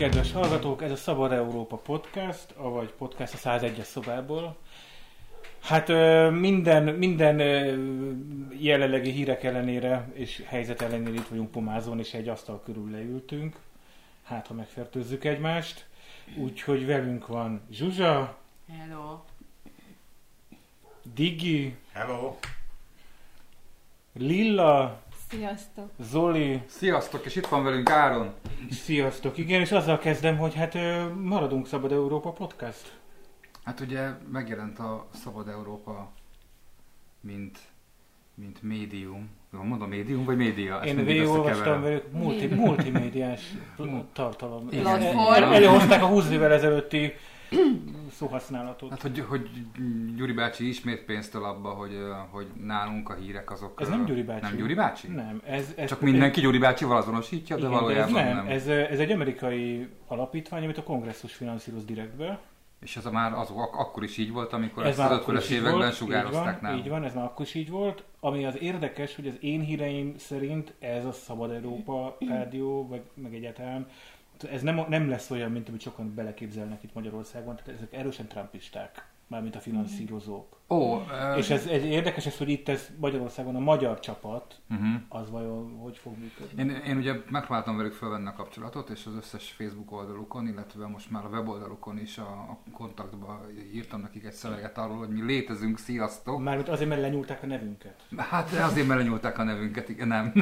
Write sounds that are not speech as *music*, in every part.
kedves hallgatók! Ez a Szabad Európa Podcast, avagy podcast a 101-es szobából. Hát minden, minden jelenlegi hírek ellenére és helyzet ellenére itt vagyunk pomázon, és egy asztal körül leültünk. Hát, ha megfertőzzük egymást. Úgyhogy velünk van Zsuzsa. Hello. Digi. Hello. Lilla. Sziasztok! Zoli. Sziasztok, és itt van velünk Áron. Sziasztok, igen, és azzal kezdem, hogy hát maradunk Szabad Európa Podcast. Hát ugye megjelent a Szabad Európa, mint, mint médium. Jó, mondom médium, vagy média? Én végigolvastam velük multi, multimédiás *laughs* tartalom. Platform. Előhozták a 20 évvel ezelőtti *clears throat* szóhasználatot. Hát, hogy, hogy Gyuri bácsi ismét pénzt abba, hogy, hogy nálunk a hírek azok... Ez nem Gyuri bácsi. Nem Gyuri bácsi? Nem. Ez, ez Csak mindenki Gyuri bácsival azonosítja, de igen, valójában de ez nem. nem. Ez, ez egy amerikai alapítvány, amit a kongresszus finanszíroz direktbe. És ez már az, ak- akkor is így volt, amikor Ez ezt az akkor 50-es is így években volt, sugározták így van, így van, ez már akkor is így volt. Ami az érdekes, hogy az én híreim szerint ez a Szabad Európa *clears throat* rádió, vagy meg egyáltalán, ez nem, nem lesz olyan, mint amit sokan beleképzelnek itt Magyarországon, tehát ezek erősen trumpisták, mármint a finanszírozók. Ó, ö, És ez, ez érdekes, ez, hogy itt ez Magyarországon a magyar csapat, uh-huh. az vajon hogy fog működni? Én, én ugye megpróbáltam velük felvenni a kapcsolatot, és az összes Facebook oldalukon, illetve most már a weboldalukon is a, a kontaktba írtam nekik egy szöveget arról, hogy mi létezünk, sziasztok. Mármint azért, mert lenyúlták a nevünket. Hát azért, mert lenyúlták a nevünket, igen, nem.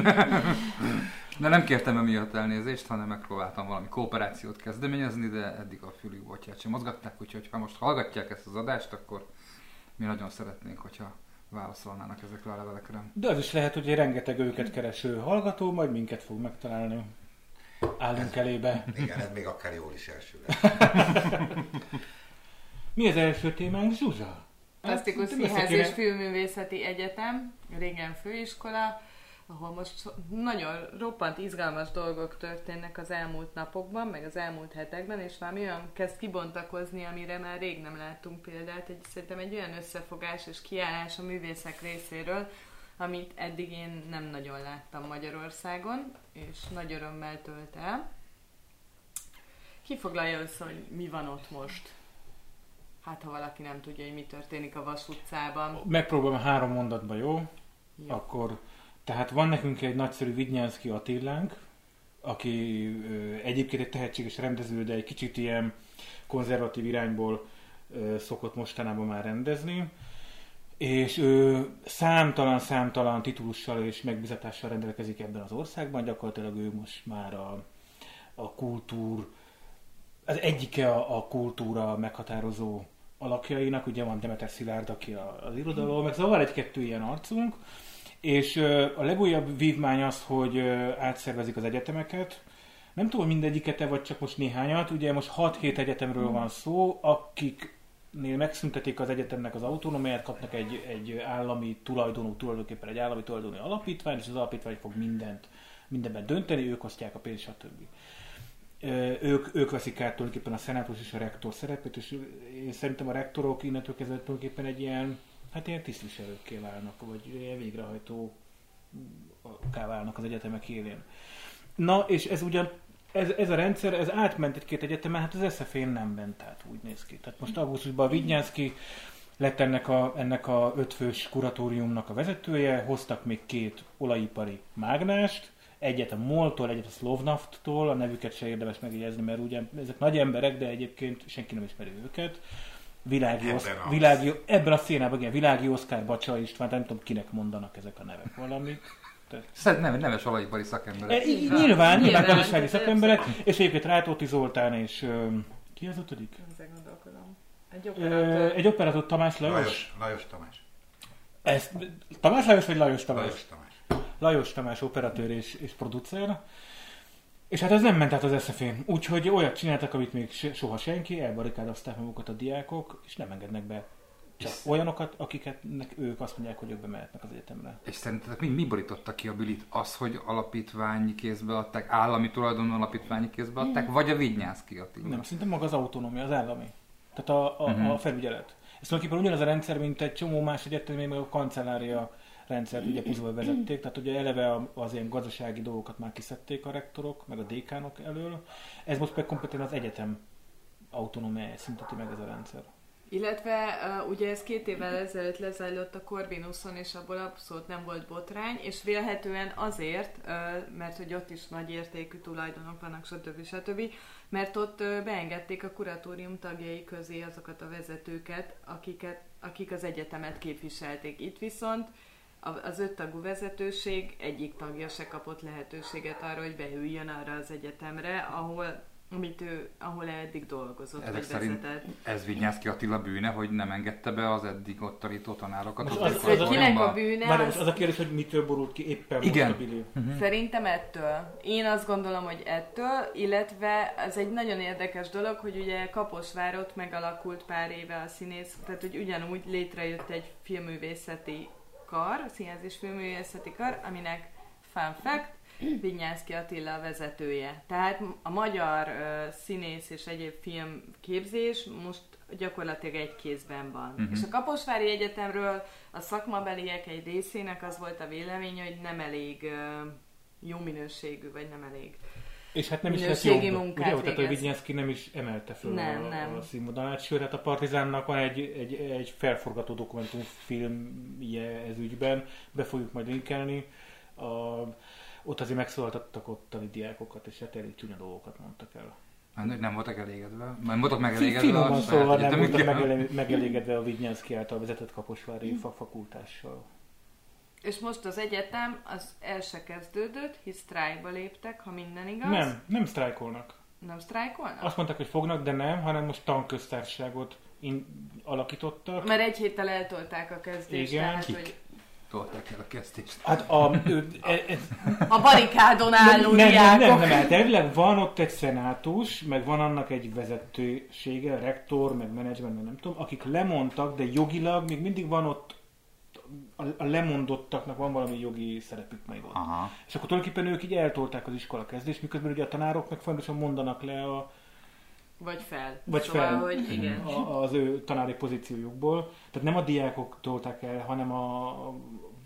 De nem kértem emiatt elnézést, hanem megpróbáltam valami kooperációt kezdeményezni, de eddig a fülük botját sem mozgatták, úgyhogy ha most hallgatják ezt az adást, akkor mi nagyon szeretnénk, hogyha válaszolnának ezekre a levelekre. De az is lehet, hogy egy rengeteg őket kereső hallgató majd minket fog megtalálni. Állunk elébe. Igen, ez még akár jól is első lesz. *laughs* Mi az első témánk, Zsuzsa? Plastikus Színház és Filmművészeti Egyetem, régen főiskola, ahol most nagyon roppant izgalmas dolgok történnek az elmúlt napokban, meg az elmúlt hetekben, és valami olyan kezd kibontakozni, amire már rég nem láttunk példát. Egy, szerintem egy olyan összefogás és kiállás a művészek részéről, amit eddig én nem nagyon láttam Magyarországon, és nagy örömmel tölt el. Ki foglalja össze, hogy mi van ott most? Hát, ha valaki nem tudja, hogy mi történik a Vas utcában. Megpróbálom három mondatba, jó? Jó. Akkor, tehát van nekünk egy nagyszerű Vidnyánszki Attillánk, aki egyébként egy tehetséges rendező, de egy kicsit ilyen konzervatív irányból szokott mostanában már rendezni. És ő számtalan-számtalan titulussal és megbizatással rendelkezik ebben az országban, gyakorlatilag ő most már a, a kultúr, az egyike a, a kultúra meghatározó alakjainak, ugye van Demeter Szilárd, aki a, az irodalom, meg szóval egy-kettő ilyen arcunk, és a legújabb vívmány az, hogy átszervezik az egyetemeket, nem tudom, mindegyiket-e, vagy csak most néhányat, ugye most 6-7 egyetemről van szó, akiknél megszüntetik az egyetemnek az autonómiát, kapnak egy, egy állami tulajdonú, tulajdonképpen egy állami tulajdonú alapítvány, és az alapítvány fog mindent, mindenben dönteni, ők osztják a pénzt, stb. Ők, ők veszik át tulajdonképpen a szenátus és a rektor szerepét, és én szerintem a rektorok innentől kezdve tulajdonképpen egy ilyen, hát ilyen tisztviselőkké válnak, vagy végrehajtó válnak az egyetemek élén. Na, és ez ugyan, ez, ez a rendszer, ez átment egy-két egyetemen, hát az SZF-én nem ment át, úgy néz ki. Tehát most augusztusban a Vignyánszki lett ennek a, ennek a ötfős kuratóriumnak a vezetője, hoztak még két olajipari mágnást, egyet a MOL-tól, egyet a Slovnaft-tól, a nevüket se érdemes megjegyezni, mert ugye ezek nagy emberek, de egyébként senki nem ismeri őket. Világi, Ebben a- világi, ebben a szénában, igen, Világi Oszkár, Bacsa István, nem tudom kinek mondanak ezek a nevek valamit. Szerint nem, neves olajipari E, szakemberek. van. nyilván, nyilván Nyilván, gazdasági szakemberek, és egyébként Rátóti Zoltán és ö, ki az ötödik? Egy operátor. egy operátor Tamás Lajos. Lajos, Lajos Tamás. Ez, Tamás Lajos vagy Lajos Tamás? Lajos Tamás. Lajos Tamás operatőr és, és producer. És hát ez nem ment át az eszefén. Úgyhogy olyat csináltak, amit még soha senki, elbarikádozták magukat a diákok, és nem engednek be csak olyanokat, akiket nek- ők azt mondják, hogy ők bemehetnek az egyetemre. És szerintetek mi, mi borította ki a bülit? Az, hogy alapítványi kézbe adták, állami tulajdonú alapítványi kézbe adták, vagy a Vignyánszki Attila? Nem, szinte maga az autonómia, az állami. Tehát a, a, Mhm. a felügyelet. Ez tulajdonképpen ugyanaz a rendszer, mint egy csomó más egyetemén, meg a kancellária rendszert ugye puzzle vezették, tehát ugye eleve az ilyen gazdasági dolgokat már kiszedték a rektorok, meg a dékánok elől. Ez most meg kompletén az egyetem autonómiáját szünteti meg ez a rendszer. Illetve uh, ugye ez két évvel ezelőtt lezajlott a Corvinuson, és abból abszolút nem volt botrány, és vélhetően azért, uh, mert hogy ott is nagy értékű tulajdonok vannak, stb. stb., mert ott uh, beengedték a kuratórium tagjai közé azokat a vezetőket, akiket, akik az egyetemet képviselték. Itt viszont az öttagú vezetőség egyik tagja se kapott lehetőséget arra, hogy beüljön arra az egyetemre, ahol amit ő, ahol eddig dolgozott, Ezek vagy szerint vezetett. ez Vignyászki Attila bűne, hogy nem engedte be az eddig ott tanító tanárokat. Most az az- kinek a bűne, Várj, az, az a kérdés, hogy mitől borult ki éppen Igen. most a Billy. Szerintem ettől. Én azt gondolom, hogy ettől, illetve ez egy nagyon érdekes dolog, hogy ugye Kaposvárot megalakult pár éve a színész, tehát hogy ugyanúgy létrejött egy filmművészeti kar, a Színház és Filmművészeti Kar, aminek fun fact, *clears throat* Vinyánszki Attila a vezetője. Tehát a magyar uh, színész és egyéb filmképzés most gyakorlatilag egy kézben van. Mhm. És a Kaposvári Egyetemről a szakmabeliek egy részének az volt a véleménye, hogy nem elég uh, jó minőségű, vagy nem elég. És hát nem is lett Minőségi jobb. munkát Ugye, tehát a. Vignyánszki nem is emelte föl Nem, a, nem. a színvonalát, sőt, hát a Partizánnak van egy, egy, egy felforgató dokumentumfilmje ez ügyben, be fogjuk majd linkelni. A, ott azért megszólaltattak ottani diákokat, és hát elég csúnya dolgokat mondtak el. Hát, Nem voltak elégedve. Nem voltak megelégedve. Finoman a szóval nem voltak megelégedve a Vignyánszki által vezetett kaposvári fakultással. És most az egyetem az el se kezdődött, hisz sztrájkba léptek, ha minden igaz. Nem, nem sztrájkolnak. Nem sztrájkolnak? Azt mondták, hogy fognak, de nem, hanem most tanköztársaságot in- alakítottak. Mert egy héttel eltolták a kezdést, Igen. tehát, Kik? hogy Tolták el a kezdést. Hát a, ő, e- ez, a barikádon álló nem, nem, diákok. nem, nem, hát elvileg van ott egy szenátus, meg van annak egy vezetősége, rektor, meg menedzsment, meg nem tudom, akik lemondtak, de jogilag még mindig van ott a, a lemondottaknak van valami jogi szerepük még ott. Aha. És akkor tulajdonképpen ők így eltolták az iskola kezdést, miközben ugye a tanárok meg folyamatosan mondanak le a, Vagy fel. Vagy szóval, fel. hogy igen. a, az ő tanári pozíciójukból. Tehát nem a diákok tolták el, hanem a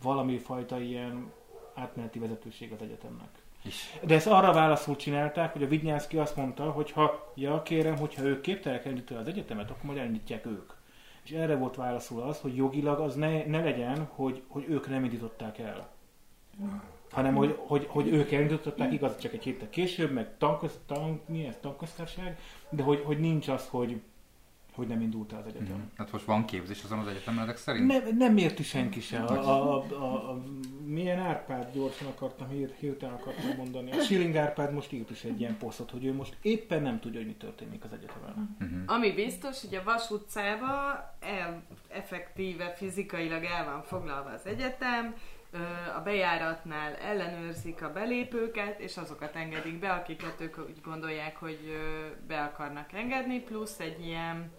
valami fajta ilyen átmeneti vezetőség az egyetemnek. De ezt arra válaszul csinálták, hogy a Vidnyánszki azt mondta, hogy ha, ja kérem, hogyha ők képtelenek elindítani az egyetemet, akkor majd elindítják ők. És erre volt válaszul az, hogy jogilag az ne, ne legyen, hogy, hogy ők nem indították el. Hanem, hogy, hogy, hogy ők elindították, igaz, csak egy héttel később, meg tanköz, tank, mi ez, tankoztárság, de hogy, hogy nincs az, hogy, hogy nem indult el az egyetem. Mhm. hát most van képzés azon az egyetemen ezek szerint? Nem, nem érti senki se. A, a, a, a, a, milyen Árpád gyorsan akartam, hír, hirtelen akartam mondani. A Schilling Árpád most írt is egy ilyen posztot, hogy ő most éppen nem tudja, hogy mi történik az egyetemen. Mhm. Ami biztos, hogy a Vas utcába el, effektíve, fizikailag el van foglalva az egyetem, a bejáratnál ellenőrzik a belépőket, és azokat engedik be, akiket ők úgy gondolják, hogy be akarnak engedni, plusz egy ilyen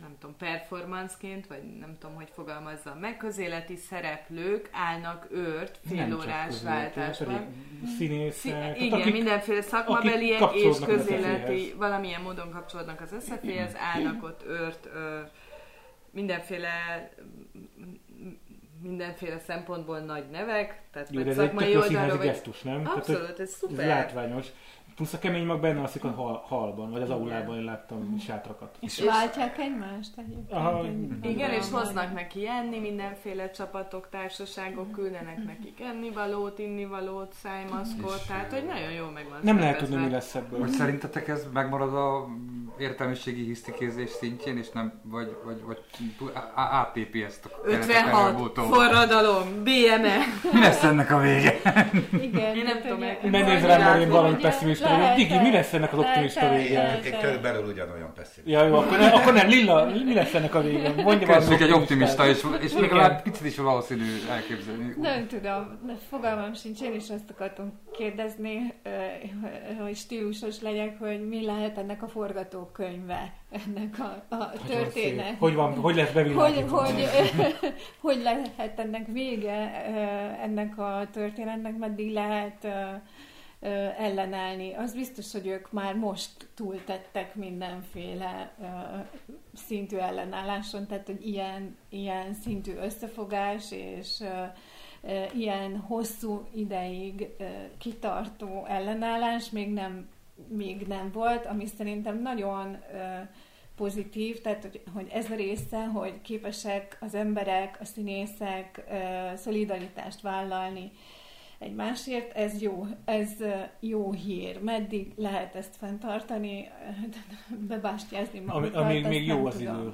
nem tudom, performanceként, vagy nem tudom, hogy fogalmazzam meg, közéleti szereplők állnak őrt fél órás közéleti, váltásban. Színészek, Szí- igen, akik- mindenféle szakmabeliek és közéleti, valamilyen módon kapcsolódnak az SZF-hez, állnak ott őrt, ö, mindenféle mindenféle szempontból nagy nevek, tehát Jó, ez egy szakmai jó oldalról, vagy... gesztus, nem? Abszolút, ez ez szuper. látványos. Plusz a kemény mag benne alszik a hal, halban, vagy az aulában, én láttam sátrakat. És És- váltják egymást egyébként. Aha, Igen, és hoznak neki enni, mindenféle csapatok, társaságok küldenek nekik ennivalót, innivalót, szájmaszkot, És, tehát hogy nagyon jól meg van Nem lehet tudni, mi lesz ebből. Hogy szerintetek ez megmarad a értelmiségi hisztikézés szintjén, és nem, vagy, vagy, vagy á- átépi ezt a keretet 56, előbb-utóbb? forradalom, BME. Mi lesz ennek a vége? Igen, Én nem tudom, Ne nézz rám, mert én valami hogy pessimista lehet-. Digi, mi lesz ennek az lehet- optimista vége? lehet- Én körülbelül ugyanolyan pessimista. Ja, jó, akkor, ne, akkor nem, Lilla, mi lesz ennek a vége? Mondja Köszönjük egy optimista, és, és Igen. legalább picit is valószínű elképzelni. Nem tudom, de fogalmam sincs, én is azt akartam kérdezni, ö, hogy stílusos legyek, hogy mi lehet ennek a forgatókönyve, ennek a, a történet. Hogy van, hogy lesz Hogy, bevilágítva? hogy, *laughs* hogy lehet ennek vége, ö, ennek a történetnek, meddig lehet ö, ellenállni. Az biztos, hogy ők már most túltettek mindenféle szintű ellenálláson, tehát hogy ilyen, ilyen szintű összefogás és ilyen hosszú ideig kitartó ellenállás még nem, még nem volt, ami szerintem nagyon pozitív, tehát hogy, hogy ez a része, hogy képesek az emberek, a színészek szolidaritást vállalni egymásért, ez jó, ez jó hír. Meddig lehet ezt fenntartani, *laughs* bebástyázni magukat? Ami, ami még jó az tudom. idő.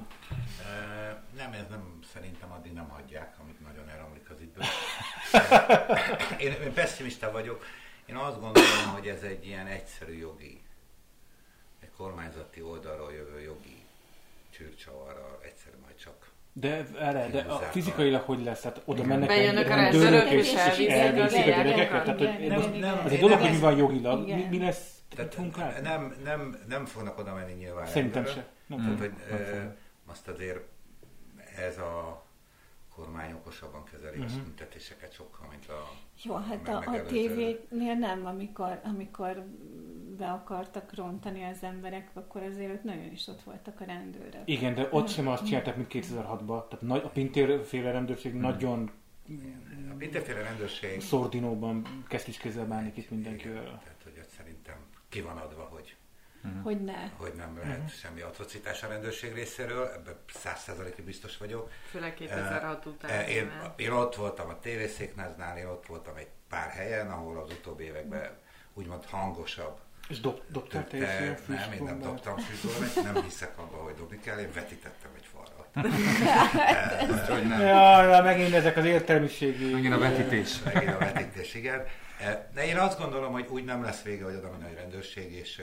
nem, ez nem, szerintem addig nem hagyják, amit nagyon elromlik az idő. *laughs* én, én pessimista vagyok. Én azt gondolom, hogy ez egy ilyen egyszerű jogi, egy kormányzati oldalról jövő jogi csűrcsavarral egyszer de erre, de a fizikailag hogy lesz? Hát oda mennek Bejönnek a rendőrök és elviszik a gyerekeket? Tehát, hogy ez egy dolog, hogy mi van jogilag. Mi, mi lesz? Tehát nem, nem, nem fognak oda menni nyilván. Szerintem se. Nem hmm. hogy, e, azt azért ez a kormány okosabban kezeli uh-huh. a mhm. büntetéseket sokkal, mint a Jó, hát a, a tévénél nem, amikor, amikor be akartak rontani az emberek, akkor azért ott nagyon is ott voltak a rendőrök. Igen, de ott sem azt csináltak, mint 2006-ban. Tehát nagy, a Pintér-féle rendőrség hmm. nagyon a Pintér-féle rendőrség szordinóban kezd is kézzel bánni itt mindenkivel. Tehát, hogy ott szerintem ki van adva, hogy Uh-huh. Hogy ne. Hogy nem lehet uh-huh. semmi atrocitás a rendőrség részéről, ebben százszerzalékig biztos vagyok. Főleg 2006 uh, után. Én, én ott voltam a tévészéknáznál, én ott voltam egy pár helyen, ahol az utóbbi években úgymond hangosabb és dob, dobtál te, te is ilyen Nem, én nem dobtam fűzbombát, nem hiszek abba, hogy dobni kell, én vetítettem egy falra. *laughs* hogy nem. Ja, megint ezek az értelmiségi... Megint a vetítés. Megint a vetítés, igen. De én azt gondolom, hogy úgy nem lesz vége, hogy oda menő egy rendőrség, és,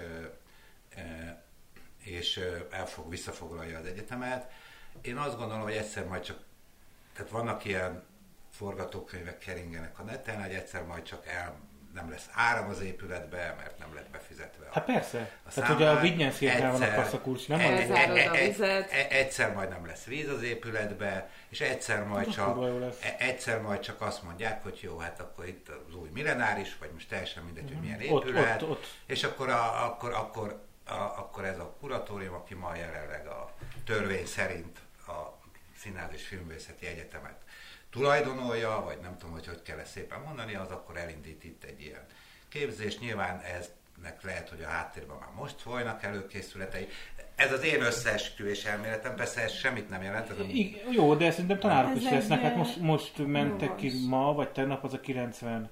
és elfog, visszafoglalja az egyetemet. Én azt gondolom, hogy egyszer majd csak, tehát vannak ilyen forgatókönyvek keringenek a neten, hogy egyszer majd csak el nem lesz áram az épületbe, mert nem lett befizetve. Hát persze. A Tehát ugye a Vignyánszéknál van a passzakulcs, nem? E, e, e, a vizet. E, egyszer majd nem lesz víz az épületbe, és egyszer majd, csak, e, egyszer majd csak azt mondják, hogy jó, hát akkor itt az új millenáris, vagy most teljesen mindegy, hogy milyen épület, ott, ott, ott. és akkor, a, akkor, akkor, a, akkor ez a kuratórium, aki ma jelenleg a törvény szerint a Színház és Filmvészeti Egyetemet tulajdonolja, vagy nem tudom, hogy hogy kell ezt szépen mondani, az akkor elindít itt egy ilyen képzés. Nyilván eznek lehet, hogy a háttérben már most folynak előkészületei. Ez az én összeesküvés elméletem, persze ez semmit nem jelent. Ez I, jó, de szerintem tanárok is lesznek. Hát most, most mentek ki ma, vagy tegnap az a 90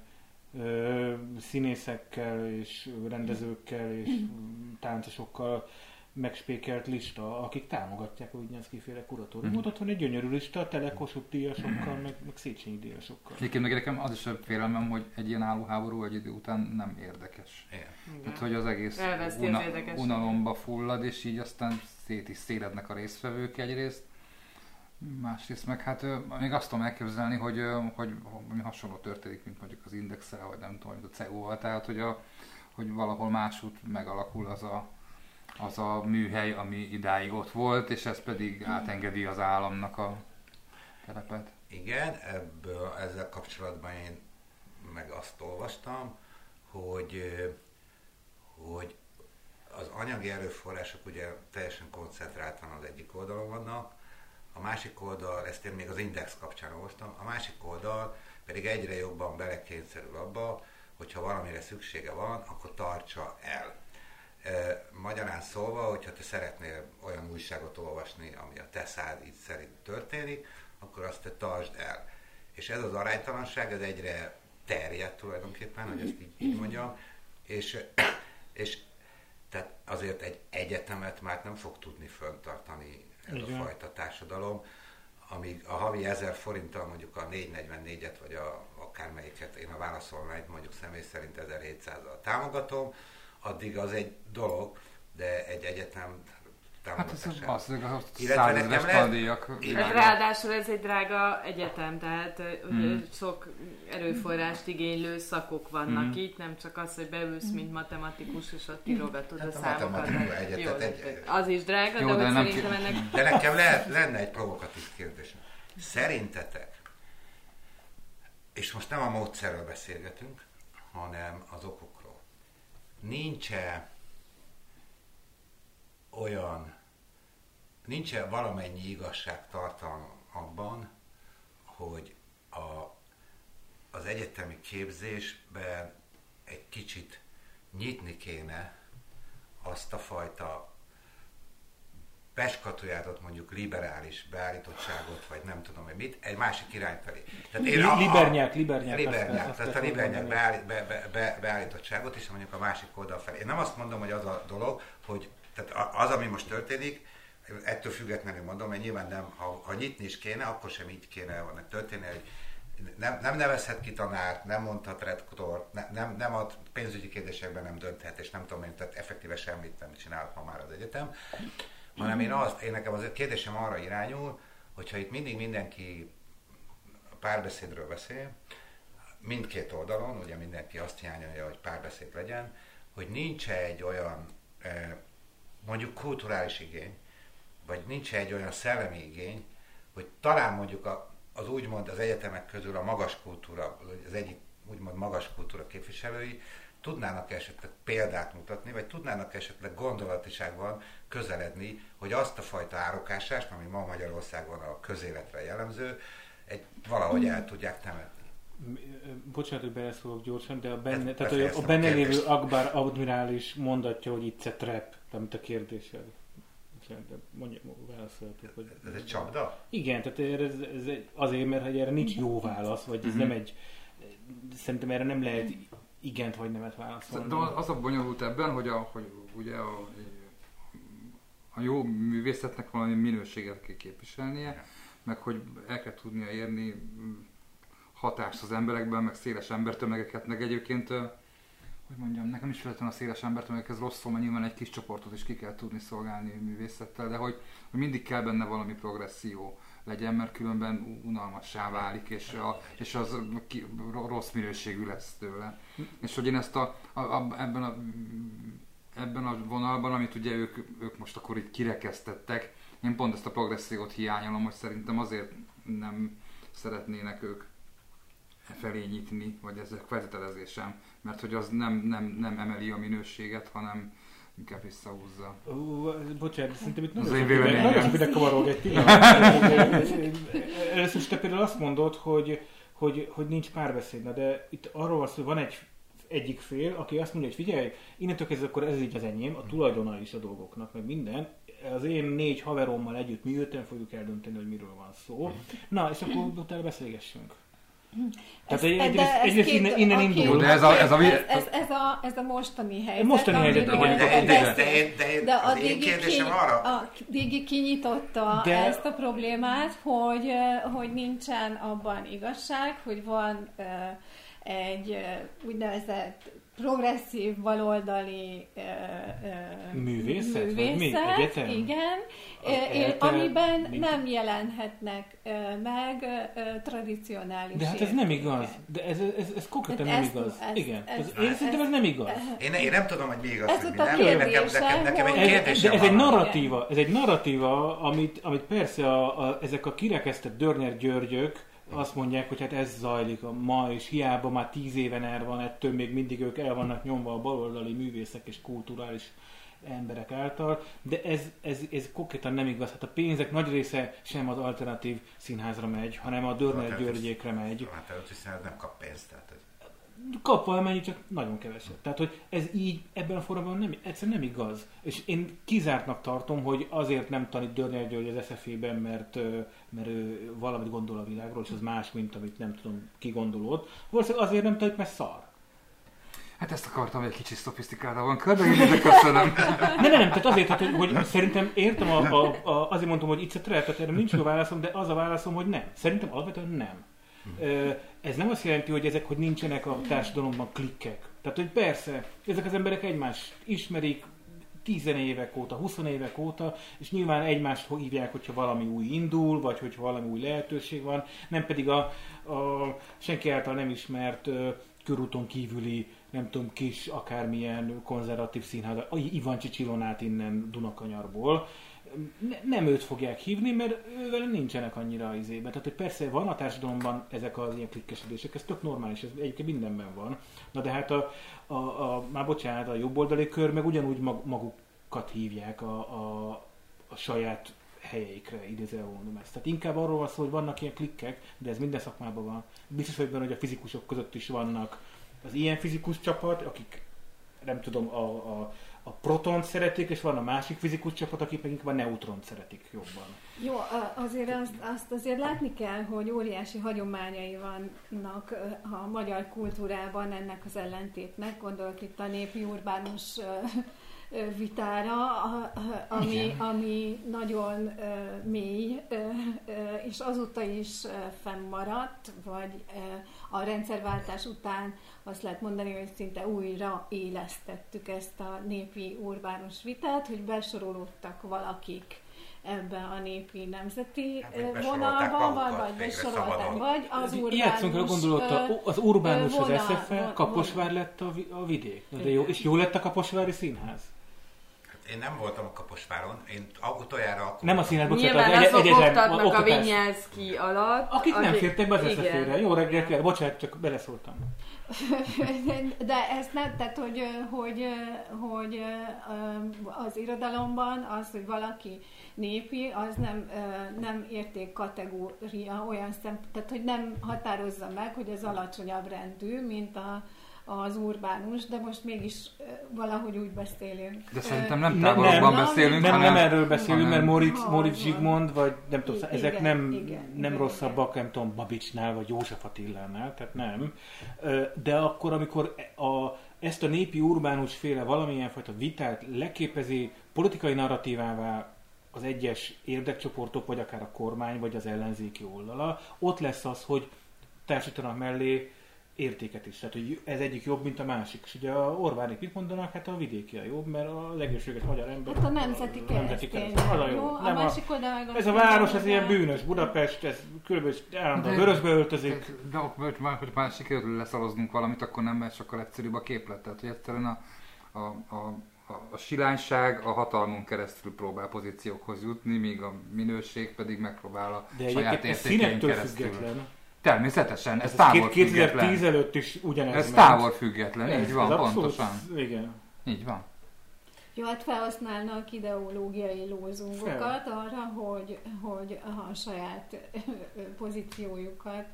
ö, színészekkel, és rendezőkkel, és táncosokkal megspékelt lista, akik támogatják a Vignyánszki féle kuratóriumot. Mm. Ott van egy gyönyörű lista, tele Kossuth díjasokkal, meg, meg Széchenyi díjasokkal. Egyébként meg nekem az is a félelmem, hogy egy ilyen állóháború egy idő után nem érdekes. Igen. Tehát, hogy az egész una, az unalomba fullad, és így aztán szét is szélednek a résztvevők egyrészt. Másrészt meg hát még azt tudom elképzelni, hogy, hogy, hogy hasonló történik, mint mondjuk az indexel, vagy nem tudom, mint a CEU-val, tehát hogy, a, hogy valahol másút megalakul az a, az a műhely, ami idáig ott volt, és ez pedig átengedi az államnak a terepet. Igen, ebből ezzel kapcsolatban én meg azt olvastam, hogy, hogy az anyagi erőforrások ugye teljesen koncentráltan az egyik oldalon vannak, a másik oldal, ezt én még az Index kapcsán olvastam, a másik oldal pedig egyre jobban belekényszerül abba, hogyha valamire szüksége van, akkor tartsa el. Magyarán szólva, hogyha te szeretnél olyan újságot olvasni, ami a te szád így szerint történik, akkor azt te tartsd el. És ez az aránytalanság, ez egyre terjed tulajdonképpen, hogy ezt így, így mondjam, és, és tehát azért egy egyetemet már nem fog tudni föntartani ez Igen. a fajta társadalom, amíg a havi 1000 forinttal mondjuk a 444-et, vagy a, akármelyiket, én a válaszolmányt mondjuk személy szerint 1700-al támogatom, addig az egy dolog, de egy egyetem Hát ez az, az, százezeres tandíjak. Hát ráadásul ez egy drága egyetem, tehát mm. sok erőforrást igénylő szakok vannak mm. itt, nem csak az, hogy beülsz, mint matematikus, és ott írogatod hát a, a számokat. Jó, egy, az is drága, jó, de, de hogy szerintem ennek... De nekem lehet, lenne egy provokatív kérdés. Szerintetek, és most nem a módszerről beszélgetünk, hanem az nincs-e olyan, nincs-e valamennyi igazságtartalma abban, hogy a, az egyetemi képzésben egy kicsit nyitni azt a fajta beskatujátot, mondjuk liberális beállítottságot, vagy nem tudom, hogy mit, egy másik irány felé. Tehát én a, libernyák, libernyák. Libernyák, azt, tehát a libernyák beállít, be, be, be, beállítottságot, és mondjuk a másik oldal felé. Én nem azt mondom, hogy az a dolog, hogy tehát az, ami most történik, ettől függetlenül mondom, hogy nyilván nem, ha, ha nyitni is kéne, akkor sem így kéne volna történni, hogy nem, nem nevezhet ki tanárt, nem mondhat rektor, ne, nem, nem ad pénzügyi kérdésekben nem dönthet, és nem tudom én, tehát effektíve semmit nem csinálhat ma már az egyetem, hanem én, az, én nekem az a kérdésem arra irányul, hogyha itt mindig mindenki párbeszédről beszél, mindkét oldalon, ugye mindenki azt hiányolja, hogy párbeszéd legyen, hogy nincs egy olyan eh, mondjuk kulturális igény, vagy nincs egy olyan szellemi igény, hogy talán mondjuk a, az úgymond az egyetemek közül a magas kultúra, az egyik úgymond magas kultúra képviselői tudnának esetleg példát mutatni, vagy tudnának esetleg gondolatiságban közeledni, hogy azt a fajta árokásást, ami ma Magyarországon a közéletre jellemző, egy, valahogy el tudják temetni. Bocsánat, hogy beleszólok gyorsan, de a benne, tehát, a, a benne lévő Akbar admirális mondatja, hogy itt a trap, amit a kérdésed. Mondja, válaszolhatok. Hogy... Ez egy csapda? Igen, tehát ez, ez azért, mert hogy erre nincs jó válasz, vagy ez nem egy... Szerintem erre nem lehet igent vagy nemet válaszolni. De az a bonyolult ebben, hogy, a, hogy ugye a, a jó művészetnek valami minőséget kell képviselnie, meg hogy el kell tudnia érni hatást az emberekben, meg széles embertömegeket, meg egyébként hogy mondjam, nekem is feltétlenül a széles embertömegekhez rosszul, mert nyilván egy kis csoportot is ki kell tudni szolgálni művészettel, de hogy, hogy mindig kell benne valami progresszió legyen, mert különben unalmassá válik, és, a, és az ki, rossz minőségű lesz tőle. És hogy én ezt a, a, a, ebben, a, ebben a vonalban, amit ugye ők, ők most akkor így kirekesztettek, én pont ezt a progressziót hiányolom, hogy szerintem azért nem szeretnének ők felé nyitni, vagy ezek feltételezésem, mert hogy az nem, nem, nem emeli a minőséget, hanem inkább visszahúzza. Uh, bocsánat, szerintem itt nagyon sok kavarog egy pillanat. *laughs* Először is te például azt mondod, hogy, hogy, hogy nincs párbeszéd, Na, de itt arról van szó, hogy van egy egyik fél, aki azt mondja, hogy figyelj, innentől kezdve akkor ez így az enyém, a tulajdona is a dolgoknak, meg minden. Az én négy haverommal együtt mi öten fogjuk eldönteni, hogy miről van szó. Na, és akkor utána beszélgessünk. Tehát ez, egyrészt, ez egyrészt két, innen, innen indul. De ez a, ez, a, ez, ez, ez, a, ez a mostani helyzet. Mostani helyzet, igen. De, de, de, de, de, de a Digi, ki, arra... a Digi kinyitotta de... ezt a problémát, hogy, hogy nincsen abban igazság, hogy van egy úgynevezett progresszív baloldali uh, uh, művészet, művészet mi? Egyetem? igen, uh, amiben mi? nem jelenhetnek uh, meg uh, tradicionális De hát ez nem igaz. De ez, ez, ez konkrétan nem igaz. Ez, igen. Ez, ez, én szerintem ez nem igaz. Én, én nem tudom, hogy mi igaz, ez mi nem. Nekem, nekem, nekem egy kérdés. De ez egy narratíva, ez egy narratíva, amit, amit persze a, a, ezek a kirekesztett Dörner Györgyök, azt mondják, hogy hát ez zajlik a ma, és hiába már tíz éven el van, ettől még mindig ők el vannak nyomva a baloldali művészek és kulturális emberek által, de ez, ez, ez konkrétan nem igaz. Hát a pénzek nagy része sem az alternatív színházra megy, hanem a Dörner Györgyékre megy. Hát előtt színház nem kap pénzt, tehát. Kap valamennyi, csak nagyon keveset. Tehát, hogy ez így ebben a formában nem, egyszerűen nem igaz. És én kizártnak tartom, hogy azért nem tanít Dörner György az SZF-ben, mert, mert ő valamit gondol a világról, és az más, mint amit nem tudom, ki gondolod. Valószínűleg azért nem tanít, mert szar. Hát ezt akartam egy kicsit szofisztikáltabban körbeírni, köszönöm. *laughs* nem, nem, tehát azért, tehát, hogy szerintem értem, a, a, a, azért mondtam, hogy itt a tehát erre nincs jó válaszom, de az a válaszom, hogy nem. Szerintem alapvetően nem. Ez nem azt jelenti, hogy ezek, hogy nincsenek a társadalomban klikkek. Tehát, hogy persze, ezek az emberek egymást ismerik, 10 évek óta, 20 évek óta, és nyilván egymást hívják, hogyha valami új indul, vagy hogyha valami új lehetőség van, nem pedig a, a senki által nem ismert körúton kívüli nem tudom, kis, akármilyen konzervatív színház, Ivan Csillonát innen Dunakanyarból, ne, nem őt fogják hívni, mert ővel nincsenek annyira izébe. Tehát, hogy persze van a társadalomban ezek az ilyen klikkesedések, ez tök normális, ez egyébként mindenben van. Na de hát a, a, a már bocsánat, a jobboldali kör meg ugyanúgy mag, magukat hívják a, a, a saját helyeikre, idézőjelmondom ezt. Tehát inkább arról van szó, hogy vannak ilyen klikkek, de ez minden szakmában van. Biztos vagyok benne, hogy a fizikusok között is vannak az ilyen fizikus csapat, akik nem tudom, a, a, a protont szeretik, és van a másik fizikus csapat, akik meg a neutront szeretik jobban. Jó, azért azt, azt azért látni kell, hogy óriási hagyományai vannak a magyar kultúrában ennek az ellentétnek. Gondolok itt a népi urbánus vitára, ami, ami nagyon mély, és azóta is fennmaradt, vagy a rendszerváltás után azt lehet mondani, hogy szinte újra élesztettük ezt a népi urbánus vitát, hogy besorolódtak valakik ebbe a népi nemzeti hát, vonalba, vagy, vagy besorolták, vagy az urbánus Játszunk gondolott, az urbánus az SFL, Kaposvár lett a, a vidék. De jó, és jó lett a Kaposvári Színház? Én nem voltam a Kaposváron, én utoljára akkor... Nem a színház, bocsánat, Nyilván az azok egy, oktatnak a Vinyelszki alatt. Akik nem fértek be az eszefére. Jó reggelt, bocsánat, csak beleszóltam. *laughs* De ez nem, tehát hogy, hogy, hogy az irodalomban az, hogy valaki népi, az nem, nem érték kategória olyan szem, tehát hogy nem határozza meg, hogy ez alacsonyabb rendű, mint a, az urbánus, de most mégis valahogy úgy beszélünk. De szerintem nem távolokban nem, beszélünk, nem, hanem... Nem erről beszélünk, hanem, mert Moritz, Moritz Zsigmond, vagy nem tudom, igen, ezek nem, igen, nem igen, rosszabbak, igen. nem tudom, Babicsnál, vagy József Attilánál, tehát nem. De akkor, amikor a, ezt a népi urbánus féle valamilyen fajta vitát leképezi politikai narratívává az egyes érdekcsoportok, vagy akár a kormány, vagy az ellenzéki oldala, ott lesz az, hogy társítanak mellé értéket is. Tehát, hogy ez egyik jobb, mint a másik. És ugye a Orbánik mit mondanak? Hát a vidéki a jobb, mert a legőséges magyar ember... Hát a nemzeti a, nemzeti. Az a jó. jó a nem másik a, meg Ez a város, ez ilyen bűnös. Budapest, ez körülbelül állandóan vörösbe öltözik. De, de már, hogy már sikerül leszaloznunk valamit, akkor nem, mert sokkal egyszerűbb a képlet. Tehát, hogy egyszerűen a, a, a a, a silányság a hatalmon keresztül próbál pozíciókhoz jutni, míg a minőség pedig megpróbál a De saját értékein keresztül. Független. Természetesen, ez, ez távol 2010 független. előtt is ugyanez Ez ment. távol független, ez, így van, ez pontosan. Abszolút, igen. Így van. Jó, hát felhasználnak ideológiai lózungokat Fel. arra, hogy, hogy a saját pozíciójukat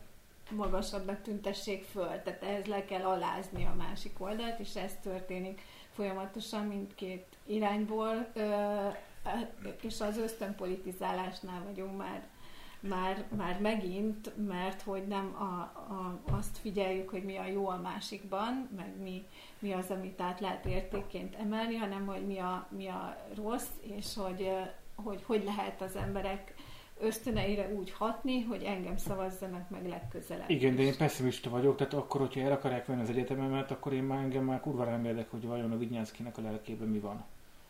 magasabbnak tüntessék föl. Tehát ehhez le kell alázni a másik oldalt, és ez történik folyamatosan mindkét irányból, és az ösztönpolitizálásnál vagyunk már már, már megint, mert hogy nem a, a, azt figyeljük, hogy mi a jó a másikban, meg mi, mi az, amit át lehet értékként emelni, hanem hogy mi a, mi a rossz, és hogy, hogy hogy lehet az emberek ösztöneire úgy hatni, hogy engem szavazzanak meg legközelebb. Igen, de én pessimista vagyok, tehát akkor, hogyha el akarják venni az egyetememet, akkor én már engem már kurva nem érdek, hogy vajon a Vignyánszkinek a lelkében mi van.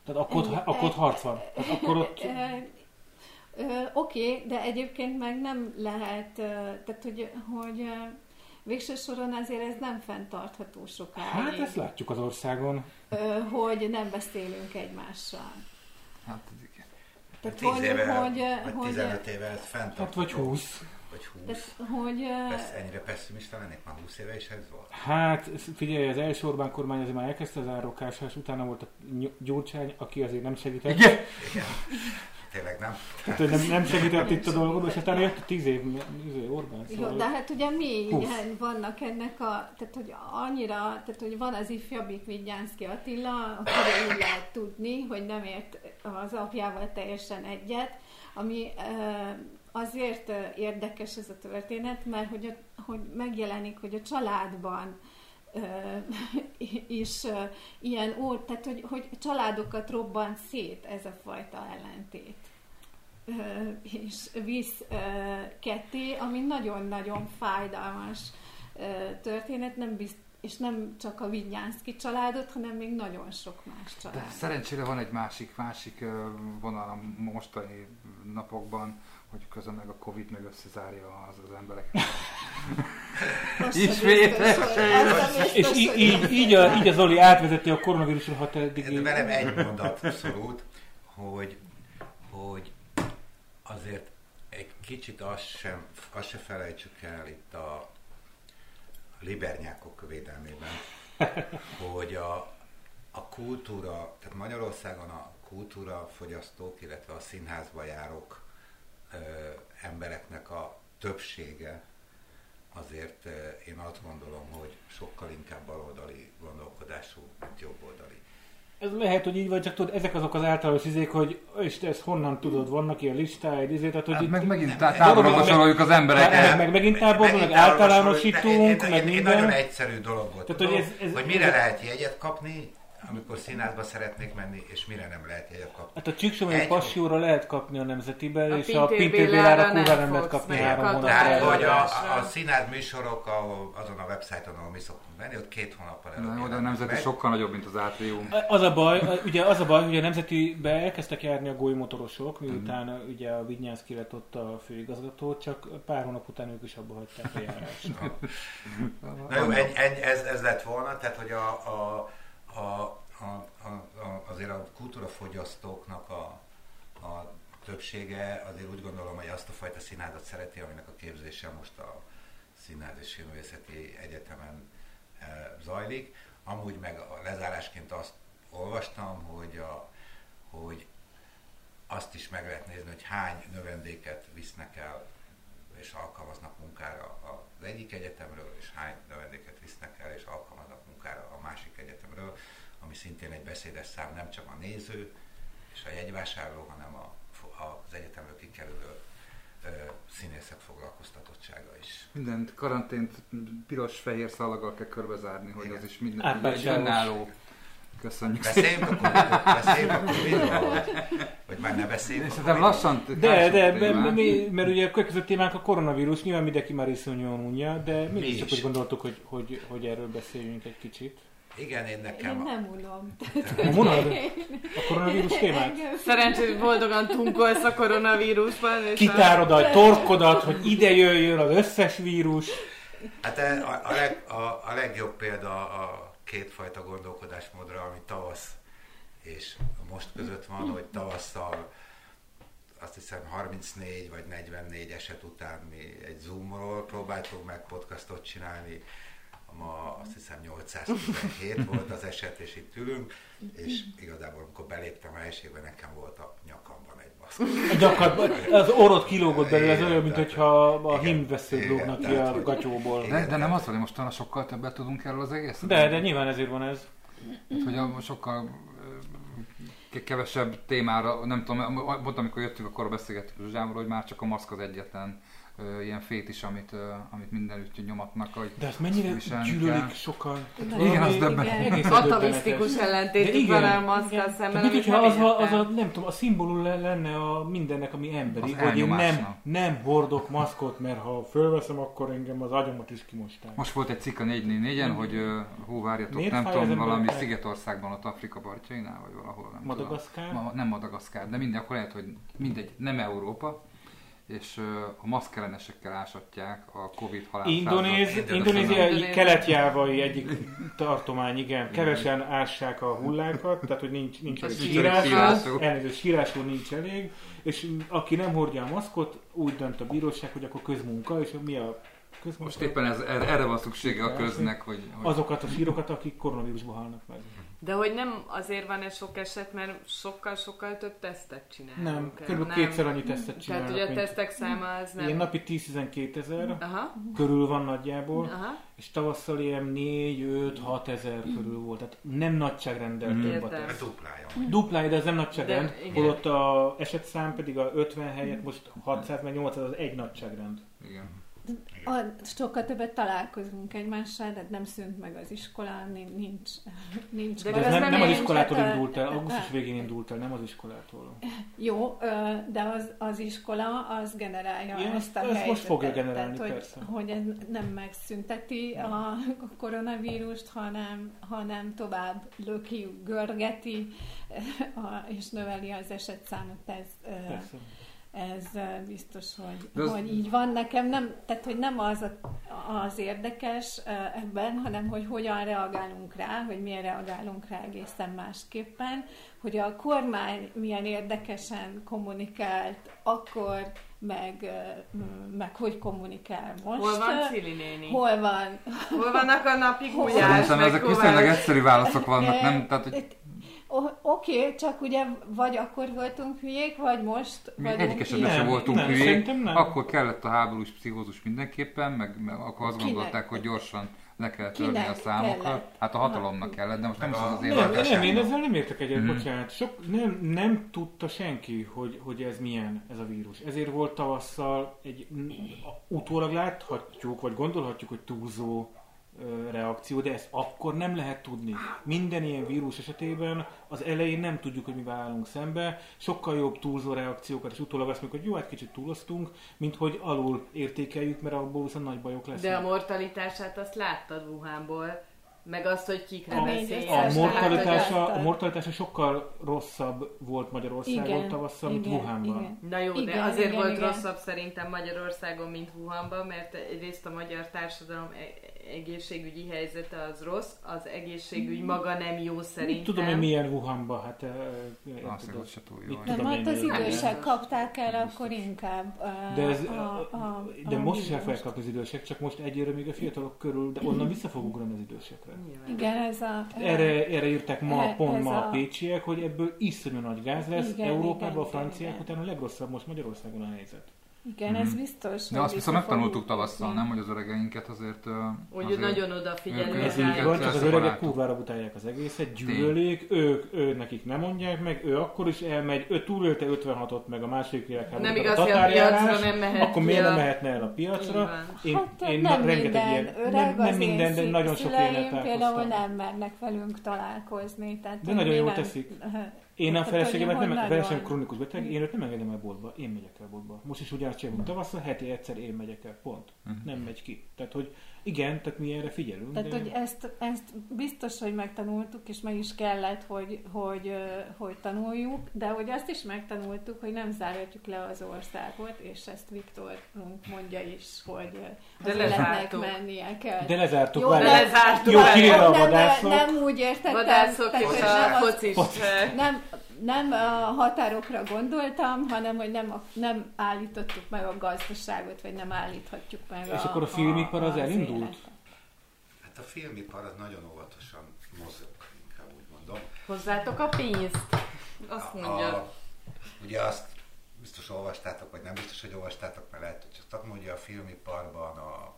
Tehát akkor, e, akkor ott harc van. Tehát akkor ott... *laughs* Oké, okay, de egyébként meg nem lehet, tehát hogy, hogy végső soron azért ez nem fenntartható sokáig. Hát ezt látjuk az országon. Hogy nem beszélünk egymással. Hát ez igen. Tehát, 10 hogy, éve, hogy, vagy hogy, 15 éve ez fenntartható. Hát vagy 20. Vagy 20. Tehát, hogy, Persze, ennyire pessimista lennék, már 20 éve is ez volt. Hát figyelj, az első Orbán kormány azért már elkezdte az árokásás, utána volt a Gyurcsány, aki azért nem segített. Igen. *laughs* Igen tényleg nem. Hát, hogy nem, nem segített itt a dolgod, és aztán jött tíz év Orbán. Szóval... Jó, de hát ugye mi ilyen vannak ennek a, tehát hogy annyira, tehát hogy van az ifjabbik Vigyánszki Attila, akkor úgy lehet tudni, hogy nem ért az apjával teljesen egyet, ami azért érdekes ez a történet, mert hogy, a, hogy megjelenik, hogy a családban *laughs* is ilyen ó, tehát hogy, hogy családokat robban szét ez a fajta ellentét. És visz ketté, ami nagyon-nagyon fájdalmas történet, nem bizt, és nem csak a Vinyánszki családot, hanem még nagyon sok más De családot. szerencsére van egy másik, másik vonal a mostani napokban, hogy közben meg a Covid meg összezárja az, az embereket. Az Ismét az És így, így, így, a, így a Zoli átvezeti a koronavírusról, ha te eddig... Velem egy mondat abszolút, hogy, hogy azért egy kicsit azt sem, azt se felejtsük el itt a libernyákok védelmében, hogy a, a kultúra, tehát Magyarországon a kultúra fogyasztók, illetve a színházba járók embereknek a többsége azért én azt gondolom, hogy sokkal inkább baloldali gondolkodású, mint jobboldali. Ez lehet, hogy így vagy, csak tudod, ezek azok az általános izék, hogy és te ezt honnan tudod, vannak ilyen listáid, izé, tehát hogy Hát itt, meg megint tá- nem, távolodra meg- soroljuk az embereket. meg, meg megint táborban, meg távolra általánosítunk, meg Én- én- minden. nagyon egyszerű dolog volt. Tehát, Tudom, hogy hogy, ez- ez- hogy mire ez- lehet jegyet kapni, amikor színházba szeretnék menni, és mire nem lehet jegyet kapni. Hát a Csíksomai Egy- Passióra lehet kapni a nemzetiben, A és a Pintér Pintér Bélára Bélára nem kurva nem lehet kapni három hónapra. Tehát, hogy a, a színház műsorok, ahol, azon a websájton, ahol mi szoktunk menni, ott két hónappal előbb Na, Oda a nemzeti meg. sokkal nagyobb, mint az átrium. Az a baj, ugye az a baj, hogy a nemzetibe elkezdtek járni a golymotorosok, miután Mhm. ugye a Vignyánszki lett ott a főigazgató, csak pár hónap után ők is abba hagyták a járást. Na jó, ez, ez lett volna, tehát hogy a, a, a, a, a, azért a kultúrafogyasztóknak a, a többsége azért úgy gondolom, hogy azt a fajta színházat szereti, aminek a képzése most a Színház és Filmvészeti Egyetemen e, zajlik. Amúgy meg a lezárásként azt olvastam, hogy, a, hogy azt is meg lehet nézni, hogy hány növendéket visznek el és alkalmaznak munkára az egyik egyetemről, és hány növendéket visznek el és alkalmaznak munkára a másik egyetemről, ami szintén egy beszédes szám, nem csak a néző és a jegyvásárló, hanem a, az egyetemről kikerülő ö, színészek foglalkoztatottsága is. Mindent karantént piros-fehér szalaggal kell körbezárni, hogy Igen. az is minden egy önálló. Köszönjük. Beszéljünk akkor, beszéljünk akkor már ne beszéljünk. Szerintem lassan De, de, de mi, mert ugye a következő témánk a koronavírus, nyilván mindenki már iszonyúan unja, de mi Mi is csak is. úgy gondoltuk, hogy, hogy, hogy erről beszéljünk egy kicsit. Igen, én Én nekem... a- nem unom. Mondod a koronavírus témát? Engem- Szerencsé, hogy boldogan tunkolsz a koronavírusban. És a... Kitárod a torkodat, hogy ide jöjjön az összes vírus. Hát e- a, a, leg, a, a legjobb példa a kétfajta gondolkodásmódra, ami tavasz és most között van, hogy tavasszal azt hiszem 34 vagy 44 eset után mi egy Zoomról próbáltunk meg podcastot csinálni, ma azt hiszem 817 volt az eset, és itt ülünk, és igazából amikor beléptem a helységbe, nekem volt a nyakamban egy baszkó. A gyakad, az orrod kilógott belőle, ez olyan, mint hogyha a igen, lógnak ki a gatyóból. De, de nem az, hogy most talán sokkal többet tudunk erről az egész? De, de nyilván ezért van ez. Hogy a sokkal kevesebb témára, nem tudom, volt amikor jöttünk, akkor beszélgettük Zsuzsával, hogy már csak a maszk az egyetlen ilyen fétis, amit, ö, amit mindenütt nyomatnak, hogy De ezt mennyire gyűlölik kell. sokan. Igen, az döbbenetes. egészen Atavisztikus ellentétük De van igen, a maszkkal igen. szemben, amit mintha nem az, a, az a, nem tudom, a szimbólum le- lenne a mindennek, ami emberi, Az hogy én nem, nem hordok maszkot, mert ha fölveszem, akkor engem az agyamat is kimosták. Most volt egy cikk a 444-en, hogy hú, várjatok, Miért nem tudom, az valami? Szigetországban, ott Afrika partjainál, vagy valahol, nem Madagaszkár? tudom. Ma, nem Madagaszkár, de minden, akkor lehet, hogy mindegy, nem Európa, és a maszkellenesekkel ásatják a Covid halálszázat. Indonéz, Indonézia. Indonézia egy Indonézia. kelet-jávai egyik tartomány, igen. Kevesen ássák a hullákat, tehát hogy nincs, nincs elég sírás, elnézést, sírásról nincs elég, és aki nem hordja a maszkot, úgy dönt a bíróság, hogy akkor közmunka, és mi a közmunka? Most éppen ez, erre, van szüksége a köznek, hogy, hogy Azokat a sírokat, akik koronavírusba halnak meg. De hogy nem azért van ez sok eset, mert sokkal-sokkal több tesztet csinálunk. Nem, el, kb. kétszer annyi tesztet Tehát csinálnak, ugye a mint- tesztek száma az nem... Ilyen napi 10-12 ezer Aha, körül van nagyjából, aha. és tavasszal ilyen 4-5-6 ezer körül volt. Tehát nem nagyságrendel Mhm. több a teszt. Duplája. Duplája, de ez nem nagyságrend. De. Holott a esetszám pedig a 50 helyett most 600 meg 800 az egy nagyságrend. igen. A, sokkal többet találkozunk egymással, de nem szűnt meg az iskola, nin- nincs, nincs De ez nem, nem nem az iskolától hát, indult el, augusztus végén indult el, nem az iskolától. Jó, de az, az iskola az generálja Igen, ezt a ezt most helyzetet. fogja generálni, Tehát, hogy, persze. hogy ez nem megszünteti a *laughs* koronavírust, hanem, hanem tovább löki, görgeti, *laughs* a, és növeli az esetszámot. Ez, Persze. Ez biztos, hogy, De az- hogy így van. Nekem nem, tehát, hogy nem az a, az érdekes ebben, hanem hogy hogyan reagálunk rá, hogy milyen reagálunk rá egészen másképpen, hogy a kormány milyen érdekesen kommunikált akkor, meg, meg hogy kommunikál most. Hol van Cili néni? Hol, van? Hol vannak a napi gulyás? Szerintem meg ezek viszonylag egyszerű válaszok vannak, nem? Tehát, hogy Oké, okay, csak ugye vagy akkor voltunk hülyék, vagy most mi vagyunk egyik esetben Nem, sem voltunk nem, hülyék, nem. akkor kellett a háborús pszichózus mindenképpen, meg, meg akkor azt Kinek? gondolták, hogy gyorsan le kell törni Kinek a számokat. kellett? Hát a hatalomnak kellett, de most nem is az az Nem, Nem, érdekes. nem, én ezzel nem értek egyet, Mhm. bocsánat. Sok, nem, nem tudta senki, hogy, hogy ez milyen, ez a vírus. Ezért volt tavasszal egy, utólag láthatjuk, vagy gondolhatjuk, hogy túlzó reakció, de ezt akkor nem lehet tudni. Minden ilyen vírus esetében az elején nem tudjuk, hogy mivel állunk szembe. Sokkal jobb túlzó reakciókat, és utólag azt mondjuk, hogy jó, hát kicsit túloztunk, mint hogy alul értékeljük, mert abból viszont nagy bajok lesznek. De a mortalitását azt láttad Wuhanból, meg azt, hogy kikre A- a mortalitása, a mortalitása sokkal rosszabb volt Magyarországon Igen, tavasszal, mint igen, Wuhanban. igen. Na jó, de Igen, azért igen, volt igen. rosszabb szerintem Magyarországon, mint Wuhanban, mert egyrészt a magyar társadalom egészségügyi helyzete az rossz, az egészségügy maga nem jó szerintem. Tudom, hogy milyen Wuhanban, hát... Azt Uh, hogy se túl jó. Nem, tudom hát az idősek kapták el akkor inkább uh, De, ez, a, a, de a most fogják kapni az idősek, csak most egyre még a fiatalok körül, de onnan vissza fog ugrani az idősekre. Nyilván. Igen, ez a... Erre, erre írták ma, E- pont ma a a- pécsiek, hogy ebből iszonyú nagy gáz lesz. Igen, Európában igen, a franciák igen, után a legrosszabb most Magyarországon a helyzet. Igen, ez biztos. De azt viszont megtanultuk tavasszal, nem, hogy az öregeinket azért... Hogy azért nagyon odafigyelünk Ez ők- így rá. van, csak az öregek kurvára utálják az egészet, gyűlölik, ők, ő nekik nem mondják meg, ő akkor is elmegy, ő túlélte 56-ot meg a második világháborút, Nem igaz, a piacra nem mehet akkor miért nem mehetne el a piacra? Én, Hát én nem rengeteg minden ilyen, nem, nem minden, de nagyon sok élet például nem mernek velünk találkozni. Tehát De nagyon jól teszik. *laughs* Én a Tehát, feleségemet nem, a feleségem krónikus beteg, én őt nem engedem el boltba, én megyek el boltba. Most is ugyanazt csinálunk tavasszal, heti egyszer én megyek el, pont. Mhm. Nem megy ki. Tehát, hogy igen, tehát mi erre figyelünk, Tehát, de... hogy ezt, ezt biztos, hogy megtanultuk, és meg is kellett, hogy, hogy, hogy tanuljuk, de hogy azt is megtanultuk, hogy nem zárhatjuk le az országot, és ezt Viktorunk mondja is, hogy ö, De az életnek mennie kell. De lezártuk, Jó, de lezártuk. Jó, nem, vadászok. nem úgy értettem, Vadászok tehát, és hogy a nem, az, focis. nem, nem a határokra gondoltam, hanem hogy nem, a- nem állítottuk meg a gazdaságot, vagy nem állíthatjuk meg És akkor a filmipar az elindult? életet. Hát a filmipar az nagyon óvatosan mozog, inkább úgy mondom. Hozzátok a pénzt. Azt mondja. A, ugye azt biztos olvastátok, vagy nem biztos, hogy olvastátok, mert lehet, hogy csak tudom, hogy a filmiparban a,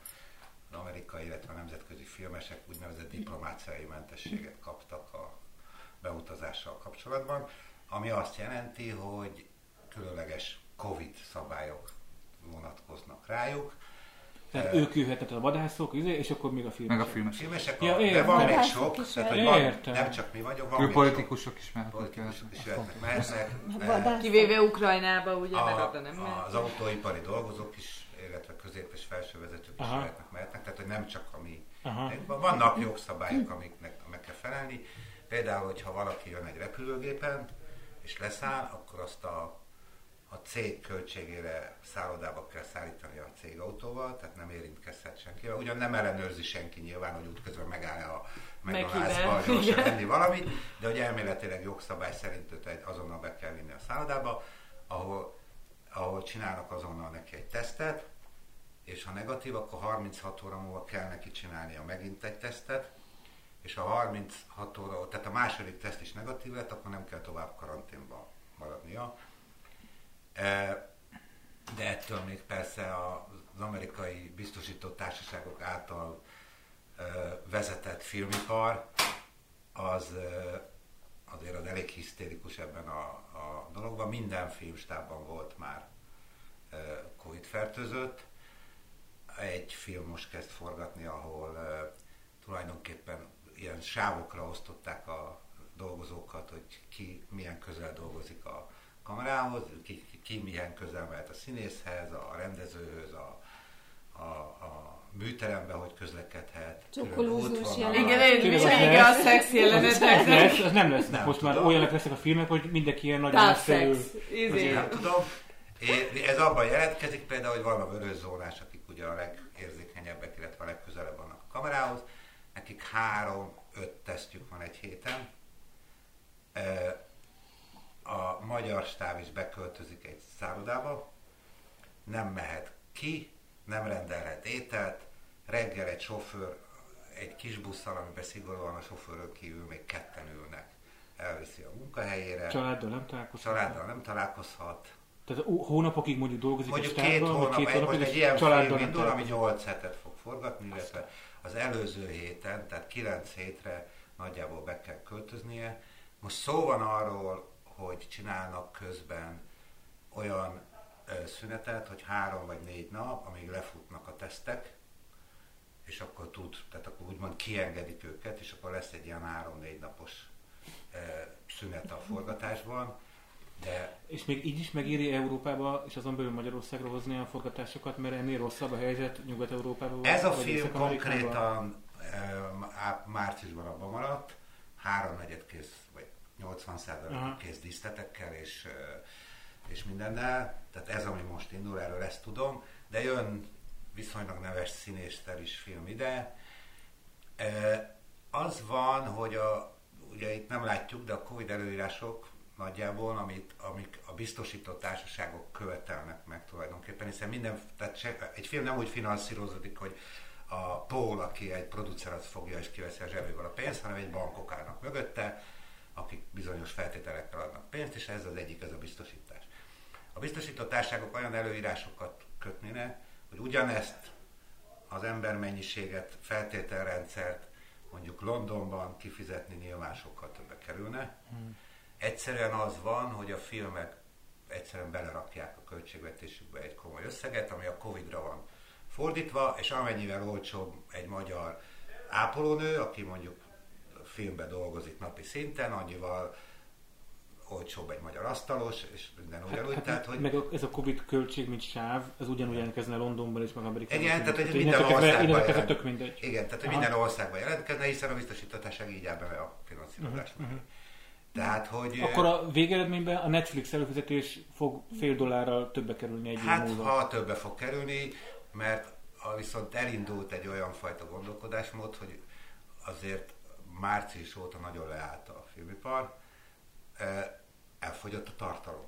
az amerikai, illetve a nemzetközi filmesek úgynevezett diplomáciai mentességet kaptak a beutazással kapcsolatban, ami azt jelenti, hogy különleges Covid szabályok vonatkoznak rájuk. Tehát ők jöhetett a vadászok, izé, és akkor még a film. Meg a filmes. Filmesek, Ja, a, de értem. van még sok, is tehát hogy jöhetnek. van, Értem. nem csak mi vagyunk, van Ő még sok politikusok is mehetnek politikusok is jöhetnek, mehetnek. Vadász- Kivéve Ukrajnába, ugye, mert A, oda nem mehet. az autóipari dolgozók is, illetve közép és felső vezetők is Aha. jöhetnek, mehetnek, tehát hogy nem csak a mi. Aha. Vannak jogszabályok, amiknek meg kell felelni. Például, hogyha valaki jön egy repülőgépen, és leszáll, akkor azt a, a cég költségére szállodába kell szállítani a cégautóval, tehát nem érintkezhet senkivel. Ugyan nem ellenőrzi senki nyilván, hogy útközben megáll a. McDonald'sba gyorsan venni valamit, de hogy elméletileg jogszabály szerint őt azonnal be kell vinni a szállodába, ahol, ahol csinálnak azonnal neki egy tesztet, és ha negatív, akkor 36 óra múlva kell neki csinálnia megint egy tesztet, és ha 36 óra, tehát a második teszt is negatív lett, akkor nem kell tovább karanténban maradnia. E, De ettől még persze az amerikai biztosító társaságok által e, vezetett filmipar az e, azért az elég hisztérikus ebben a, a dologban. Minden filmstábban volt már Covid fertőzött. Egy film most kezd forgatni, ahol tulajdonképpen ilyen sávokra osztották a dolgozókat, hogy ki milyen közel dolgozik a kamerához, ki, ki, ki milyen közel mehet a színészhez, a rendezőhöz, a, a, a műterembe, hogy közlekedhet. Csokolózós jelenet. Igen, vége a szex jelenetek. Ez, ez nem lesz. Nem Most tudom. már olyanak lesznek a filmek, hogy mindenki ilyen nagy Távszex. messzerű. Izé. Nem tudom. É- Ez abban jelentkezik például, hogy van a vörös zónás, akik ugye a legérzékenyebbek, illetve a legközelebb vannak a kamerához. Nekik három-öt tesztjük van egy héten. A magyar stáb is beköltözik egy szállodába, nem mehet ki, nem rendelhet ételt, reggel egy sofőr egy kis busszal, amiben szigorúan a sofőrön kívül még ketten ülnek, elviszi a munkahelyére, Családdal nem találkozhat. családdal nem találkozhat, Tehát hónapokig mondjuk dolgozik Mondjuk a két stábban, hónap, vagy két egy, hónapig, most egy ilyen film indul, ami találkozik. 8 hetet fog forgatni, illetve az előző héten, tehát 9 hétre nagyjából be kell költöznie. Most szó van arról, hogy csinálnak közben olyan szünetet, hogy három vagy négy nap, amíg lefutnak a tesztek, és akkor tud, tehát akkor úgymond kiengedik őket, és akkor lesz egy ilyen három-négy napos szünet a forgatásban, de És még így is megéri Európába, és azon belül Magyarországra hozni a forgatásokat, mert ennél rosszabb a helyzet Nyugat-Európában. Ez a film konkrétan á- márciusban abban maradt, háromnegyed kész, vagy 80 Aha. kész díszletekkel és, ö, és mindennel. Tehát ez, ami most indul, erről ezt tudom. De jön viszonylag neves színésztel is film ide. E, Az van, hogy a, ugye itt nem látjuk, de a Covid előírások nagyjából, amit, amik a biztosított társaságok követelnek meg tulajdonképpen, hiszen minden, tehát se, egy film nem úgy finanszírozódik, hogy a Paul, aki egy producer, az fogja és kiveszi a zsebéből a pénzt, hanem egy bankok állnak mögötte, akik bizonyos feltételekkel adnak pénzt, és ez az egyik, ez a biztosítás. A biztosított társaságok olyan előírásokat kötnének, hogy ugyanezt az embermennyiséget, feltételrendszert mondjuk Londonban kifizetni nyilván sokkal többe kerülne. Hmm. Egyszerűen az van, hogy a filmek egyszerűen belerakják a költségvetésükbe egy komoly összeget, ami a Covid-ra van fordítva, és amennyivel olcsóbb egy magyar ápolónő, aki mondjuk filmbe dolgozik napi szinten, annyival olcsóbb egy magyar asztalos, és minden ugyanúgy. Hát, tehát, hát, hogy meg a, ez a Covid költség, mint sáv, ez ugyanúgy jelentkezne Londonban és meg Amerikában. Igen, tehát, hogy minden országban jelent. tök mindegy. Igen, tehát hogy minden országban jelentkezne, hiszen a biztosítottság így áll be a finanszírozás. Mhm, mhm. Tehát, hogy... Akkor a végeredményben a Netflix előfizetés fog fél dollárral többe kerülni egy év Hát, múlva. ha többe fog kerülni, mert viszont elindult egy olyan fajta gondolkodásmód, hogy azért március óta nagyon leállt a filmipar, elfogyott a tartalom.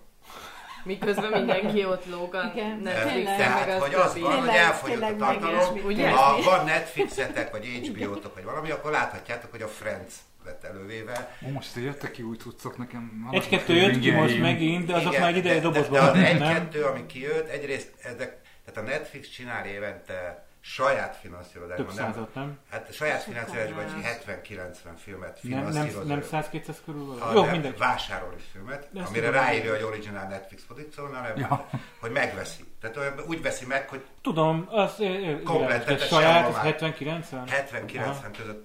Miközben mindenki ott lóg a. Netflixen, Tehát, meg hogy a az többi. van, hogy Tényleg- elfogyott a tartalom. Ha van Netflixetek, vagy HBO-tok, vagy valami, akkor láthatjátok, hogy a Friends lett elővéve. Ó, most jöttek ki új cuccok nekem. Egy-kettő jött ki most megint, de azok Igen, már egy ideje de- de- dobozban vannak, nem? egy-kettő, ami kijött, egyrészt ezek, tehát a Netflix csinál évente saját finanszírozásban. Több nem- százat, nem? Hát saját finanszírozásban vagy 70-90 filmet Nem, nem, finanszíroz. nem 100-200 körül van? Jó, nem, mindegy. vásárol is filmet, De amire ráírja, hogy original Netflix produkció, hanem Ja. hogy megveszi. Tehát olyan, úgy veszi meg, hogy Tudom, az Komplet, saját, az már. 70-90? 70-90 között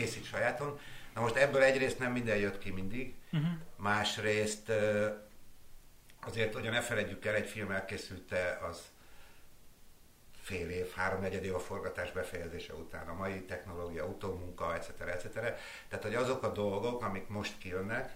készít sajáton. Na most ebből egyrészt nem minden jött ki mindig, Uh-huh. másrészt azért, hogy ne felejtjük el, egy film elkészülte az fél év, háromnegyed év a forgatás befejezése után, a mai technológia, utómunka, etc. etc. Tehát, hogy azok a dolgok, amik most kijönnek,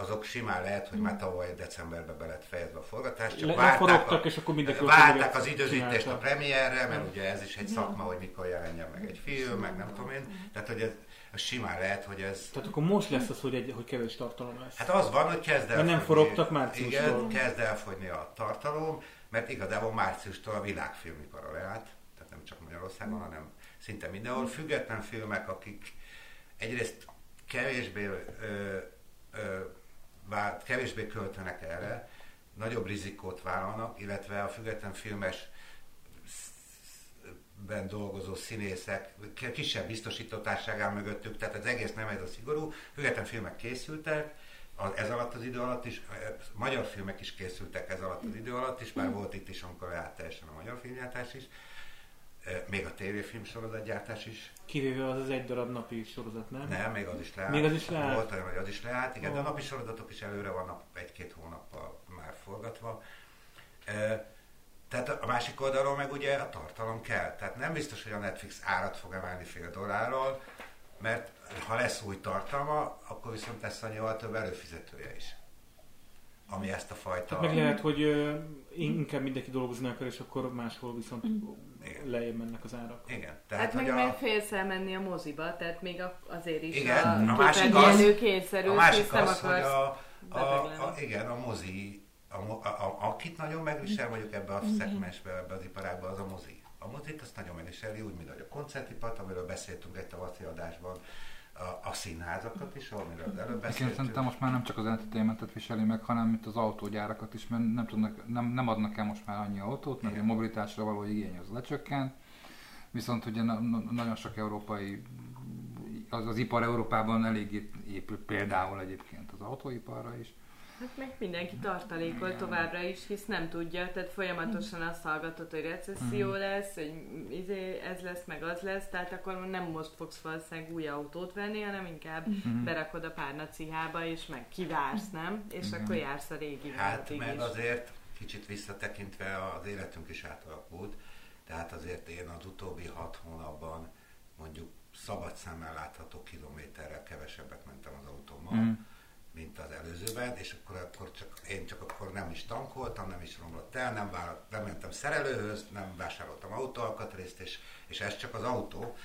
azok simán lehet, hogy már tavaly decemberben be lett fejezve a forgatás, csak Le- várták, a, és akkor mindenki várták az időzítést a premierre, mert ugye ez is egy szakma, hogy mikor jelenjen meg egy film, meg nem tudom én. Tehát, hogy ez, ez simán lehet, hogy ez Tehát akkor most lesz az, hogy, egy, hogy kevés tartalom lesz. Hát az van, hogy kezd el Mert nem forogtak márciustól. Igen, kezd elfogyni a tartalom, mert igazából márciustól a világfilmipara leállt, tehát nem csak Magyarországon, hanem szinte mindenhol. Független filmek, akik egyrészt kevésbé, ö, ö, vá- kevésbé költenek erre, nagyobb rizikót vállalnak, illetve a független filmes ben dolgozó színészek, kisebb biztosítottárság áll mögöttük, tehát az egész nem ez a szigorú. Független filmek készültek, ez alatt az idő alatt is, eh, magyar filmek is készültek ez alatt az idő alatt is, már volt itt is, amikor leállt teljesen a magyar filmgyártás is, még a tévéfilm sorozatgyártás is, Kivéve az az egy darab napi sorozat, nem? nem, még az is leállt. Még az is leállt? Volt olyan, hogy az is leállt, igen, de a napi sorozatok is előre vannak egy-két hónappal már forgatva. Eh, Tehát a másik oldalról meg ugye a tartalom kell. Tehát nem biztos, hogy a Netflix árat fog emelni fél dollárral, mert ha lesz új tartalma, akkor viszont lesz annyival több előfizetője is. Ami ezt a fajta... Tehát meg lehet, hogy inkább mindenki dolgozni akar, és akkor máshol viszont Igen. lejjebb mennek az árak. Igen. Tehát hogy meg meg félsz elmenni a moziba, tehát még a- azért is Igen, a, a másik az- képernyőn a másik az, hogy a, a, a, igen, a mozi, a, a, a, akit nagyon megvisel mondjuk ebbe a szegmensbe, ebbe az iparágba, az a mozi. A mozit azt nagyon megviseli, úgy, mint a koncertipat, amiről beszéltünk egy tavaszi adásban, a, a színházakat is, amiről az előbb beszéltünk. szerintem most már nem csak az entertainmentet viseli meg, hanem mint az autógyárakat is, mert nem, tudnak, nem, nem adnak el most már annyi autót, mert a Igen. mobilitásra való igény az lecsökkent. Viszont ugye na, na, nagyon sok európai, az, az ipar Európában elég épül például egyébként az autóiparra is. Hát meg mindenki tartalékol továbbra is, hisz nem tudja, tehát folyamatosan azt hallgatod, hogy recesszió Mhm. lesz, hogy izé, ez lesz, meg az lesz, tehát akkor nem most fogsz valószínűleg új autót venni, hanem inkább Mhm. berakod a párnacihába, és meg kivársz, nem? És Igen. akkor jársz a régi Hát meg is. azért kicsit visszatekintve az életünk is átalakult, tehát azért én az utóbbi hat hónapban mondjuk szabad szemmel látható kilométerrel kevesebbet mentem az autómmal, Mhm. Mint az előzőben, és akkor, akkor csak, én csak akkor nem is tankoltam, nem is romlott el, nem, vár, nem mentem szerelőhöz, nem vásároltam autóalkatrészt, és, és ez csak az autó.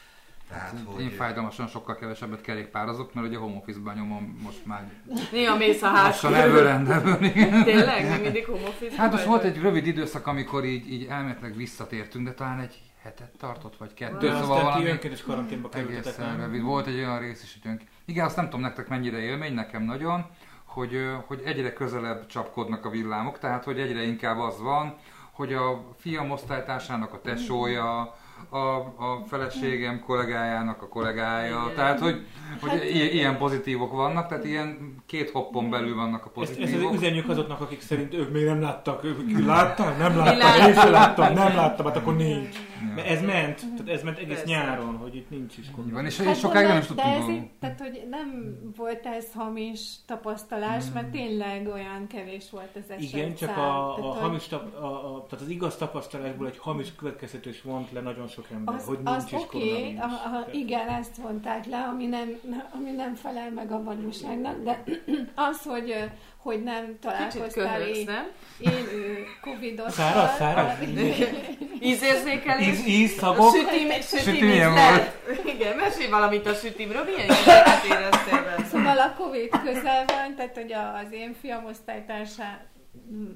Tehát, Hát, hogy Én fájdalmasan sokkal kevesebbet kerékpározok, mert ugye home office-ban nyomom most már Néha mész a lassan ház ebből. Tényleg? Még mindig home office Hát most volt egy rövid időszak, amikor így, így elméletileg visszatértünk, de talán egy hetet tartott, vagy kettő, De szóval valami önkéntes karanténba kerültetek. Volt egy olyan rész is, hogy önk... Igen, azt nem tudom nektek mennyire élmény, nekem nagyon, hogy, hogy egyre közelebb csapkodnak a villámok, tehát hogy egyre inkább az van, hogy a fiam osztálytársának a tesója, a, a feleségem kollégájának a kollégája, Igen. tehát hogy, hogy Hát- i- ilyen pozitívok vannak, tehát ilyen két hoppon belül vannak a Ezt, ezt pozitívok. üzenjük azoknak, akik szerint ők még nem láttak. Ők láttak? Nem láttam, én sem láttam, nem láttam, hát akkor nincs. Mert ez ment, tehát ez ment egész Persze. nyáron, hogy itt nincs is gond. van, és, Hát és sokáig nem is tudtunk ez így, tehát, hogy nem volt ez hamis tapasztalás, mert tényleg olyan kevés volt az eset Igen, csak szám. a, a Tehát, hamis tap, a, a, tehát az igaz tapasztalásból egy hamis következtetés vont le nagyon sok ember, Az, hogy az nincs is oké, okay, koronavírus. a, a, Tehát- igen, ezt vonták le, ami nem, ami nem felel meg a valóságnak, de *clears throat* az, hogy, hogy nem Kicsit találkoztál köhögsz, én, nem? élő covidossal. Száraz, száraz? *laughs* Ízérzékelés? Íz, íz, A szagok. sütim, sütim, ízlet. Igen, mesélj valamit a sütimről. Milyen ízletet éreztél benne? Szóval a Covid közel van, tehát hogy a- az én fiam osztálytársa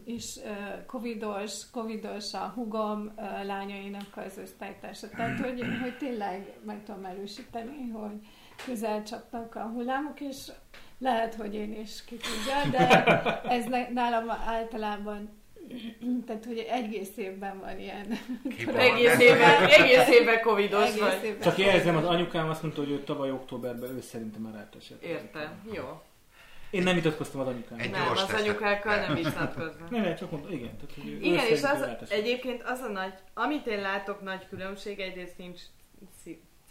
is ö, covidos, covidos a hugom lányainak az osztálytársa. Tehát, hogy, hogy tényleg meg tudom erősíteni, hogy közel csaptak a hullámok, és lehet, hogy én is ki tudja, de ez nálam általában *clears throat* tehát, hogy egész évben van ilyen. Egész évben, egész évben covidos Egész vagy. évben. Csak jelzem, az anyukám azt mondta, hogy ő tavaly októberben, ő szerintem már átesett. Értem, jó. Én nem vitatkoztam az anyukám. Egy Nem, az anyukákkal nem vitatkoznak. Nem, nem, csak mondta, igen. Tehát, hogy Igen, és az, átesett. egyébként az a nagy, amit én látok nagy különbség, egyrészt nincs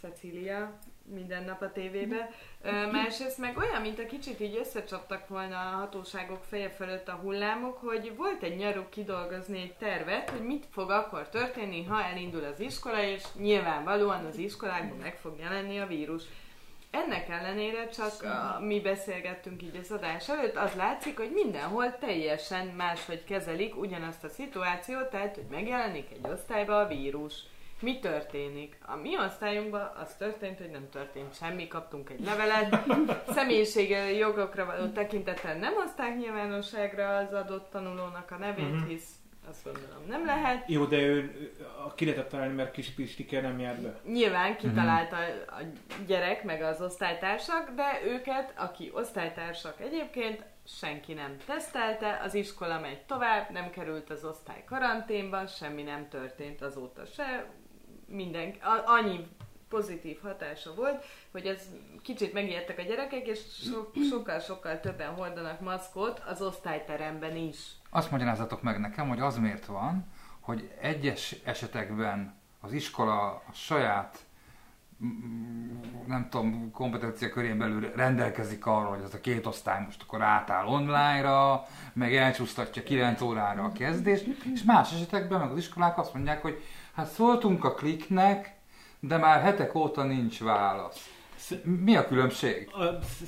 Cecília minden nap a tévében, ö, másrészt meg olyan, mint a kicsit így összecsaptak volna a hatóságok feje fölött a hullámok, hogy volt egy nyaruk kidolgozni egy tervet, hogy mit fog akkor történni, ha elindul az iskola, és nyilvánvalóan az iskolákban meg fog jelenni a vírus. Ennek ellenére csak a, mi beszélgettünk így az adás előtt, az látszik, hogy mindenhol teljesen máshogy kezelik ugyanazt a szituációt, tehát hogy megjelenik egy osztályba a vírus. Mi történik? A mi osztályunkban az történt, hogy nem történt semmi, kaptunk egy levelet, *laughs* személyiségi jogokra való tekintettel nem hozták nyilvánosságra az adott tanulónak a nevét, Mhm. hisz azt gondolom nem lehet. Jó, de ő, a ki lehetett találni, mert kis Pistike nem jár be. Nyilván kitalálta a gyerek, meg az osztálytársak, de őket, aki osztálytársak egyébként, senki nem tesztelte, az iskola megy tovább, nem került az osztály karanténba, semmi nem történt azóta se, minden, annyi pozitív hatása volt, hogy ez kicsit megijedtek a gyerekek, és so, sokkal-sokkal többen hordanak maszkot az osztályteremben is. Azt magyarázatok meg nekem, hogy az miért van, hogy egyes esetekben az iskola a saját nem tudom, kompetencia körén belül rendelkezik arról, hogy ez a két osztály most akkor átáll online-ra, meg elcsúsztatja 9 órára a kezdést, és más esetekben meg az iskolák azt mondják, hogy hát szóltunk a kliknek, de már hetek óta nincs válasz. Mi a különbség?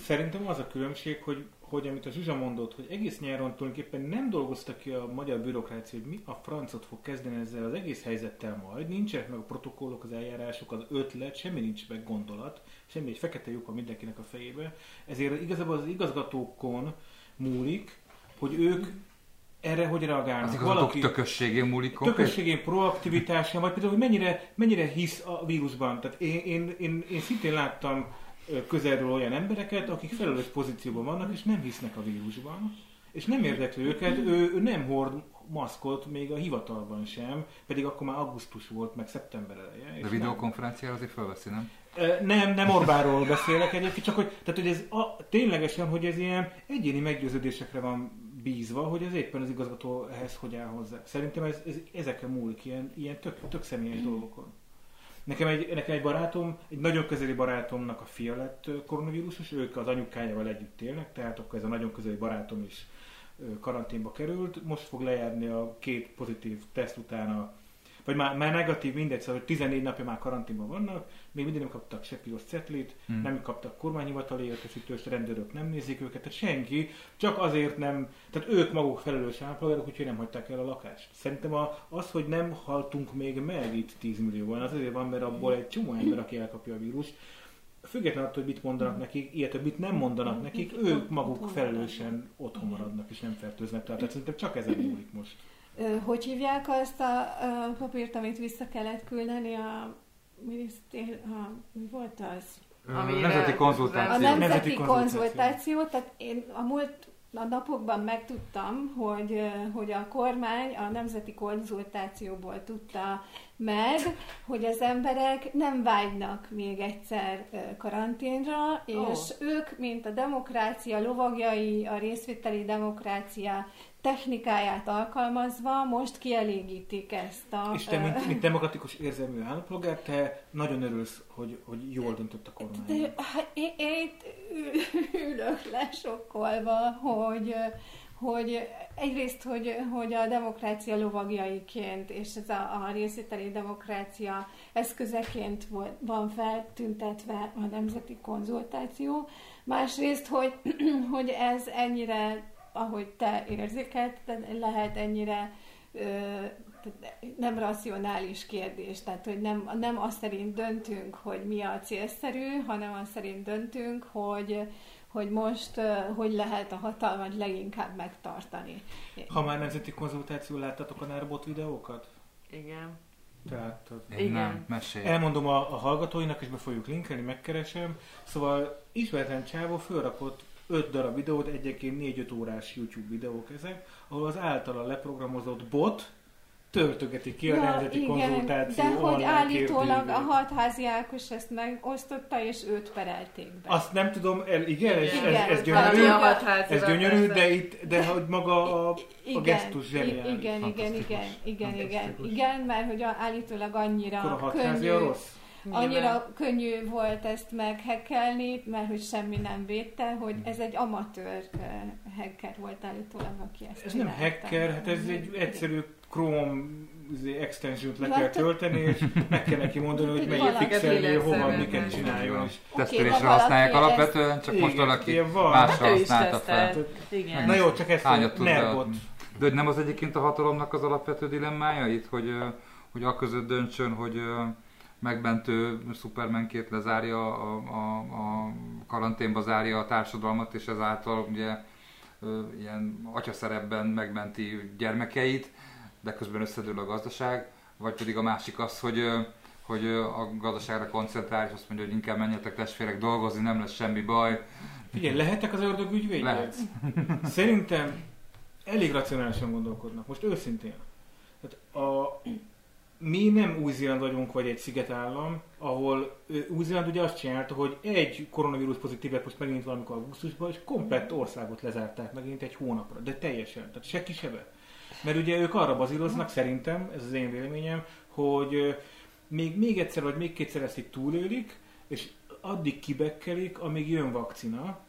Szerintem az a különbség, hogy hogy amit a Zsuzsa mondott, hogy egész nyáron tulajdonképpen nem dolgoztak ki a magyar bürokrácia, hogy mi a francot fog kezdeni ezzel az egész helyzettel majd, nincsenek meg a protokollok, az eljárások, az ötlet, semmi nincs meg gondolat, semmi egy fekete lyuk van mindenkinek a fejébe. Ezért igazából az igazgatókon múlik, hogy ők erre hogy reagálnak? Az Valaki tökösségén múlik konkrét? Tökösségén, proaktivitásán, vagy például, hogy mennyire, mennyire hisz a vírusban. Tehát én, én, én, én szintén láttam közelről olyan embereket, akik felelős pozícióban vannak, és nem hisznek a vírusban, és nem érdekli őket, ő, ő nem hord maszkot még a hivatalban sem, pedig akkor már augusztus volt, meg szeptember eleje. De videokonferenciára azért felveszi, nem? Nem, nem Orbáról beszélek egyébként, csak hogy, tehát, hogy ez a, ténylegesen, hogy ez ilyen egyéni meggyőződésekre van bízva, hogy ez éppen az igazgató ehhez hogy áll hozzá. Szerintem ez, ez ezeken múlik, ilyen, ilyen tök, tök személyes dolgokon. Nekem egy, nekem egy barátom, egy nagyon közeli barátomnak a fia lett koronavírusos, ők az anyukájával együtt élnek, tehát akkor ez a nagyon közeli barátom is karanténba került. Most fog lejárni a két pozitív teszt után a vagy már, már negatív, mindegy, szóval hogy 14 napja már karanténban vannak, még mindig nem kaptak se piros cetlit, hmm. nem kaptak kormányhivatali értesítőst, rendőrök nem nézik őket, tehát senki, csak azért nem, tehát ők maguk felelős állampolgárok, úgyhogy nem hagyták el a lakást. Szerintem a, az, hogy nem haltunk még meg itt 10 millióan, az azért van, mert abból egy csomó ember, aki elkapja a vírust, függetlenül attól, hogy mit mondanak nekik, illetve mit nem mondanak nekik, ők maguk felelősen otthon maradnak és nem fertőznek. Tehát szerintem csak ezen múlik most hogy hívják azt a, a papírt, amit vissza kellett küldeni a minisztér... A, mi volt az? Amire nemzeti konzultáció. A nemzeti, nemzeti konzultáció. konzultáció. Tehát én a múlt a napokban megtudtam, hogy, hogy a kormány a nemzeti konzultációból tudta meg, hogy az emberek nem vágynak még egyszer karanténra, és oh. ők, mint a demokrácia lovagjai, a részvételi demokrácia technikáját alkalmazva most kielégítik ezt a... És te, mint, mint demokratikus érzelmű állampolgár, te nagyon örülsz, hogy, hogy jól döntött a kormány. De, hát, én, én itt ülök lesokkolva, hogy, hogy egyrészt, hogy, hogy a demokrácia lovagjaiként és ez a, a részvételi demokrácia eszközeként volt, van feltüntetve a nemzeti konzultáció, másrészt, hogy, hogy ez ennyire ahogy te érzékelt, lehet ennyire nem racionális kérdés, tehát hogy nem, nem azt szerint döntünk, hogy mi a célszerű, hanem azt szerint döntünk, hogy, hogy most hogy lehet a hatalmat leginkább megtartani. Ha már nemzeti konzultáció láttatok a Nárbot videókat? Igen. Tehát, Én Igen. nem, mesélj. Elmondom a, a hallgatóinak, és be fogjuk linkelni, megkeresem. Szóval ismeretlen csávó fölrakott 5 darab videót, egyenként 4-5 órás YouTube videók ezek, ahol az általa leprogramozott bot töltögeti ki a ja, nemzeti igen, konzultáció de hogy állítólag a hatházi Ákos ezt megosztotta, és őt perelték be. Azt nem tudom, el, igen, ez, igen, ez, ez gyönyörű, ez gyönyörű de, itt, de hogy maga a, igen, a gesztus zseniális. Igen, igen, igen, igen, igen, igen, mert hogy állítólag annyira Akkor a könnyű. A rossz? Annyira könnyű volt ezt meghekkelni, mert hogy semmi nem védte, hogy ez egy amatőr hacker volt állítólag, aki ezt Ez csinálta. nem hacker, hát ez egy egyszerű Chrome extension-t le kell tölteni, és meg kell neki mondani, hogy melyik pixelnél hova miket csináljon. És... Tesztelésre használják alapvetően, csak most valaki másra használta fel. Na jó, csak ezt a nerbot. De hogy nem az egyébként a hatalomnak az alapvető dilemmája itt, hogy, hogy a között döntsön, hogy megmentő Supermankét lezárja, a, a, a karanténba zárja a társadalmat, és ezáltal ugye ilyen atyaszerepben megmenti gyermekeit, de közben összedől a gazdaság, vagy pedig a másik az, hogy hogy a gazdaságra koncentrál, és azt mondja, hogy inkább menjetek testvérek dolgozni, nem lesz semmi baj. Figyelj, lehetek az ördög ügyvédje? Lehet. *laughs* Szerintem elég racionálisan gondolkodnak, most őszintén. Tehát a, mi nem Új-Zéland vagyunk, vagy egy szigetállam, ahol Új-Zéland ugye azt csinálta, hogy egy koronavírus pozitívet most megint valamikor augusztusban, és komplett országot lezárták megint egy hónapra, de teljesen, tehát se ki se be. Mert ugye ők arra bazíroznak, szerintem, ez az én véleményem, hogy még, még egyszer vagy még kétszer ezt itt túlélik, és addig kibekkelik, amíg jön vakcina,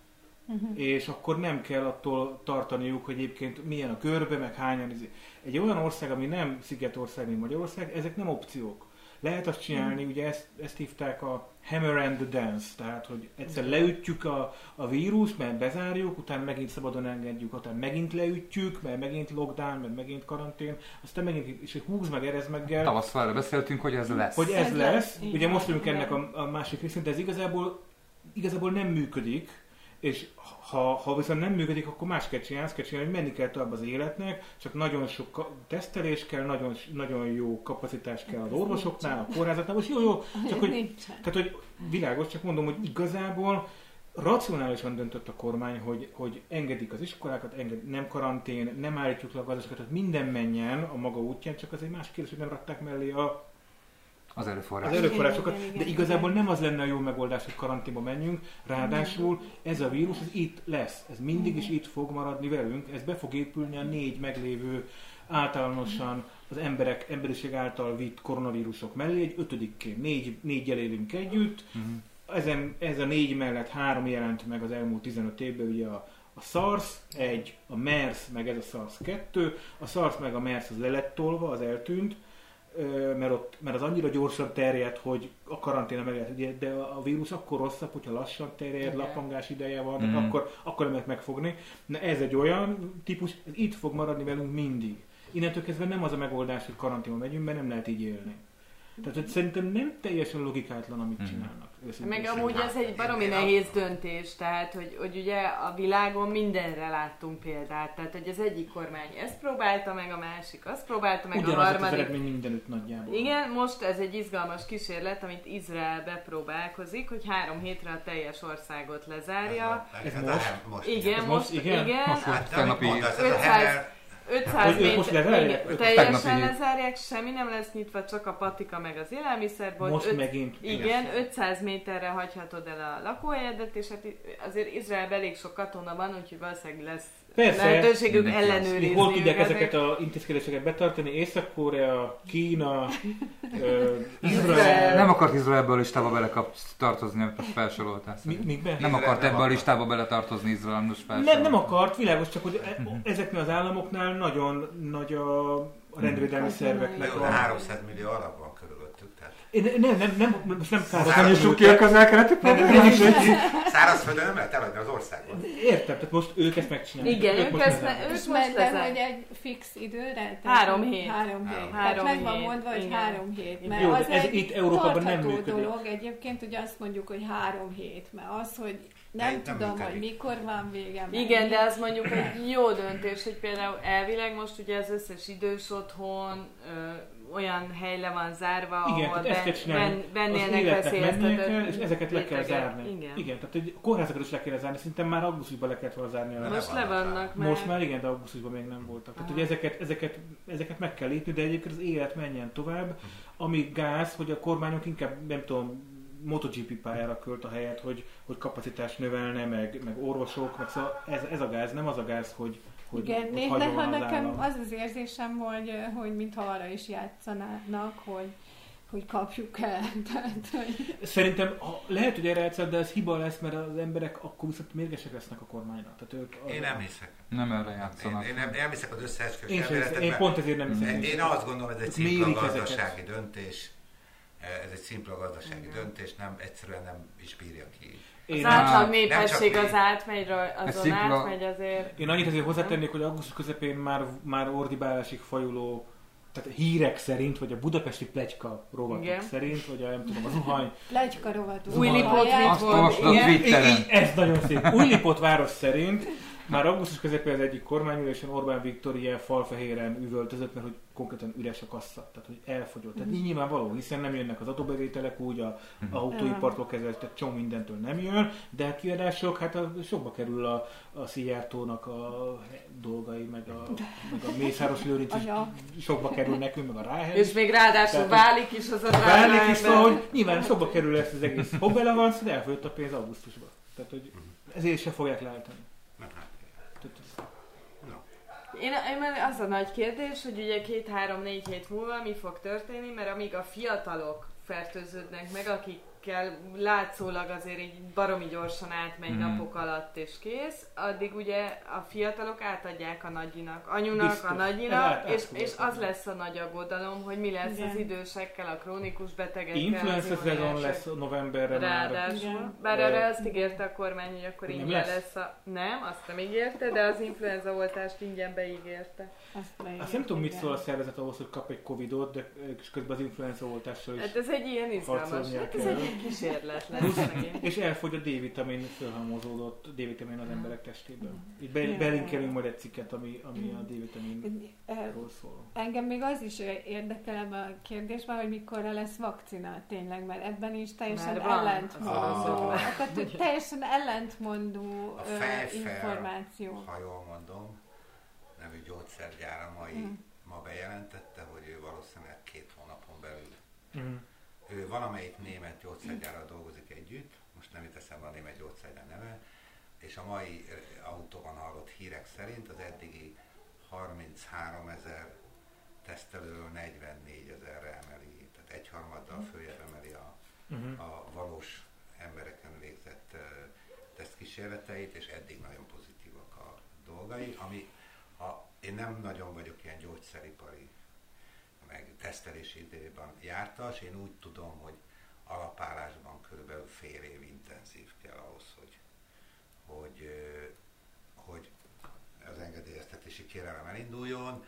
Uh-huh. és akkor nem kell attól tartaniuk, hogy egyébként milyen a körbe, meg hányan. izé. Egy olyan ország, ami nem Szigetország, mint Magyarország, ezek nem opciók. Lehet azt csinálni, ugye ezt, ezt hívták a hammer and the dance, tehát hogy egyszer leütjük a, a vírust, mert bezárjuk, utána megint szabadon engedjük, utána megint leütjük, mert megint lockdown, mert megint karantén, aztán megint, és húz meg, erez meggel, Tavasszal erre beszéltünk, hogy ez lesz. hogy ez Ez lesz. lesz, Ugye most vagyunk ennek a, a másik részén, de ez igazából, igazából nem működik, és ha, ha viszont nem működik, akkor más kell csinálni, azt kell csinálni, hogy menni kell tovább az életnek, csak nagyon sok tesztelés kell, nagyon, nagyon jó kapacitás kell az orvosoknál, a kórházatnál, most jó, jó, csak hogy, Nincsen. tehát, hogy világos, csak mondom, hogy igazából racionálisan döntött a kormány, hogy, hogy engedik az iskolákat, enged, nem karantén, nem állítjuk le a gazdaságot, hogy minden menjen a maga útján, csak az egy más kérdés, hogy nem rakták mellé a Az erőforrás. az erőforrásokat, Igen, igen, de igen, igazából igen. nem az lenne a jó megoldás, hogy karanténba menjünk, ráadásul ez a vírus, ez itt lesz, ez mindig is itt fog maradni velünk, ez be fog épülni a négy meglévő általánosan az emberek, emberiség által vitt koronavírusok mellé, egy ötödikként, négy, négyel élünk együtt, Mhm. ezen, ez a négy mellett három jelent meg az elmúlt 15 évben, ugye a, a SARS egy, a MERS, meg ez a SARS 2, a SARS meg a MERS az le lett tolva, az eltűnt, mert, ott, mert az annyira gyorsan terjed, hogy a karanténa meg lehet, de a vírus akkor rosszabb, hogyha lassan terjed, Igen. lapangás ideje van, mm. akkor, akkor nem lehet megfogni. Na ez egy olyan típus, ez itt fog maradni velünk mindig. Innentől kezdve nem az a megoldás, hogy karanténba megyünk, mert nem lehet így élni. Tehát hogy szerintem nem teljesen logikátlan, amit Mhm. csinálnak. Őszintén Meg amúgy ez egy baromi nehéz döntés, tehát hogy, hogy ugye a világon mindenre láttunk példát, tehát hogy az egyik kormány ezt próbálta meg, a másik azt próbálta meg, a Ugyanaz az harmadik eredmény mindenütt nagyjából. Igen, most ez egy izgalmas kísérlet, amit Izrael bepróbálkozik, hogy három hétre a teljes országot lezárja. Ez Ez most? a- most. Igen, Ez most, most? Igen? igen, Most volt Hát, de tegnapi... amit mondasz, ez a 500 Heller, 500 Hogy ők most méter, lezárják? igen, teljesen lezárják, semmi nem lesz nyitva, csak a patika meg az élelmiszerbolt. Most Öt- megint. igen, 500 méterre hagyhatod el a lakóhelyedet, és hát azért Izraelben elég sok katona van, úgyhogy valószínűleg lesz Persze. lehetőségük ellenőrizni. Hol tudják őket. ezeket a intézkedéseket betartani? Észak-Korea, Kína, *laughs* Izrael. Izrael. Nem akart Izraelből a listába belekap tartozni, amit felsoroltál. Mikbe? Nem Izrael akart nem ebbe a akart. listába beletartozni Izrael, most. Nem, nem akart, világos, csak hogy e- ezeknél az államoknál nagyon nagy a a rendvédelmi Mhm. szerveknek Jó, de a... 300 millió alap van tehát Én, nem, nem, nem, most nem Száraz kározom ki a közel-keleti Nem, nem, nem, nem, szárazföldön nem lehet eladni az országot. Értem, tehát most ők ezt megcsinálják. Igen, ők most ezt, lezárják. ők most ment, de hogy egy fix időre? Tehát Három hét. Három hét. Három. Tehát meg van mondva, hogy igen. három hét. Mert Jó, az ez egy itt Európában nem működik. dolog egyébként, hogy azt mondjuk, hogy három hét. Mert az, hogy nem Nem- tudom, működik. hogy mikor van vége. Igen, de az mondjuk egy jó döntés, hogy például elvileg most ugye az összes idős otthon olyan hely le van zárva, Igen, ahol tehát ezt kell ben, bennélnek veszélyeztetett kell, és ezeket le kell zárni. Igen. igen tehát hogy kórházakat is le kell zárni, szerintem már augusztusban le kellett volna zárni. a- Most le vannak már. Most már igen, de augusztusban még nem voltak. Tehát, Aha. hogy ezeket, ezeket, ezeket meg kell lépni, de egyébként az élet menjen tovább, ami gáz, hogy a kormányok inkább, nem tudom, MotoGP pályára költ a helyet, hogy, hogy kapacitás növelne, meg, meg orvosok, meg szóval ez, ez a gáz, nem az a gáz, hogy, hogy, Igen, hogy néha, az nekem állam. az az érzésem, hogy, hogy mintha arra is játszanának, hogy, hogy kapjuk el. *laughs* Tehát, hogy Szerintem ha, lehet, hogy erre játszol, de ez hiba lesz, mert az emberek akkor viszont mérgesek lesznek a kormánynak. Tehát ők, Én nem hiszek. Nem erre Én, játszanak. én nem, nem hiszek az összeesküvés én, én pont ezért nem hiszem. Én, én azt gondolom, ez egy szimpla mérik ezeket. gazdasági döntés. Ez egy szimpla gazdasági döntés, nem, egyszerűen nem is bírja ki. Az Én, átlag nem népesség az átmegy, azon szimpla- átmegy azért. én annyit azért hozzátennék, hogy augusztus közepén már, már ordibálásig fajuló tehát hírek szerint, vagy a budapesti plegyka rovatok Igen. szerint, vagy a, nem tudom, a zuhany. plegyka rovatunk. Új. Lipót mit volt? Igen. Ez nagyon szép. Újlipot város szerint Már augusztus közepén az egyik kormányülésen Orbán Viktor ilyen falfehéren üvöltözött, mert hogy konkrétan üres a kassa, tehát hogy elfogyott. Tehát így nyilvánvaló, hiszen nem jönnek az adóbevételek úgy, a Mhm. autóipartól kezdve, tehát csomó mindentől nem jön, de a kiadások, hát a, sokba kerül a, a Szijjártónak a dolgai, meg a, meg a Mészáros Lőrinc is sokba kerül nekünk, meg a Ráhely. És még ráadásul Tehát, válik is az a Válik is, szóval, hogy nyilván sokba kerül ezt az egész hobelevansz, de elfogyott a pénz augusztusban. Tehát, hogy ezért se fogják leállítani. Na, hát, Tehát, ez- no. Én, én az a nagy kérdés, hogy ugye két-három-négy hét múlva mi fog történni, mert amíg a fiatalok fertőződnek meg, akikkel látszólag azért így baromi gyorsan átmegy Mhm. napok alatt és kész, addig ugye a fiatalok átadják a nagyinak, anyunak, Biztos. a Ez nagyinak, át- és, és az lesz a nagy aggodalom, hogy mi lesz Igen. az idősekkel, a krónikus betegekkel. Influenza szezon lesz novemberre már. Ráadásul. Igen. Bár arra azt ígérte a kormány, hogy akkor ingyen lesz? lesz. a... Nem, azt nem ígérte, de az influenza oltást ingyen beígérte. Azt, Azt nem tudom, mit szól a szervezet ahhoz, hogy kap egy Covidot, de és közben az influenza oltással is. Hát ez egy ilyen izgalmas, hát ez egy ilyen kísérlet lesz. És elfogy a D-vitamin, fölhalmozódott D-vitamin az emberek testében. Itt be, belinkelünk majd egy cikket, ami, ami a D-vitaminról Eh, szól. Engem még az is érdekel ebben a kérdésben, hogy mikorra lesz vakcina tényleg, mert ebben is teljesen ellentmondó, akkor teljesen ellentmondó információ. ha jól mondom, nevű gyógyszergyár a mai Mm. ma bejelentette, hogy ő valószínűleg két hónapon belül Mhm. Ő valamelyik német gyógyszergyárral dolgozik együtt, most nem jut eszembe a német gyógyszergyár neve, és a mai eh, autóban hallott hírek szerint az eddigi 33 ezer tesztelőről 44 ezerre emeli, tehát egyharmaddal följebb emeli a, Mhm. a valós embereken végzett uh, tesztkísérleteit, és eddig nagyon pozitívak a dolgai, ami ha én nem nagyon vagyok ilyen gyógyszeripari meg tesztelési időben jártas, én úgy tudom, hogy alapállásban körülbelül fél év intenzív kell ahhoz, hogy, hogy, hogy az engedélyeztetési kérelem elinduljon.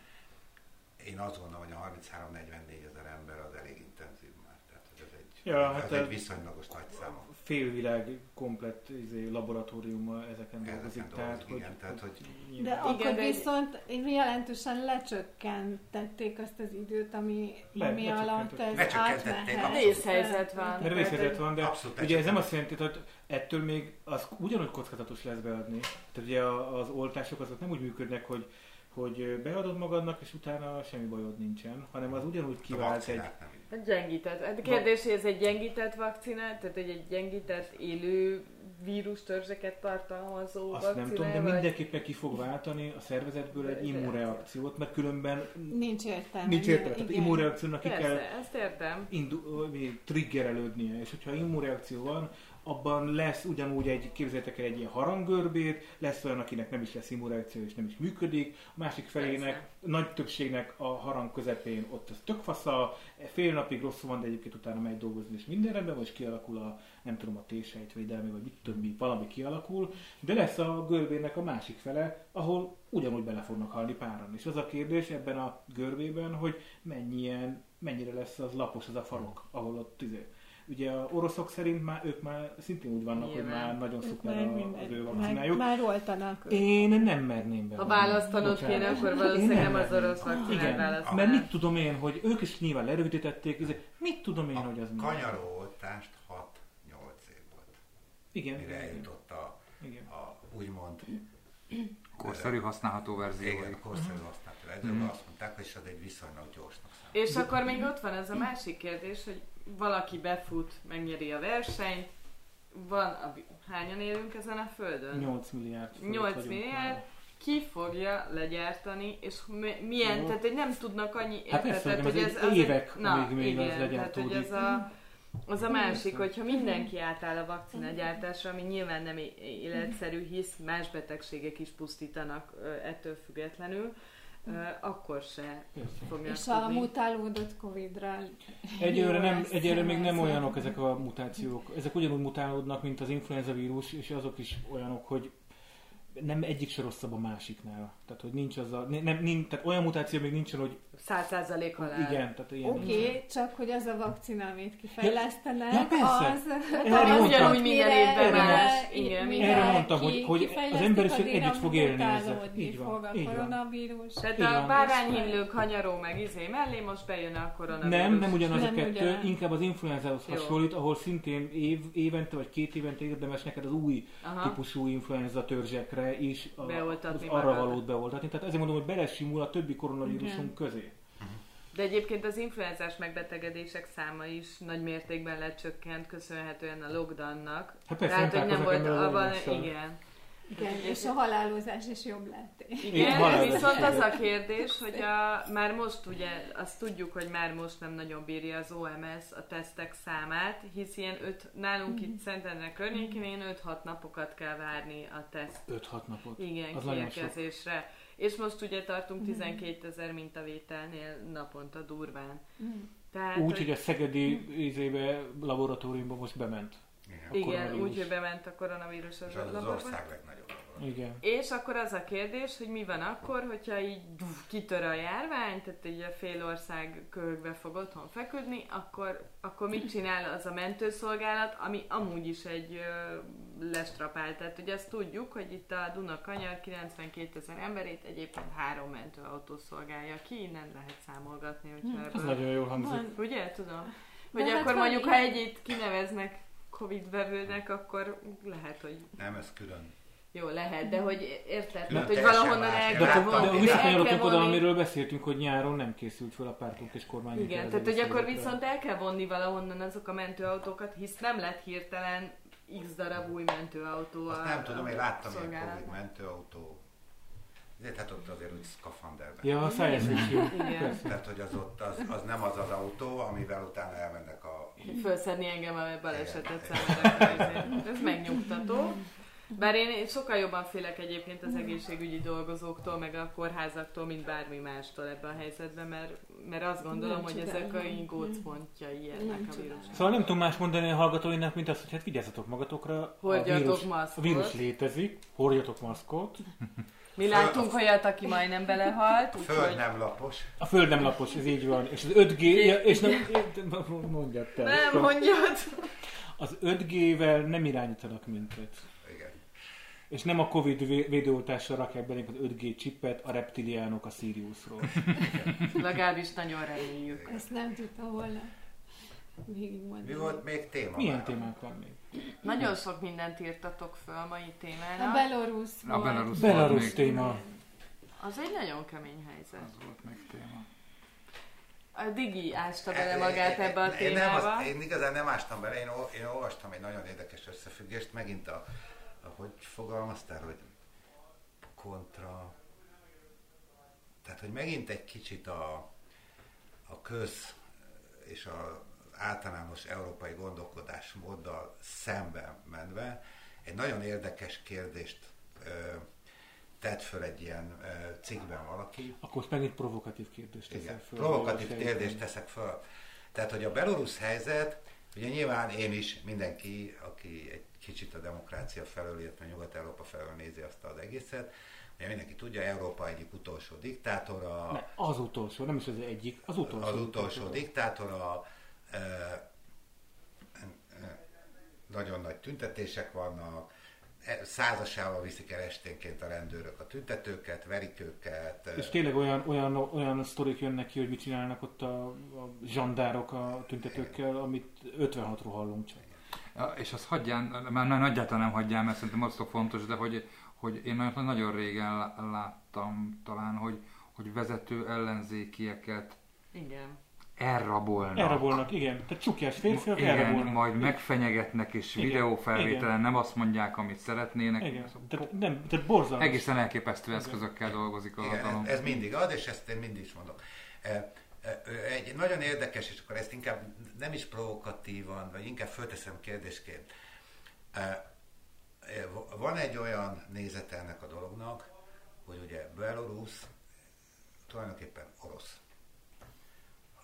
Én azt gondolom, hogy a 33-44 ezer ember az elég intenzív már. Tehát, ez egy, Ja, ez hát egy ez- viszonylagos nagy szám. Félvilág komplett izé, laboratóriummal ezeken dolgozik. Ezeken Tehát, dolgozik, hogy, igen, tehát, hogy De nyilván- akkor Igen, de viszont jelentősen lecsökkentették azt az időt, ami, Le- ami alatt ez átmehet. Vészhelyzet van. Mert vészhelyzet van, de Abszolút ugye ez nem azt jelenti, hogy ettől még az ugyanúgy kockázatos lesz beadni. Tehát ugye az oltások azok nem úgy működnek, hogy hogy beadod magadnak, és utána semmi bajod nincsen, hanem az ugyanúgy kivált egy... vakcinát. Hát gyengített. Hát kérdés, hogy ez egy gyengített vakcina, tehát egy, egy gyengített élő vírus törzseket tartalmazó Azt vakcina, nem tudom, de vagy- mindenképpen ki fog váltani a szervezetből egy immunreakciót, mert különben Nincs értelme. nincs értelme. Tehát immunreakciónak ki kell ezt értem. indu- triggerelődnie, és hogyha immunreakció van, abban lesz ugyanúgy egy, képzeljétek el egy ilyen haranggörbét, lesz olyan, akinek nem is lesz immunreakció és nem is működik, a másik felének, Persze. nagy többségnek a harang közepén ott az tök fasza, fél napig rosszul van, de egyébként utána megy dolgozni, és minden rendben, vagy kialakul a, nem tudom, a T-sejtvédelmi, vagy mit tudom mi, valami kialakul, de lesz a görbének a másik fele, ahol ugyanúgy bele fognak halni páran. És az a kérdés ebben a görbében, hogy mennyien, mennyire lesz az lapos az a farok, ahol ott izé. Ugye a oroszok szerint már ők már szintén úgy vannak, hogy Nyilván. már nagyon szuper már az ő már, vakcinájuk. már oltanak. Én nem merném be. Ha választanod kéne, akkor valószínűleg nem az orosz vakcinát Igen, választanál. mert mit tudom én, hogy ők is nyilván lerövidítették, mit tudom én, A hogy az mi. kanyaró oltást 6-8 év volt, Igen, mire igen, eljutott a, igen. a úgymond Korszerű használható verzió. igen, korszerű használatra. Egyről Mhm. azt mondták, hogy ez egy viszonylag gyorsnak számít. És akkor még ott van ez a másik kérdés, hogy valaki befut, megnyeri a versenyt, van, a, hányan élünk ezen a földön? 8 milliárd. fölött 8 vagyunk milliárd, már. ki fogja legyártani, és mi- milyen, Jó. tehát hogy nem tudnak annyi, Hát érted? persze, tehát, hogy ez egy az évek, na, amíg még az igen, tehát, hogy legyártódik. ez a, az a másik, hogyha mindenki átáll a vakcina gyártásra, ami nyilván nem életszerű, hisz más betegségek is pusztítanak ettől függetlenül, akkor se fognak És a tudni. mutálódott Covid-ra Egyelőre, jó nem, lesz egyelőre még nem olyanok ezek a mutációk. Ezek ugyanúgy mutálódnak, mint az influenza vírus, és azok is olyanok, hogy nem egyik se rosszabb a másiknál. Tehát, hogy nincs az a, nem, nincs, tehát olyan mutáció még nincsen, hogy Száz százalék halál. igen, tehát ilyen Oké, nincsen. okay, csak hogy az a vakcina, amit kifejlesztenek, Ja, persze. az, Erre az mondtam. Ugyanúgy minden évben más. Igen. Erre mondtam, hogy- hogy az emberiség együtt fog élni ezzel. Így van, fog a így koronavírus. Tehát Így a bárányhimlők, hanyaró meg izé mellé most bejön a koronavírus. Nem, nem ugyanaz Nem a kettő, ugyanaz. inkább az influenzához Jó. hasonlít, ahol szintén év, évente vagy két évente érdemes neked az új Aha. típusú influenza törzsekre is a, Beoltatni az arra magad. valót beoltatni. Tehát ezért mondom, hogy belesimul a többi koronavírusunk közé. De egyébként az influenzás megbetegedések száma is nagy mértékben lecsökkent, köszönhetően a lockdownnak. Hát persze, Tehát, hogy nem volt abban, igen. Igen, és a halálozás is jobb lett. Igen, halálozás viszont is az a kérdés, hogy a, már most ugye, azt tudjuk, hogy már most nem nagyon bírja az OMS a tesztek számát, hisz ilyen öt, nálunk itt Szentendre környékén ilyen 5-6 napokat kell várni a teszt 5-6 napot. Igen, Az kiérkezésre. És most ugye tartunk 12 ezer mintavételnél naponta durván. Tehát, Úgy, hogy a szegedi ízébe, laboratóriumban most bement. Igen. úgy, hogy bement a koronavírus az, És az az ország legnagyobb. Igen. És akkor az a kérdés, hogy mi van akkor, hogyha így duf, kitör a járvány, tehát így a fél ország köhögve fog otthon feküdni, akkor, akkor mit csinál az a mentőszolgálat, ami amúgy is egy ö, lestrapál. Tehát ugye azt tudjuk, hogy itt a Duna kanyar 92 ezer emberét egyébként három mentőautó szolgálja ki, innen lehet számolgatni, hogyha Ez ebből... nagyon jól hangzik. Van. Ugye, tudom. De Hogy hát akkor van mondjuk, ha egyit kineveznek Covid vevőnek, akkor lehet, hogy Nem, ez külön. jó, lehet, de hogy érted, tehát, hogy valahonnan el De De, kell Hát, de kell visszakanyarodtunk oda, amiről beszéltünk, hogy nyáron nem készült fel a pártunk és kormányunk. Igen, tehát hogy akkor viszont el kell vonni valahonnan azok a mentőautókat, hisz nem lett hirtelen x darab új mentőautó Azt a nem tudom, én láttam ilyen. Covid mentőautó. Ezért hát ott azért úgy szkafanderben. Ja, a science fiction. Tehát, hogy az ott az, az nem az az autó, amivel utána elmennek a... Fölszedni engem a balesetet szenvedek. Ez megnyugtató. Bár én sokkal jobban félek egyébként az egészségügyi dolgozóktól, meg a kórházaktól, mint bármi mástól ebben a helyzetben, mert, mert azt gondolom, Nem hogy ezek a csodálom. gócpontjai ennek a vírusnak. Szóval nem tudom más mondani a hallgatóinak, mint azt, hogy hát vigyázzatok magatokra. Hordjatok a vírus, maszkot. A vírus létezik, hordjatok maszkot. Mi láttunk olyat, aki majdnem belehalt, A föld úgyhogy nem lapos. A föld nem lapos, ez így van. És az 5G, ja, és nem, mondjad te. nem mondjad. Az 5G-vel nem irányítanak minket. Igen. És nem a Covid vé- védőoltásra rakják belénk az 5G csipet a reptiliánok a Siriusról. Legalábbis nagyon reméljük. Ezt nem tudtam volna végigmondani. Mi volt még téma? Milyen témánk van még? Nagyon sok mindent írtatok föl a mai A témának. Belarus A. Belarus, Belarus volt még, téma. Az egy nagyon kemény helyzet. az volt még téma. A Digi ásta bele magát ebbe a én nem témába. azt- Én igazán nem ástam bele, én, én olvastam egy nagyon érdekes összefüggést, megint a, ahogy fogalmaztál, hogy kontra, tehát hogy megint egy kicsit a, a köz és az általános európai gondolkodásmóddal szemben menve egy nagyon érdekes kérdést ö, tett föl egy ilyen ö, cikkben valaki, Akkor most megint provokatív kérdést igen, teszel föl. provokatív kérdést teszek föl. Tehát, hogy a belorusz helyzet, ugye nyilván én is, mindenki, aki egy kicsit a demokrácia felől, illetve Nyugat-Európa felől nézi azt az egészet, ugye mindenki tudja, Európa egyik utolsó diktátora, Ne, az utolsó, nem is az egyik, az utolsó. az utolsó diktátor. diktátora, nagyon nagy tüntetések vannak, e, százasával viszik el esténként a rendőrök a tüntetőket, verik őket. És tényleg olyan, olyan, olyan sztorik jönnek ki, hogy mit csinálnak ott a, a zsandárok a tüntetőkkel, amit 56-ról hallunk csak. Ja, és azt hagyján, már na- nagyjából nem hagyján, mert szerintem az fontos, de hogy, hogy én nagyon, nagyon régen lá- láttam talán, hogy, hogy vezető ellenzékieket Igen. Elrabolnak. Elrabolnak, igen. Tehát csukjás férfiak Igen, elrabolnak. majd megfenyegetnek, és Igen, videófelvételen igen. nem azt mondják, amit szeretnének. Igen. Tehát, nem, tehát borzalmas. Egészen elképesztő eszközökkel dolgozik a Igen, hatalom. ez, ez mindig ad, és ezt én mindig is mondok. E, e, Egy nagyon érdekes, és akkor ezt inkább nem is provokatívan, vagy inkább fölteszem kérdésként. E, Van egy olyan nézete ennek a dolognak, hogy ugye Belarus tulajdonképpen orosz.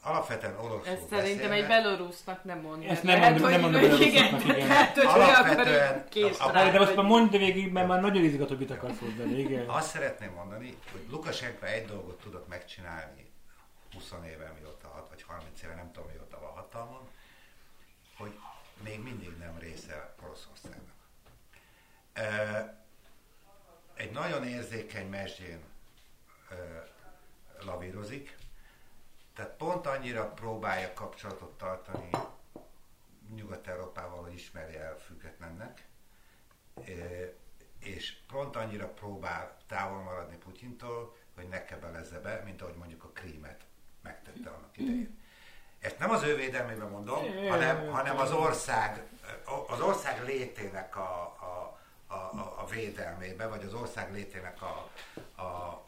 Alapvetően oroszul Ez szerintem egy belorusznak nem mondja. Ezt nem mondom- nem mondom hogy belorusznak, igen. Lehet, hogy Alapvetően a- a- rá, De most már mondd végig, mert már nagyon izgató mit akarsz mondani, igen. Azt szeretném mondani, hogy Lukasenko egy dolgot tudott megcsinálni 20 éve, mióta hat, vagy 30 éve, nem tudom mióta van hatalmon, hogy még mindig nem része Oroszországnak. Egy nagyon érzékeny mesdjén lavírozik, tehát pont annyira próbálja kapcsolatot tartani Nyugat-Európával, hogy ismerje el függetlennek, és pont annyira próbál távol maradni Putyintól, hogy ne kebelezze be, mint ahogy mondjuk a krímet megtette annak idején. Ezt nem az ő védelmében mondom, hanem, hanem az ország, az ország létének a, a, a, a védelmébe, vagy az ország létének a, a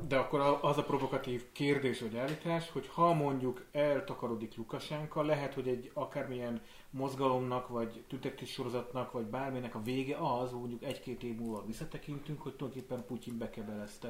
De akkor a- az a provokatív kérdés vagy állítás, hogy ha mondjuk eltakarodik Lukasenka, lehet, hogy egy akármilyen mozgalomnak, vagy tüntetés sorozatnak, vagy bárminek a vége az, hogy mondjuk egy-két év múlva visszatekintünk, hogy tulajdonképpen Putyin bekebelezte.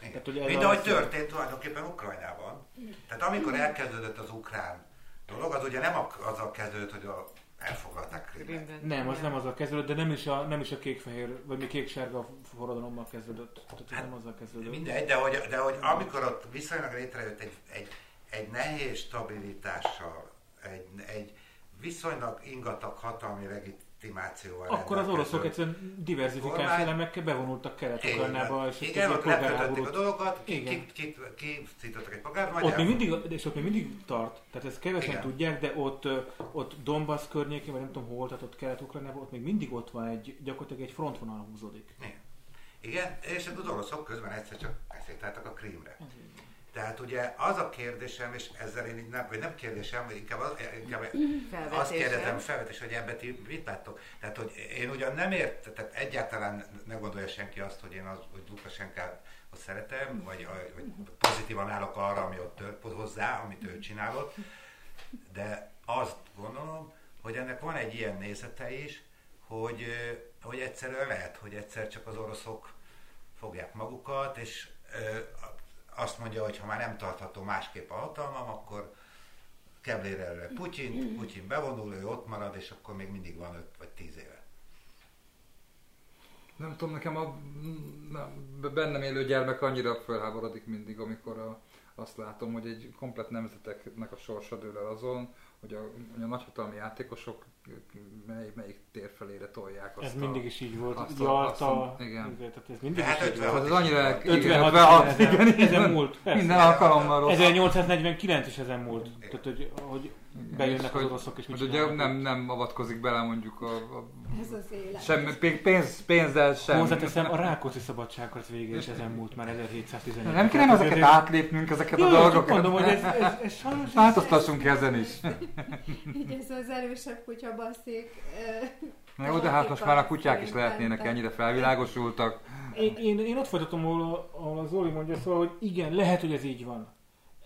Igen. Tehát, hogy a- ahogy történt tulajdonképpen Ukrajnában. Tehát amikor elkezdődött az ukrán dolog, az ugye nem azzal kezdődött, hogy a, elfoglalták Krímet. Krímben. Nem, az nem azzal kezdődött, de nem is a, nem is a kék-fehér, vagy még kék-sárga forradalommal kezdődött. Tehát Hát, nem azzal kezdődött. Mindegy, de hogy, de hogy amikor ott viszonylag létrejött egy, egy, egy nehéz stabilitással, egy, egy viszonylag ingatag hatalmi legitimációval Akkor az oroszok egyszerűen diversifikált elemekkel bevonultak Kelet-Ukrajnába, és Igen, ott igen letöltötték a dolgokat, Igen. kiszítottak egy polgárt, majd Ott még mindig, és ott még mindig tart, tehát ezt kevesen Igen. tudják, de ott, ott Donbass környékén, vagy nem tudom hol, tehát ott Kelet-Ukrajnában, ott még mindig ott van egy, gyakorlatilag egy frontvonal húzódik. Igen. Igen, és az oroszok közben egyszer csak elszétáltak a Krímre. Tehát ugye az a kérdésem, és ezzel én így nem, vagy nem kérdésem, inkább, az, inkább azt Felvetésem. kérdezem, felvetés, hogy ebben ti mit láttok? Tehát, hogy én ugyan nem ért, tehát egyáltalán ne gondolja senki azt, hogy én az, hogy Lukasenkát azt szeretem, vagy, vagy pozitívan állok arra, ami ott tört hozzá, amit ő csinálott, de azt gondolom, hogy ennek van egy ilyen nézete is, hogy, ö, hogy egyszerűen lehet, hogy egyszer csak az oroszok fogják magukat, és ö, azt mondja, hogy ha már nem tartható másképp a hatalmam, akkor keblére előre Putyin, Putyin bevonul, ő ott marad, és akkor még mindig van 5 vagy 10 éve. Nem tudom, nekem a nem, bennem élő gyermek annyira felháborodik mindig, amikor a, azt látom, hogy egy komplet nemzeteknek a sorsa dől el azon, hogy a, hogy a nagyhatalmi játékosok mely, melyik tér felére tolják azt Ez a, mindig is így volt. azt a- azt a- igen. Tehát ez mindig Tehát is így 56 volt. Ez az annyira... igen, 56, 56, igen, ezen múlt. persze. Minden alkalommal rossz. 1849 is ezen múlt. Tehát, hogy, hogy És bejönnek az hogy- oroszok és mit hogy ugye nem, nem avatkozik bele mondjuk a, a Ez az élet. semmi, pé- pénz, pénzzel sem. Hozzáteszem, a Rákóczi szabadságharc vége is ezen múlt már 1711 Nem kéne ezeket átlépnünk, ezeket a Jó, csak dolgokat. mondom, hogy ez, ez, ez sajnos... Változtassunk ezen is. *laughs* Így ez az erősebb kutya baszék. Na jó, de hát most már a kutyák is lehetnének ennyire felvilágosultak. Én, én, én ott folytatom, ahol, ahol a Zoli mondja, szóval, hogy igen, lehet, hogy ez így van.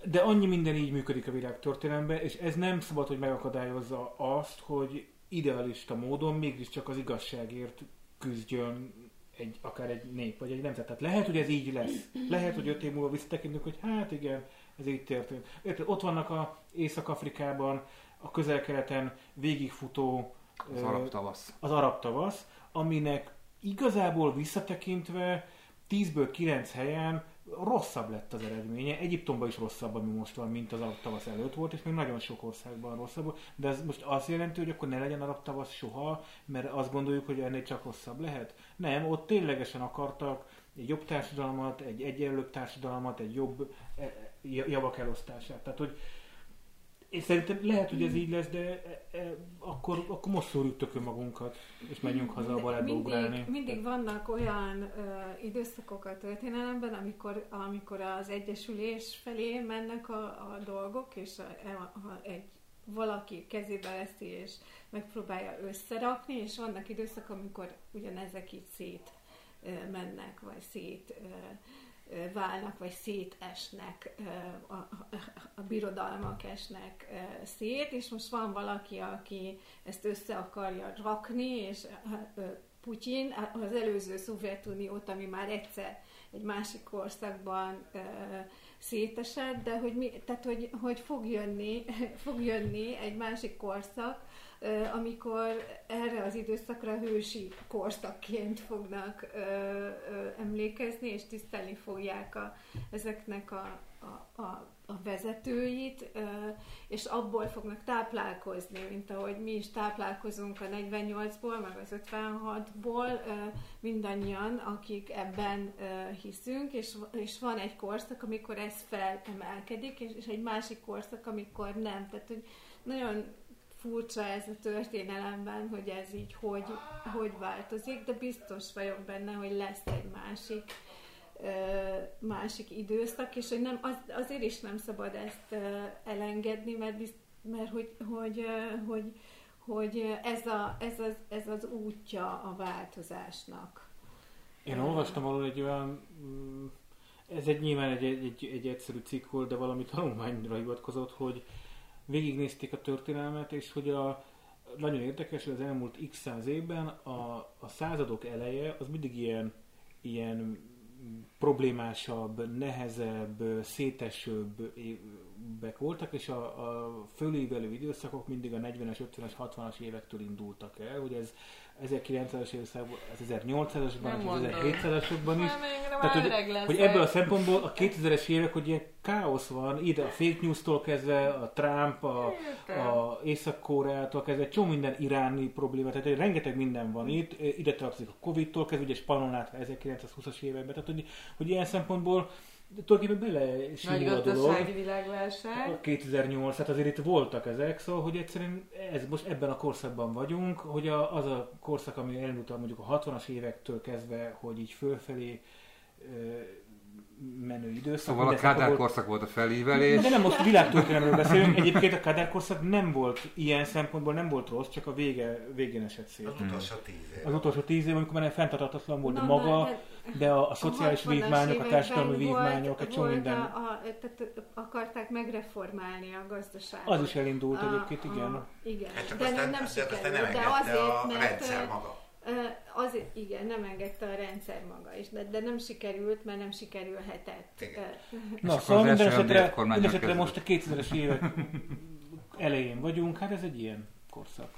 De annyi minden így működik a világ történelemben, és ez nem szabad, hogy megakadályozza azt, hogy idealista módon mégiscsak az igazságért küzdjön egy, akár egy nép, vagy egy nemzet. Tehát lehet, hogy ez így lesz. Lehet, hogy öt év múlva visszatekintünk, hogy hát igen, ez így történt. Érted? Ott vannak a Észak-Afrikában, a közel-keleten végigfutó Az ö, arab tavasz. az arab tavasz, aminek igazából visszatekintve 10-ből 9 helyen rosszabb lett az eredménye. Egyiptomban is rosszabb, ami most van, mint az arab tavasz előtt volt, és még nagyon sok országban rosszabb. De ez most azt jelenti, hogy akkor ne legyen arab tavasz soha, mert azt gondoljuk, hogy ennél csak rosszabb lehet. Nem, ott ténylegesen akartak egy jobb társadalmat, egy egyenlőbb társadalmat, egy jobb eh, javak elosztását. Tehát, hogy én szerintem lehet, hogy ez így lesz, de e, e, akkor, akkor most szórjuk tökön magunkat, és menjünk haza a baletba ugrálni. mindig, mindig vannak olyan ö, időszakok a történelemben, amikor, amikor az egyesülés felé mennek a, a dolgok, és a, a, a, egy valaki kezébe veszi, és megpróbálja összerakni, és vannak időszak, amikor ugyanezek így szét ö, mennek, vagy szét ö, válnak, vagy szétesnek, a, a, a birodalmak esnek szét, és most van valaki, aki ezt össze akarja rakni, és Putyin az előző Szovjetuniót, ami már egyszer egy másik országban szétesett, de hogy, mi, tehát, hogy, hogy fog, jönni, *laughs* fog jönni egy másik korszak, amikor erre az időszakra hősi korszakként fognak emlékezni, és tisztelni fogják a, ezeknek a, a, a, a vezetőit, és abból fognak táplálkozni, mint ahogy mi is táplálkozunk a 48-ból, meg az 56-ból, mindannyian, akik ebben hiszünk, és, és van egy korszak, amikor ez felemelkedik, és, és egy másik korszak, amikor nem. Tehát, hogy nagyon furcsa ez a történelemben, hogy ez így hogy, hogy változik, de biztos vagyok benne, hogy lesz egy másik másik időszak, és hogy nem, az, azért is nem szabad ezt elengedni, mert, bizt, mert hogy, hogy, hogy, hogy ez, a, ez, az, ez az útja a változásnak. Én olvastam valahol egy olyan, mm, ez egy nyilván egy, egy, egy, egy egyszerű cikk volt, de valami tanulmányra hivatkozott, hogy végignézték a történelmet, és hogy a, nagyon érdekes, hogy az elmúlt x száz évben a, a századok eleje az mindig ilyen, ilyen problémásabb, nehezebb, szétesőbb évek voltak, és a, a fölívelő időszakok mindig a 40-es, 50-es, 60-as évektől indultak el, hogy ez 1900-as években, az 1800-asban, az 1700-asokban is. Tehát, hogy, hogy ebből a szempontból a 2000-es évek, hogy ilyen káosz van, ide a fake news-tól kezdve, a Trump, a, a Észak-Koreától kezdve, csomó minden iráni probléma, tehát rengeteg minden van itt, ide tartozik a Covid-tól kezdve, ugye Spanon át 1920-as években, tehát hogy, hogy ilyen szempontból de tulajdonképpen bele Nagy a dolog. világválság. A 2008, hát azért itt voltak ezek, szóval, hogy egyszerűen ez, most ebben a korszakban vagyunk, hogy a, az a korszak, ami elindult mondjuk a 60-as évektől kezdve, hogy így fölfelé menő időszak. Szóval a Kádár volt... korszak volt a felívelés. De nem most világtörténelemről beszélünk. Egyébként a Kádár korszak nem volt ilyen szempontból nem volt rossz, csak a vége, végén esett szét. Az utolsó tíz év. Az utolsó tíz év, amikor már fenntartatlan volt Na, maga, de, de a, a szociális a vívmányok, a társadalmi vívmányok, egy csomó minden. A, a, tehát akarták megreformálni a gazdaságot. Az is elindult a, egyébként, igen. A, igen. Hát de aztán, nem sikerült, de, de azért, mert... rendszer maga. Az, igen, nem engedte a rendszer maga is, de, de nem sikerült, mert nem sikerülhetett. Igen. Na, szóval minden esetre, minden esetre most a 2000-es évek elején vagyunk, hát ez egy ilyen korszak.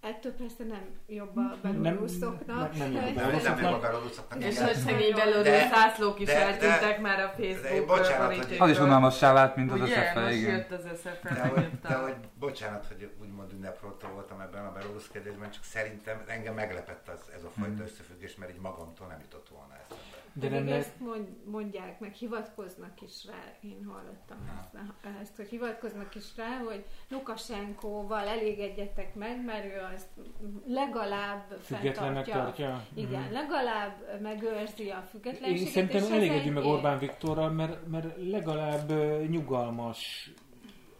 Ettől persze nem jobb a beloruszoknak. Nem, nem, nem jobb a nem a beloruszoknak. És hogy szegény belorusz zászlók is eltűntek már a Facebook Az is unalmassá vált, mint az SZFE, igen. jött az SZFE. De, hogy, de hogy bocsánat, hogy úgymond ünneprotó voltam ebben a beloruszkedésben, csak szerintem engem meglepett az, ez a fajta hmm. összefüggés, mert így magamtól nem jutott volna eszembe. De nem ezt mondják, meg hivatkoznak is rá, én hallottam ezt, ezt, hogy hivatkoznak is rá, hogy Lukasenkóval elégedjetek meg, mert ő azt legalább fenntartja. tartja. Igen, mm-hmm. legalább megőrzi a függetlenséget. Én szerintem elégedjük meg Orbán Viktorral, mert, mert legalább nyugalmas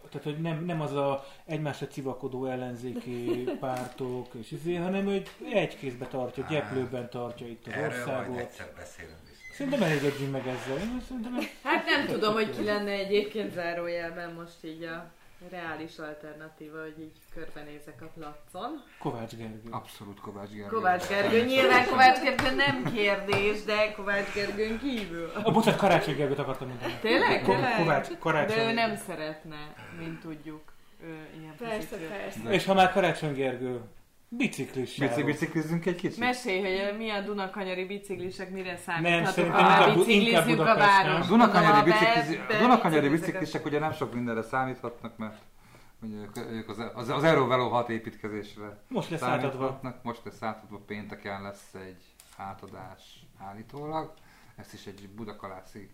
tehát, hogy nem, nem az a egymásra civakodó ellenzéki *laughs* pártok, és izé, hanem hogy egy kézbe tartja, gyeplőben tartja itt az Erről országot. Erről egyszer beszélünk. Szerintem elégedjünk meg ezzel. Szerintem... Hát nem tudom, hogy ki lenne egyébként zárójelben most így a reális alternatíva, hogy így körbenézek a placon. Kovács Gergő. Abszolút Kovács Gergő. Kovács Gergő. Nyilván Kovács Gergő nem kérdés, de Kovács Gergőn kívül. A bocsánat, Karácsony Gergőt akartam mondani. Tényleg? Ko- Kovács, Karácsony. De ő nem szeretne, mint tudjuk. Ő ilyen persze, persze. És ha már Karácsony Gergő Biciklis. Bici, biciklizünk egy kicsit? Mesélj, hogy mi a Dunakanyari biciklisek, mire számíthatunk, ha már biciklizünk a város. Dunakanyari, biciklis, Dunakanyari biciklisek ugye nem sok mindenre számíthatnak, mert Ugye ők az, az, az Eurovelo 6 építkezésre Most lesz átadva. Most lesz átadva, pénteken lesz egy átadás állítólag. Ezt is egy budakalászi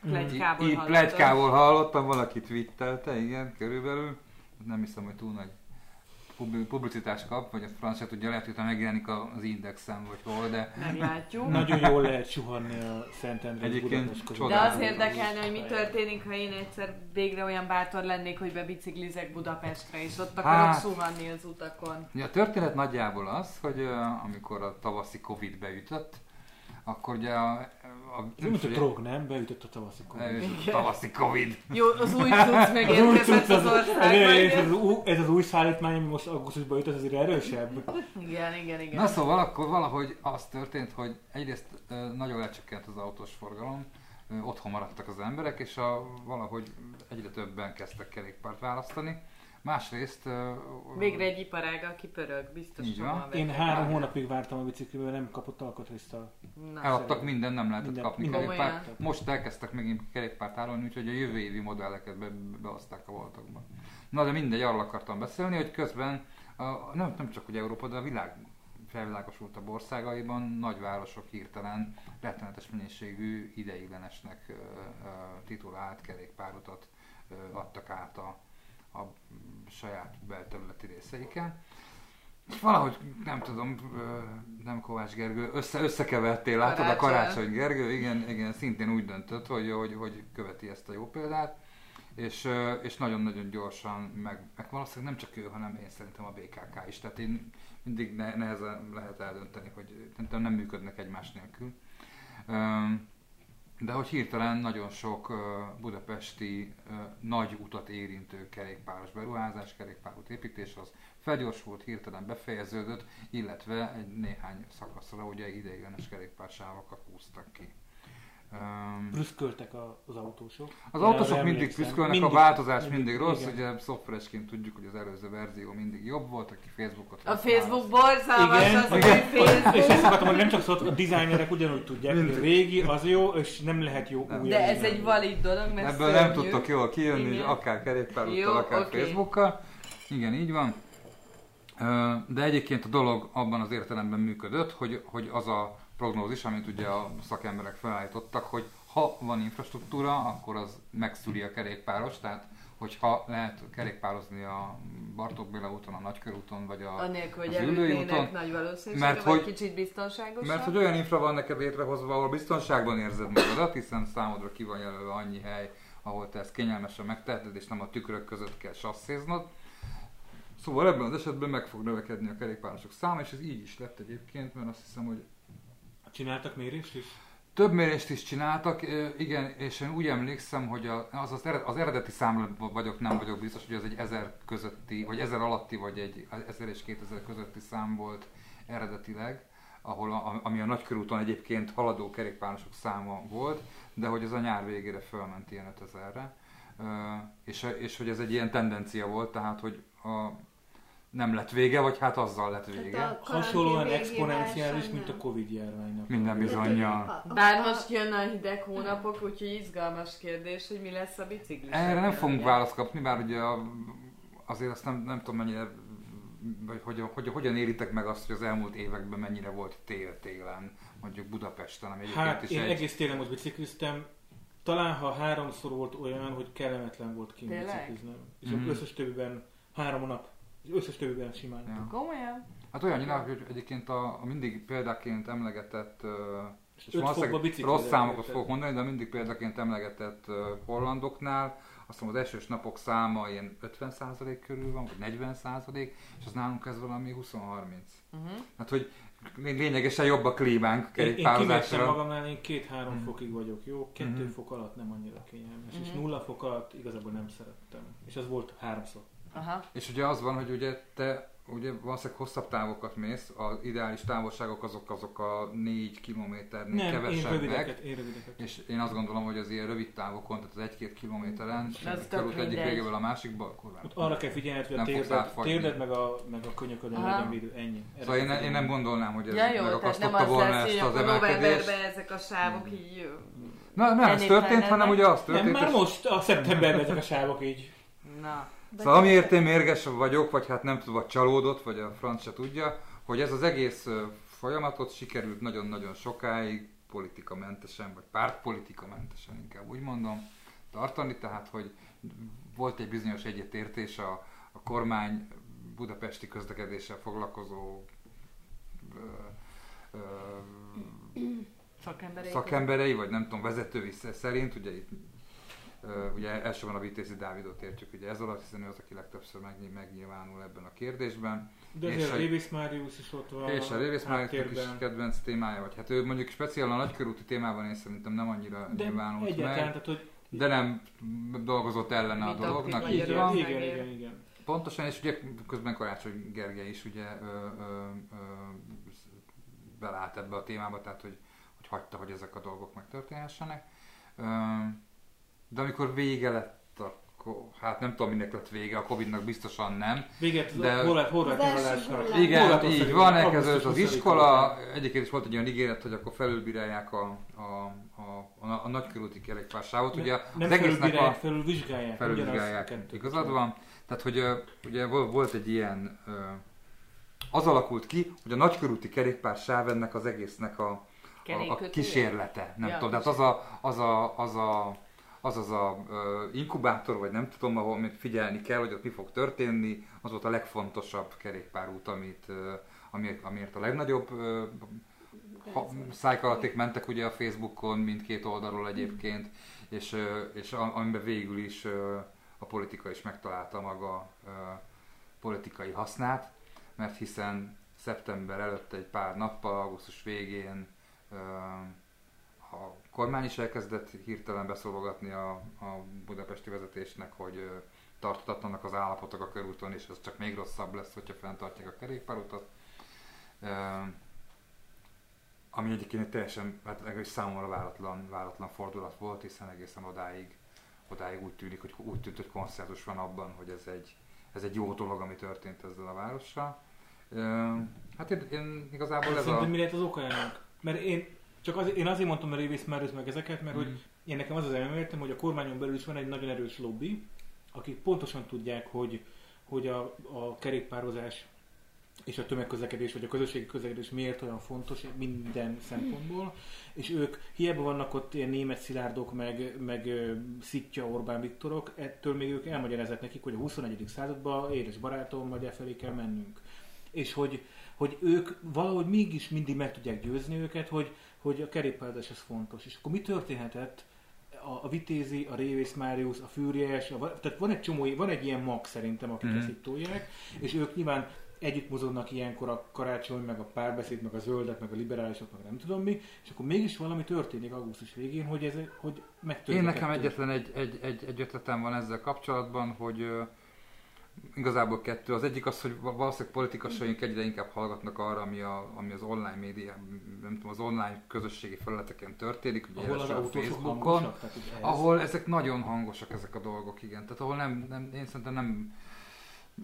plegykából, hallottam. plegykából hallottam, valaki twittelte, igen, körülbelül. Nem hiszem, hogy túl nagy publicitást kap, vagy a francia tudja, lehet, hogy megjelenik az indexen, vagy hol, de... Meglátjuk. Nagyon jól lehet suhanni a Szentendre Egyébként De az érdekelne, hogy mi történik, ha én egyszer végre olyan bátor lennék, hogy bebiciklizek Budapestre, és ott akarok hát, suhanni az utakon. A történet nagyjából az, hogy amikor a tavaszi Covid beütött, akkor ugye a... a Ez mint a drog, nem? Beütött a tavaszi Covid. A tavaszi Covid. Jó, az új cucc *laughs* megérkezett az, az országban. Ez, ez, az, ez az új szállítmány, ami most augusztusban jött, az azért erősebb. Igen, igen, igen. Na szóval akkor valahogy az történt, hogy egyrészt nagyon lecsökkent az autós forgalom, otthon maradtak az emberek, és a, valahogy egyre többen kezdtek kerékpárt választani. Másrészt... ö, Végre egy iparág, aki pörög, biztos Így van. Én három hónapig vártam a biciklivel, nem kapott alkatrésztal. Eladtak minden, nem lehetett Minden- kapni minden- kerékpárt. Most elkezdtek megint kerékpárt árulni, úgyhogy a jövő évi modelleket be, behozták a voltakba. Na de mindegy, arról akartam beszélni, hogy közben a, nem, nem csak ugye Európa, de a világ felvilágosultabb országaiban nagyvárosok hirtelen rettenetes mennyiségű ideiglenesnek titulált kerékpárutat adtak át a, a saját belterületi részeiken. És valahogy, nem tudom, nem Kovács Gergő, össze, összekevertél, látod a Karácsony. Karácsony Gergő, igen, igen, szintén úgy döntött, hogy, hogy, hogy követi ezt a jó példát, és, és nagyon-nagyon gyorsan, meg, meg valószínűleg nem csak ő, hanem én szerintem a BKK is, tehát én mindig ne, nehezen lehet eldönteni, hogy nem, nem működnek egymás nélkül. Öm, de hogy hirtelen nagyon sok budapesti nagy utat érintő kerékpáros beruházás, kerékpárút építés az felgyorsult, hirtelen befejeződött, illetve egy néhány szakaszra ugye ideiglenes kerékpársávokat húztak ki. Öm, Prüszköltek a, az autósok. az autósok mindig emlékszem. püszkölnek, a Mindig- változás mindig, mindig, rossz, igen. ugye szoftveresként tudjuk, hogy az előző verzió mindig jobb volt, aki Facebookot A Facebook az- borzalmas, Igen, az igen. új Facebook. És ezt akartam, hogy nem csak szólt, a designerek ugyanúgy tudják, hogy a Mindig. régi az jó, és nem lehet jó Nem. új. De ez nem. egy valid dolog, mert Ebből nem szörnyű. tudtok jól kijönni, Igen. akár kerékpárúttal, akár oké. Facebookkal. Igen, így van. De egyébként a dolog abban az értelemben működött, hogy, hogy az a prognózis, amit ugye a szakemberek felállítottak, hogy ha van infrastruktúra, akkor az megszüli a kerékpáros, tehát hogyha lehet kerékpározni a Bartók Béla úton, a Nagykörúton, vagy a, Anélkül, hogy az úton, nagy mert hogy- kicsit biztonságosabb. mert hogy olyan infra van neked létrehozva, ahol biztonságban érzed magadat, hiszen számodra ki van jelölve annyi hely, ahol te ezt kényelmesen megteheted, és nem a tükrök között kell sasszéznod. Szóval ebben az esetben meg fog növekedni a kerékpárosok száma, és ez így is lett egyébként, mert azt hiszem, hogy Csináltak mérést is? több mérést is csináltak, igen, és én úgy emlékszem, hogy az, az, ered, az eredeti számra vagyok, nem vagyok biztos, hogy az egy 1000 közötti, vagy 1000 alatti, vagy egy 1000 és 2000 közötti szám volt eredetileg, ahol a, ami a nagykörúton egyébként haladó kerékpárosok száma volt, de hogy ez a nyár végére fölment ilyen 5000-re, Ö, és, és hogy ez egy ilyen tendencia volt, tehát hogy a, nem lett vége, vagy hát azzal lett vége. Tehát a Hasonlóan exponenciális, mint a. Covid járványnak. Minden bizonyal. Bár most jön a hideg hónapok, úgyhogy izgalmas kérdés, hogy mi lesz a biciklis. Erre nem fogunk választ kapni, bár ugye azért azt nem, nem tudom mennyire, vagy hogy, hogy, hogyan éritek meg azt, hogy az elmúlt években mennyire volt tél-télen, mondjuk Budapesten, ami egyébként Hát is én egy... egész télen most bicikliztem, talán ha háromszor volt olyan, hogy kellemetlen volt kint Tényleg? bicikliznem. És az összes többiben három nap. Az összes többiben simán. Ja. Komolyan? Hát olyannyira, hogy egyébként a, a mindig példaként emlegetett, ö, és valószínűleg rossz számokat fogok mondani, de mindig példaként emlegetett ö, hollandoknál, azt mondom, az esős napok száma ilyen 50% körül van, vagy 40%, és az nálunk ez valami 20-30. Uh-huh. Hát, hogy lényegesen jobb a klímánk Én, én kerékpározásra. magamnál, én két-három Mhm. fokig vagyok, jó? Kettő Mhm. fok alatt nem annyira kényelmes, és Mhm. nulla fok alatt igazából nem szerettem. És az volt háromszor. Aha. És ugye az van, hogy ugye te ugye valószínűleg hosszabb távokat mész, az ideális távolságok azok azok a 4 kilométernél Nem, én kevesebbek. rövideket, én rövideket. És én azt gondolom, hogy az ilyen rövid távokon, tehát az 1-2 kilométeren, tök körút egyik végéből a másikba, kurva. Ott arra kell figyelned, hogy a Nem átfagyni. térded meg a, meg a könyöködön Aha. legyen védő, ennyi. Erre Szóval én, én nem gondolnám, hogy ez Ja jó, nem megakasztotta volna ezt az akkor emelkedést. novemberben ezek a sávok így... Na, nem ez történt, hanem ugye az Nem, történt, már és- most a szeptemberben ezek a sávok így. Na. Szóval amiért én mérges vagyok, vagy hát nem tudom, csalódott, vagy a franc se tudja, hogy ez az egész folyamatot sikerült nagyon-nagyon sokáig politikamentesen, vagy pártpolitikamentesen inkább úgy mondom, tartani, tehát hogy volt egy bizonyos egyetértés a, a kormány budapesti közlekedéssel foglalkozó ö, ö, Szakemberek. szakemberei, vagy nem tudom, vezetői sze- szerint, ugye itt ugye elsősorban a Vitézi Dávidot értjük ugye ez alatt, hiszen ő az, aki legtöbbször megny- megnyilvánul ebben a kérdésben. De És azért a a- Révész Máriusz is ott van. és a Révész Máriusznak is kedvenc témája, vagy hát ő mondjuk speciál a nagykörúti témában én szerintem nem annyira De nyilvánult egyáltalán, meg, tehát hogy de nem dolgozott ellene a dolognak, így van. igen, igen, igen. Pontosan, és ugye közben Karácsony Gergely is ugye ö, ö, ö, belállt ebbe a témába, tehát hogy, hogy hagyta, hogy ezek a dolgok megtörténhessenek. Ö, de amikor vége lett, akkor, hát nem tudom, minek lett vége, a Covid-nak biztosan nem. Véget De- Az első terrorásnak. hullám. Igen, Horváthország- így van, elkezdődött az 20-án. iskola, egyébként is volt egy olyan ígéret, hogy akkor felülbírálják a, a, a, a, a nagykörúti kerékpársávot. Ugye Nem az egésznek a felülvizsgálják. felülvizsgálják, igazad van. Tehát, hogy ugye vol- volt egy ilyen, az alakult ki, hogy a nagykörúti kerékpársáv ennek az egésznek a, a, a kísérlete. Nem Ja, tudom, tehát az a, az a, az a az az a inkubátor, vagy nem tudom, ahol még figyelni kell, hogy ott mi fog történni, az volt a legfontosabb kerékpárút, amit, amiért, amiért a legnagyobb ha, szájkalaték mentek ugye a Facebookon mindkét oldalról egyébként, és, és amiben végül is a politika is megtalálta maga politikai hasznát, mert hiszen szeptember előtt egy pár nappal, augusztus végén a kormány is elkezdett hirtelen beszólogatni a, a budapesti vezetésnek, hogy tartatatlanak az állapotok a körúton, és ez csak még rosszabb lesz, hogyha fenntartják a kerékpárutat. Ami egyébként egy teljesen, hát legalábbis számomra váratlan, váratlan fordulat volt, hiszen egészen odáig, odáig úgy tűnik, hogy úgy tűnt, hogy konszenzus van abban, hogy ez egy, ez egy jó dolog, ami történt ezzel a várossal. Hát én, én igazából ez a... Szerintem mi lehet az oka ennek? Mert én csak az, én azért mondtam, mert Révész már meg ezeket, mert Mhm. hogy én nekem az az elméletem, hogy a kormányon belül is van egy nagyon erős lobby, akik pontosan tudják, hogy, hogy a, a kerékpározás és a tömegközlekedés, vagy a közösségi közlekedés miért olyan fontos minden szempontból, és ők hiába vannak ott ilyen német szilárdok, meg, meg Szitja Orbán Viktorok, ettől még ők elmagyarázzák nekik, hogy a 21. században édes barátom, majd e felé kell mennünk. És hogy, hogy ők valahogy mégis mindig meg tudják győzni őket, hogy, hogy a kerékpározás az fontos. És akkor mi történhetett a, a Vitézi, a Révész Máriusz, a Fűries, a, tehát van egy csomó, van egy ilyen mag szerintem, akik Mhm. ezt itt tolják, és ők nyilván együtt mozognak ilyenkor a karácsony, meg a párbeszéd, meg a zöldek, meg a liberálisok, meg nem tudom mi, és akkor mégis valami történik augusztus végén, hogy ez hogy megtörténik. Én nekem egyetlen egy, egy, egy, egy ötletem van ezzel kapcsolatban, hogy igazából kettő. Az egyik az, hogy va- valószínűleg politikusaink egyre inkább hallgatnak arra, ami, a, ami az online média, nem tudom, az online közösségi felületeken történik, ugye ahol az a Facebookon, hangosak, ez. ahol ezek nagyon hangosak ezek a dolgok, igen. Tehát ahol nem, nem én szerintem nem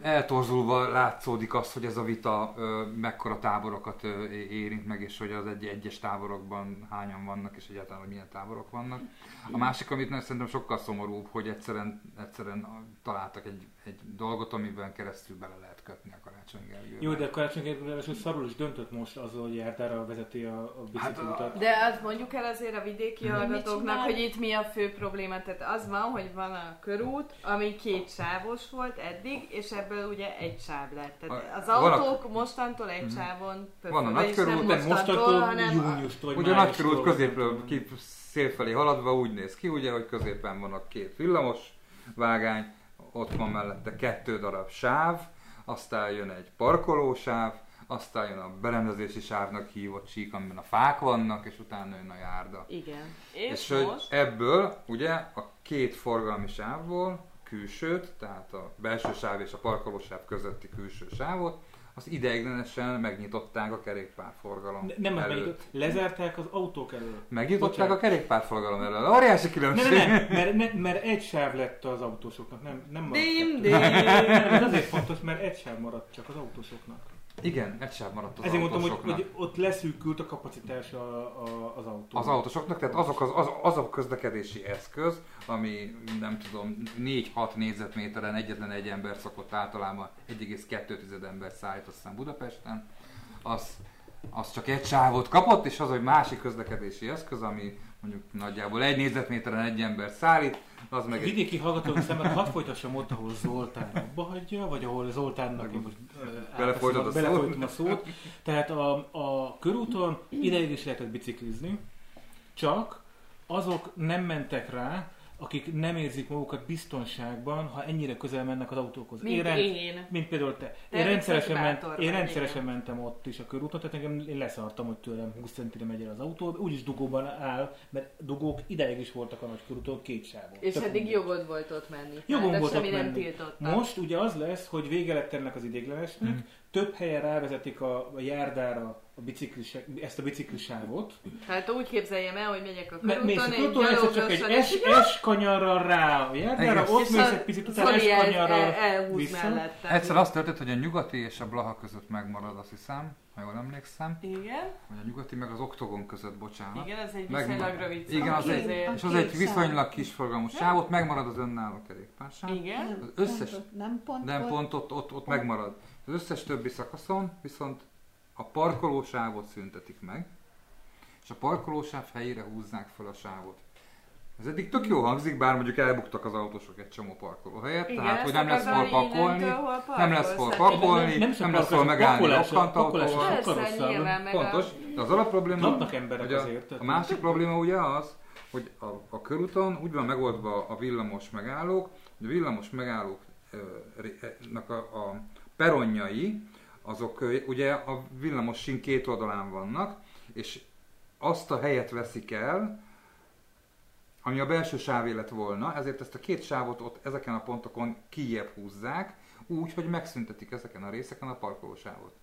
eltorzulva látszódik az, hogy ez a vita ö, mekkora táborokat ö, érint meg, és hogy az egy egyes táborokban hányan vannak, és egyáltalán, hogy milyen táborok vannak. A másik, amit nem, szerintem sokkal szomorúbb, hogy egyszerűen, egyszerűen találtak egy, egy dolgot, amiben keresztül bele lehet kötni a Karácsony Gergővel. Jó, de a Karácsony ráadásul szarul is döntött most azzal, hogy jártára vezeti a, a bicikliutat. De azt mondjuk el azért a vidéki Mit hallgatóknak, hogy itt mi a fő probléma. Tehát az van, hogy van a körút, ami két sávos volt eddig, és ebből ugye egy sáv lett. Tehát az van a- autók mostantól egy Mhm. sávon Van a vagyis nagykörút, mostantól, mostantól hanem a- júniustól, Ugye a nagykörút középről ki szél felé haladva úgy néz ki, ugye, hogy középen van a két villamos vágány, ott van mellette kettő darab sáv, aztán jön egy parkolósáv, aztán jön a berendezési sávnak hívott sík, amiben a fák vannak, és utána jön a járda. Igen. És, És, hogy most ebből ugye a két forgalmi sávból külsőt, tehát a belső sáv és a parkolósáv közötti külső sávot, azt ideiglenesen megnyitották a kerékpárforgalom Ne- Nem, az előtt. megnyitották, lezárták az autók elől. Megnyitották Bocsánat. a kerékpárforgalom elől. Óriási Nem, különbség. nem, nem, mert, ne, mert egy sáv lett az autósoknak, nem, nem maradt Dim, dim. Nem, ez azért fontos, mert egy sáv maradt csak az autósoknak. Igen, egy sáv maradt az Ezért mondtam, hogy, hogy ott leszűkült a kapacitás a, a, az autó. Az autósoknak, tehát azok az, az, az a közlekedési eszköz, ami nem tudom, 4-6 négyzetméteren egyetlen egy ember szokott általában 1,2 ember szállít aztán Budapesten, az, az csak egy sávot kapott, és az egy másik közlekedési eszköz, ami mondjuk nagyjából egy négyzetméteren egy ember szállít, az meg egy Vidéki hallgatók szemben hadd folytassam ott, ahol Zoltán abba hagyja, vagy ahol Zoltánnak én most ö, Belefolytod a belefolytom a szót. Tehát a, a körúton ideig is lehetett biciklizni, csak azok nem mentek rá, akik nem érzik magukat biztonságban, ha ennyire közel mennek az autókhoz. mint rend- én. mint például te. Te Én rendszeresen, ment, én rendszeresen igen. mentem ott is a körúton, tehát engem én leszartam, hogy tőlem 20 centire megy el az autó, úgyis dugóban áll, mert dugók ideig is voltak a nagy körúton két sávon. És Tök eddig jogod volt ott menni. Jogom volt ott nem menni. tiltott. Most ugye az lesz, hogy vége lett ennek az idéglenesnek, Mhm. Több helyen rávezetik a, a járdára a biciklis, ezt a biciklisávot. Hát úgy képzeljem el, hogy megyek a Me- mész a körúton, egy körúton, egyszer csak egy S, S kanyarral rá a járdára, ott és mész egy picit, utána S el, el, elhúz vissza. Egyszer az történt, hogy a nyugati és a Blaha között megmarad, azt hiszem, ha jól emlékszem. Igen, Vagy a nyugati meg az oktogon között, bocsánat. igen, ez egy viszonylag rövid Igen, az egy, és az egy viszonylag sáv. kisforgalmú sáv, ott megmarad az önálló kerékpársáv. Igen, Az összes- nem pont Nem, pont ott, ott, ott megmarad. Az összes többi szakaszon viszont a parkolósávot szüntetik meg, és a parkolósáv helyére húzzák fel a sávot. Ez eddig tök jó hangzik, bár mondjuk elbuktak az autósok egy csomó parkolóhelyet, igen, tehát hogy nem lesz hol hol nem lesz hol hát Nem- nem nem, lesz hol parkolás, megállni rokkant autóval. Pontos, de az alapprobléma, hogy a, a másik probléma ugye az, hogy a, a körúton úgy van megoldva a villamos megállók, hogy a villamos megállóknak a, a peronjai, azok ugye a villamos sín két oldalán vannak, és azt a helyet veszik el, ami a belső sávé lett volna, ezért ezt a két sávot ott ezeken a pontokon kijebb húzzák, úgy, hogy megszüntetik ezeken a részeken a parkolósávot.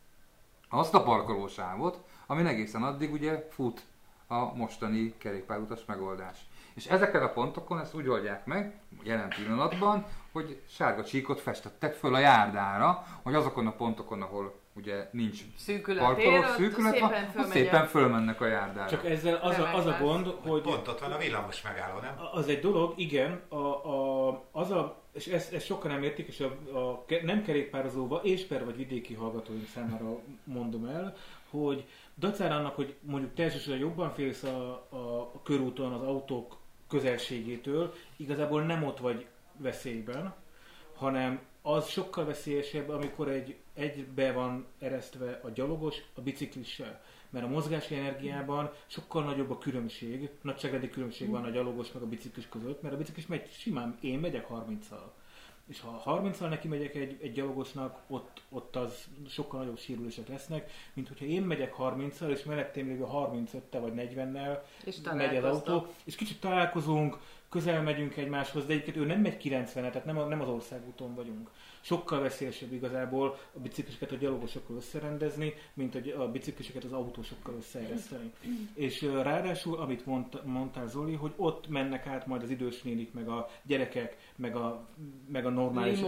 Azt a parkolósávot, ami egészen addig ugye fut a mostani kerékpárutas megoldás. És ezeken a pontokon ezt úgy oldják meg, jelen pillanatban, hogy sárga csíkot festettek föl a járdára, hogy azokon a pontokon, ahol ugye nincs Szűkül a parkoló, szűkület van, szépen fölmegy szépen fölmennek a járdára. Csak ezzel az a, az a gond, hogy Pont ott van a villamos megálló, nem? az egy dolog, igen, a, a, az a, és ezt, ezt sokan nem értik, és a, a nem kerékpározóba és per vagy vidéki hallgatóink számára mondom el, hogy dacára annak, hogy mondjuk te elsősorban jobban félsz a, a, a körúton az autók közelségétől, igazából nem ott vagy veszélyben, hanem az sokkal veszélyesebb, amikor egy egybe van eresztve a gyalogos a biciklissel. Mert a mozgási energiában sokkal nagyobb a különbség, nagyságrendi különbség van a gyalogos meg a biciklis között, mert a biciklis megy simán, én megyek 30-al. És ha 30-al neki megyek egy, egy gyalogosnak, ott, ott az sokkal nagyobb sérülések lesznek, mint hogyha én megyek 30-al, és mellettem lévő 35-tel vagy 40-nel És megy az autó, és kicsit találkozunk, közel megyünk egymáshoz, de egyébként ő nem megy 90 tehát nem, a, nem az országúton vagyunk. Sokkal veszélyesebb igazából a bicikliseket a gyalogosokkal összerendezni, mint a, a bicikliseket az autósokkal összeereszteni. És ráadásul, amit mond, mondtál Zoli, hogy ott mennek át majd az idős nénik, meg a gyerekek, meg a, meg a normális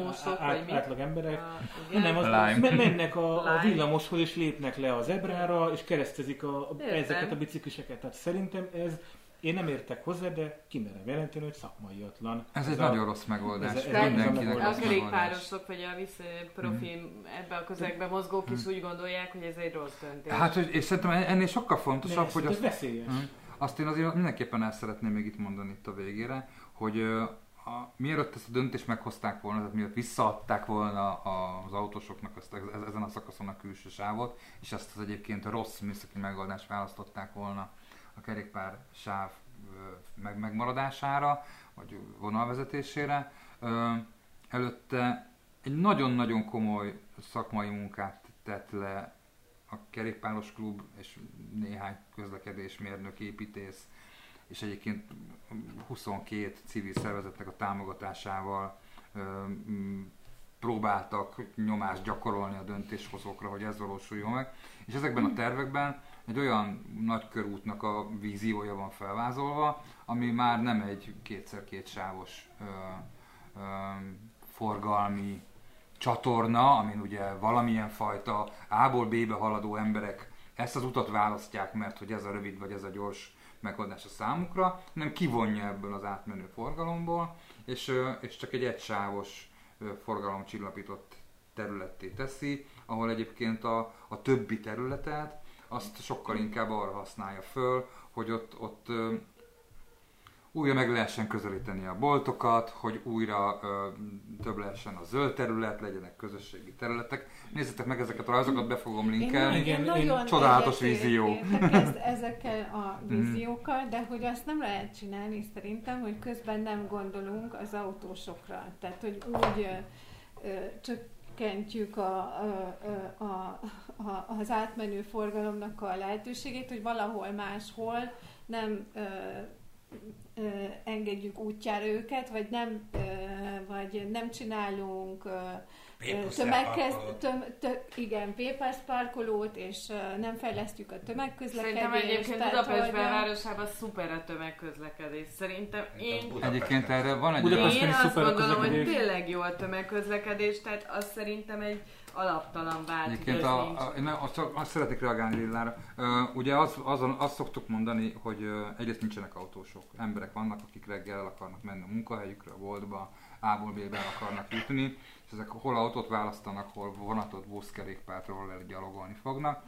átlag emberek, Ah, igen. nem, az, Lime. mennek a, a villamoshoz és lépnek le a zebrára, és keresztezik a, a, ezeket a bicikliseket. Tehát szerintem ez, én nem értek hozzá, de kimerem jelenteni, hogy szakmaiatlan. Ez egy a- nagyon rossz megoldás. ez- ez Mindenkinek a A rossz megoldás. kerékpárosok vagy a visz profi ebbe a közegbe mozgók is úgy gondolják, hogy ez egy rossz döntés. Hát, hogy, és szerintem ennél sokkal De fontosabb, ez, hogy ez azt, veszélyes. Mhm. azt én azért mindenképpen el szeretném még itt mondani itt a végére, hogy a, mielőtt ezt a döntést meghozták volna, tehát mielőtt visszaadták volna a- az autósoknak ezt, ez- ezen a szakaszon a külső sávot, és ezt az egyébként rossz műszaki megoldást választották volna a kerékpár sáv meg, megmaradására, vagy vonalvezetésére, előtte egy nagyon-nagyon komoly szakmai munkát tett le a kerékpáros klub és néhány közlekedésmérnök, építész, és egyébként 22 civil szervezetnek a támogatásával próbáltak nyomást gyakorolni a döntéshozókra, hogy ez valósuljon meg. És ezekben a tervekben egy olyan nagykörútnak a víziója van felvázolva, ami már nem egy kétszer-két sávos ö, ö, forgalmi csatorna, amin ugye valamilyen fajta A-ból B-be haladó emberek ezt az utat választják, mert hogy ez a rövid vagy ez a gyors megoldás a számukra, hanem kivonja ebből az átmenő forgalomból, és, és csak egy egysávos forgalomcsillapított területté teszi, ahol egyébként a, a többi területet azt sokkal inkább arra használja föl, hogy ott, ott ö, újra meg lehessen közelíteni a boltokat, hogy újra ö, több lehessen a zöld terület, legyenek közösségi területek. Nézzétek meg ezeket a rajzokat, be fogom linkelni. Igen, én én- nagyon csodálatos vízió. ezt, ezekkel a Mhm. víziókkal, de hogy azt nem lehet csinálni szerintem, hogy közben nem gondolunk az autósokra. Tehát, hogy úgy ö, ö, csökkentjük a, a, a, a, az átmenő forgalomnak a lehetőségét, hogy valahol máshol nem ö, ö, engedjük útjára őket, vagy nem, ö, vagy nem csinálunk ö, tömegkez, töm, tö, igen, P-pass parkolót, és nem fejlesztjük a tömegközlekedést. Szerintem egyébként Budapest belvárosában szuper a tömegközlekedés. Szerintem én. Egyébként erre van egy Budapest- én azt gondolom, hogy tényleg jó a tömegközlekedés, tehát az szerintem egy alaptalan vált, Egyébként a, a, én azt, azt szeretnék reagálni Lillára. Ö, ugye az, azon, azt szoktuk mondani, hogy ö, egyrészt nincsenek autósok. Emberek vannak, akik reggel el akarnak menni a munkahelyükre, a boltba, A-ból B-be akarnak jutni, és ezek hol autót választanak, hol vonatot, buszkerékpárt, roller gyalogolni fognak.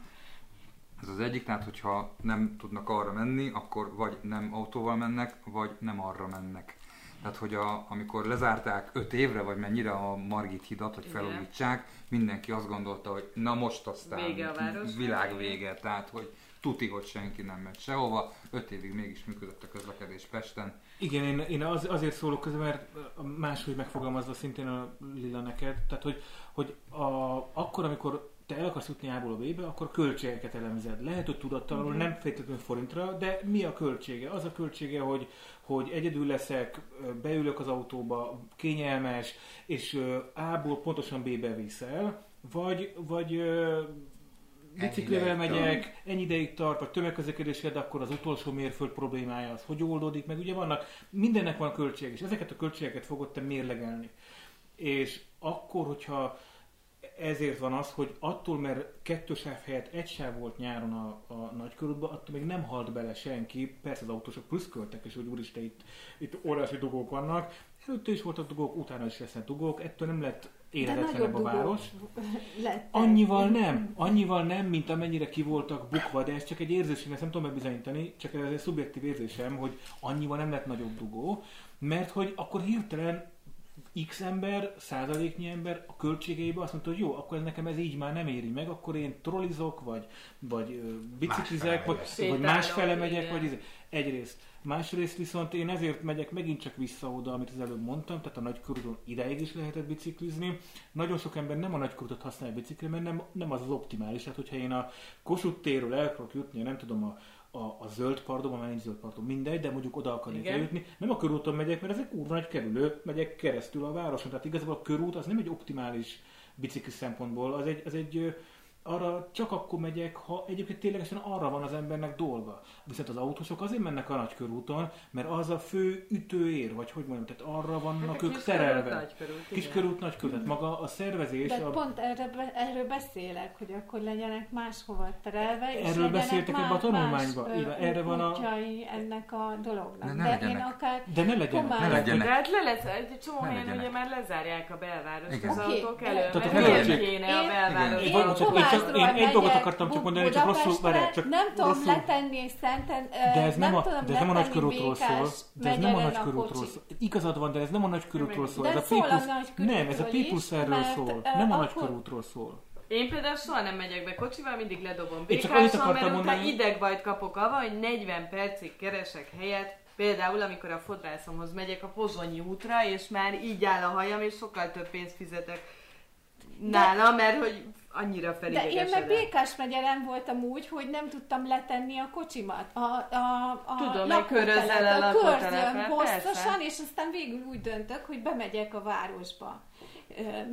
Ez az egyik, tehát hogyha nem tudnak arra menni, akkor vagy nem autóval mennek, vagy nem arra mennek. Tehát, hogy a, amikor lezárták 5 évre, vagy mennyire a Margit hidat, hogy felújítsák, mindenki azt gondolta, hogy na most aztán Vége a városnak. világ vége, tehát hogy tuti, hogy senki nem megy sehova. 5 évig mégis működött a közlekedés Pesten. Igen, én, én az, azért szólok közben, mert máshogy megfogalmazva szintén a Lila neked, tehát hogy, hogy a, akkor, amikor te el akarsz jutni A-ból a B-be, akkor költségeket elemzed. Lehet, hogy tudattalanul, Mhm. nem feltétlenül forintra, de mi a költsége? Az a költsége, hogy, hogy egyedül leszek, beülök az autóba, kényelmes, és ö, A-ból pontosan B-be viszel, vagy, vagy biciklivel megyek, ennyi ideig tart, vagy tömegközlekedésre, de akkor az utolsó mérföld problémája az hogy oldódik meg. Ugye vannak, mindennek van költség, és ezeket a költségeket fogod te mérlegelni. És akkor, hogyha ezért van az, hogy attól, mert kettő sáv helyett egy sáv volt nyáron a, a nagykörútban, attól még nem halt bele senki, persze az autósok pluszköltek, és hogy úristen, itt, itt óriási dugók vannak, előtte is voltak dugók, utána is lesznek dugók, ettől nem lett életetlenebb a város. *laughs* lett. Annyival nem, annyival nem, mint amennyire ki voltak bukva, de ez csak egy érzésem, ezt nem tudom megbizonyítani, csak ez egy szubjektív érzésem, hogy annyival nem lett nagyobb dugó, mert hogy akkor hirtelen X ember, százaléknyi ember a költségeibe azt mondta, hogy jó, akkor nekem ez így már nem éri meg, akkor én trollizok, vagy, vagy biciklizek, vagy, vagy megyek. másfele megyek, vagy izé. egyrészt. Másrészt viszont én ezért megyek megint csak vissza oda, amit az előbb mondtam, tehát a nagykörúton ideig is lehetett biciklizni. Nagyon sok ember nem a nagykörútot használja bicikli, mert nem, nem az az optimális. Tehát, hogyha én a Kossuth térről el akarok jutni, nem tudom, a, a, a zöld parton, már nincs zöld parton, mindegy, de mondjuk oda akarnék eljutni. Nem a körúton megyek, mert ez egy kurva nagy kerülő, megyek keresztül a városon. Tehát igazából a körút az nem egy optimális bicikli szempontból, az egy, az egy arra csak akkor megyek, ha egyébként ténylegesen arra van az embernek dolga. Viszont az autósok azért mennek a nagykörúton, mert az a fő ütőér, vagy hogy mondjam, tehát arra vannak Hát a ők kiskörút, terelve. nagykörút. Kiskörút, nagykörút, tehát maga a szervezés, De a, pont erre, erről beszélek, hogy akkor legyenek máshova terelve, és Erről beszéltek ebbe a tanulmányban. más, Igen, erre van a- ennek a dolognak. De ne De én legyenek. akár de ne legyenek. Komolyan. ne Ne legyenek. De hát le lesz, egy csomó Ne helyen ugye már lezárják a belvárost Igen. az Oké. autók elő, Tehát mert kéne a Én- belváros. Én csak- én egy dolgot akartam csak mondani, csak rosszul- várjál, csak nem tudom rosszul- letenni Szenten, De ez nem, a, tudom de ez nem a nagy letenni körútról szól. De ez nem a nagy körútról kocsit. szól. Igazad van, de ez nem a nagy körútról szól. Ez a Nem, ez a P plusz erről szól. Nem a nagy akkor- körútról szól. Én például soha nem megyek be kocsival, mindig ledobom békáson, mert mondani- idegbajt kapok avval, hogy 40 percig keresek helyet, Például, amikor a fodrászomhoz megyek a Pozsonyi útra, és már így áll a hajam, és sokkal több pénzt fizetek nála, mert hogy annyira De én meg. Békás megyeren voltam úgy, hogy nem tudtam letenni a kocsimat. A, a, a Tudom, hogy körözzel el a körzöm hosszasan, és aztán végül úgy döntök, hogy bemegyek a városba.